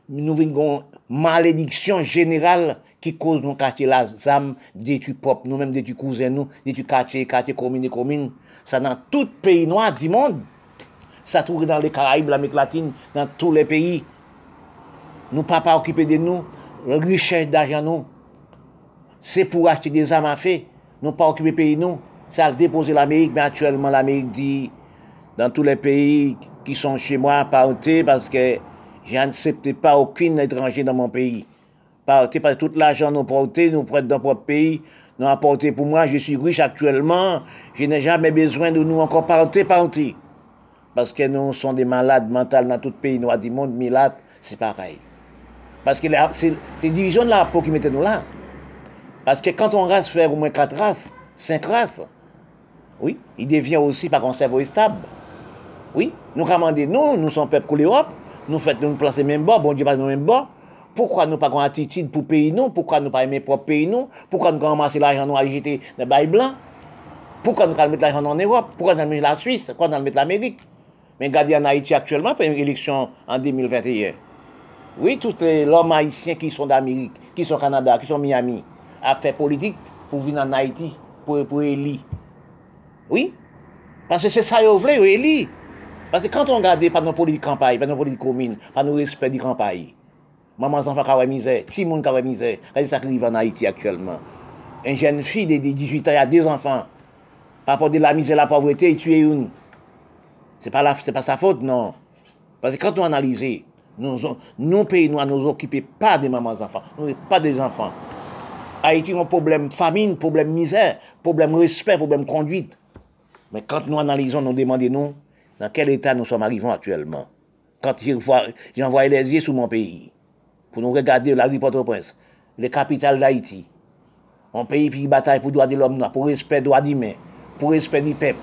gon malediksyon general ki koz nou kache la zam, detu pop, nou menm detu kouzen nou, detu kache, kache komine, komine. Sa nan tout peyi noa di moun, sa touke dan le Karaib, l'Amek Latine, nan tout le peyi. Nou pa pa okipe de nou, richèche d'ajan nou. Se pou achete de zam a fe, nou pa okipe peyi nou, sa al depose l'Amerik, men atuellement l'Amerik di... dans tous les pays qui sont chez moi, partez parce que je n'accepte pas aucun étranger dans mon pays. Partez parce que tout l'argent nous porté, nous prête dans notre pays, nous apporté pour moi, je suis riche actuellement, je n'ai jamais besoin de nous encore partez, partez. Parce que nous sommes des malades mentaux dans tout pays noir du monde, c'est pareil. Parce que c'est division de la peau qui mettait nous là. Parce que quand on reste faire au moins quatre races, cinq races, oui, il devient aussi par cerveau stable. Oui, nous commandons, non, nous sommes peuple pour l'Europe, nous faisons nous placer même bas, bon Dieu passe nous même bas. Pourquoi nous pas une attitude pour pays non Pourquoi nous pas aimer propre pays non Pourquoi nous ramasser l'argent nous à jeter dans bail blanc Pourquoi nous pas mettre l'argent en Europe Pourquoi nous mettre la Suisse Pourquoi nous mettre l'Amérique Mais regardez en Haïti actuellement, pour une élection en 2021. Oui, tous les hommes haïtiens qui sont d'Amérique, qui sont au Canada, qui sont Miami, a faire politique pour venir en Haïti, pour, pour élire. Oui Parce que c'est ça qu'ils veulent, ils élire. Parce que quand on regarde par nos politiques campagne, par nos politiques communes, par nos respect des campagnes, maman enfants qui ont misère, petit monde qui a misère, regardez ça qui arrive en Haïti actuellement. Une jeune fille de 18 ans, il a deux enfants. Par rapport de la misère, la pauvreté, il tue une. C'est pas, pas sa faute, non. Parce que quand on analyse, nous, nous pays, nous, nous occupons pas des mamans enfants, nous pas des enfants. Haïti a un problème famine, problème misère, problème respect, problème conduite. Mais quand nous analysons, nous demandons nous, dans quel état nous sommes arrivés actuellement? Quand j'ai envoyé les yeux sur mon pays, pour nous regarder la rue Port-au-Prince, les capitales d'Haïti, un pays qui bataille pour droit de l'homme, pour respect droit d'humain, pour respect du peuple.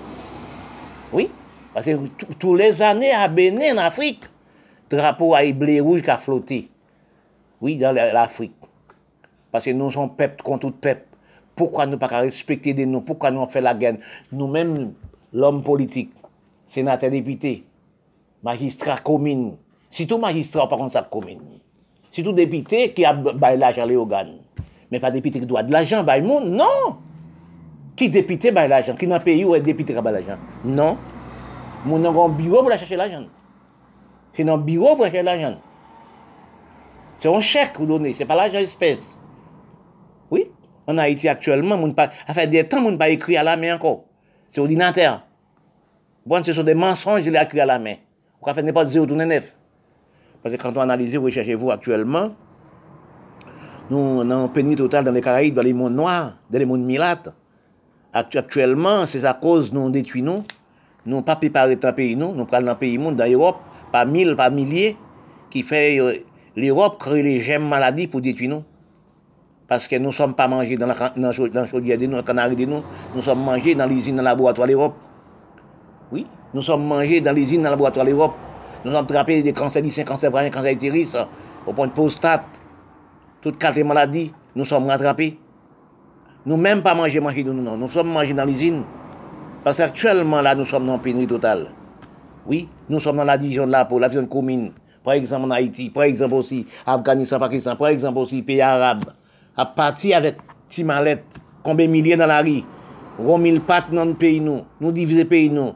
Oui, parce que tous les années à Bénin, en Afrique, drapeau à blé rouge qui a flotté. Oui, dans l'Afrique. Parce que nous sommes peuple contre tout peuple. Pourquoi nous pas respecter de nous Pourquoi nous on fait la guerre? Nous-mêmes, l'homme politique, sénateur député, magistrat commune, tout magistrat par contre ça commune. tout député qui a baillé l'argent à l'organes. Mais pas député qui doit de l'argent, bail monde, non. Qui député baille l'argent? Qui dans le pays où est député qui baille l'argent? Non. Mon a un bureau pour chercher l'argent. C'est le bureau pour chercher l'argent. C'est un chèque que vous donnez, ce n'est pas l'argent espèce. Oui, en Haïti actuellement, mon pas, fait des temps, on n'a pas écrit à la encore. C'est ordinateur. Bon, ce sont des mensonges, il est écrit à la main. On fait n'importe 0 tourner neuf. Parce que quand on analyse, recherchez-vous actuellement, nous, avons un pénurie totale dans les Caraïbes, dans les mondes noirs, dans les mondes milates. Actuellement, c'est à cause nous détruisons, nous. Nous pas préparé dans pays, nous. Nous prenons dans pays monde, dans l'Europe, par mille, par milliers, qui fait euh, l'Europe créer les gemmes maladies pour détruire nous. Parce que nous ne sommes pas mangés dans la, dans chaudière de nous, dans la Canarie de nous. Nous sommes mangés dans l'usine, dans le laboratoire de l'Europe. Oui, nous sommes mangés dans l'usine, dans le laboratoire de l'Europe. Nous sommes attrapés des cancers sein, cancers bras, cancers utérus, au point de prostate, toutes quatre maladies, nous sommes rattrapés. Nous même pas manger, manger nous, non. Nous sommes mangés dans l'usine. Parce qu'actuellement, là, nous sommes dans une pénurie totale. Oui, nous sommes dans la division de la peau, la division commune. Par exemple, en Haïti, par exemple aussi, Afghanistan, Pakistan, par exemple aussi, pays arabes. À partir avec Timalet, combien de milliers dans la rue, rond mille pattes dans le pays, nous, nous diviser pays, nous.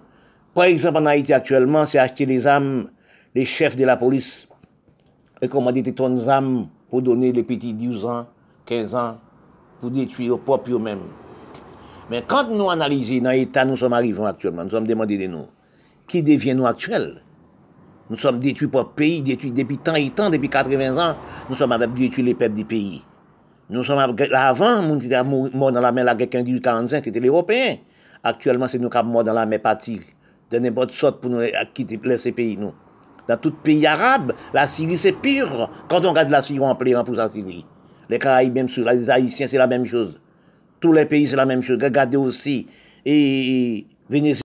Par exemple, en Haïti, actuellement, c'est acheter les âmes, les chefs de la police. Et commander des tonnes pour donner les petits 12 ans, 15 ans, pour détruire propre eux-mêmes. Mais quand nous analysons dans l'état nous sommes arrivés actuellement, nous sommes demandés de nous, qui devient nous actuels Nous sommes détruits pour le pays, détruits depuis tant et tant, depuis 80 ans, nous sommes avec détruire les peuples du pays. Nous sommes avant, nous étions morts dans la mer, la guerre 45, c'était les Européens. Actuellement, c'est nous qui sommes morts dans la mer partie de n'importe sorte pour nous quitter ces pays, nous. Dans tout pays arabe, la Syrie, c'est pire. Quand on regarde la Syrie, on plaît pour la Syrie. Les Caraïbes, même sur les Haïtiens, c'est la même chose. Tous les pays, c'est la même chose. Regardez aussi. Et Venezuela.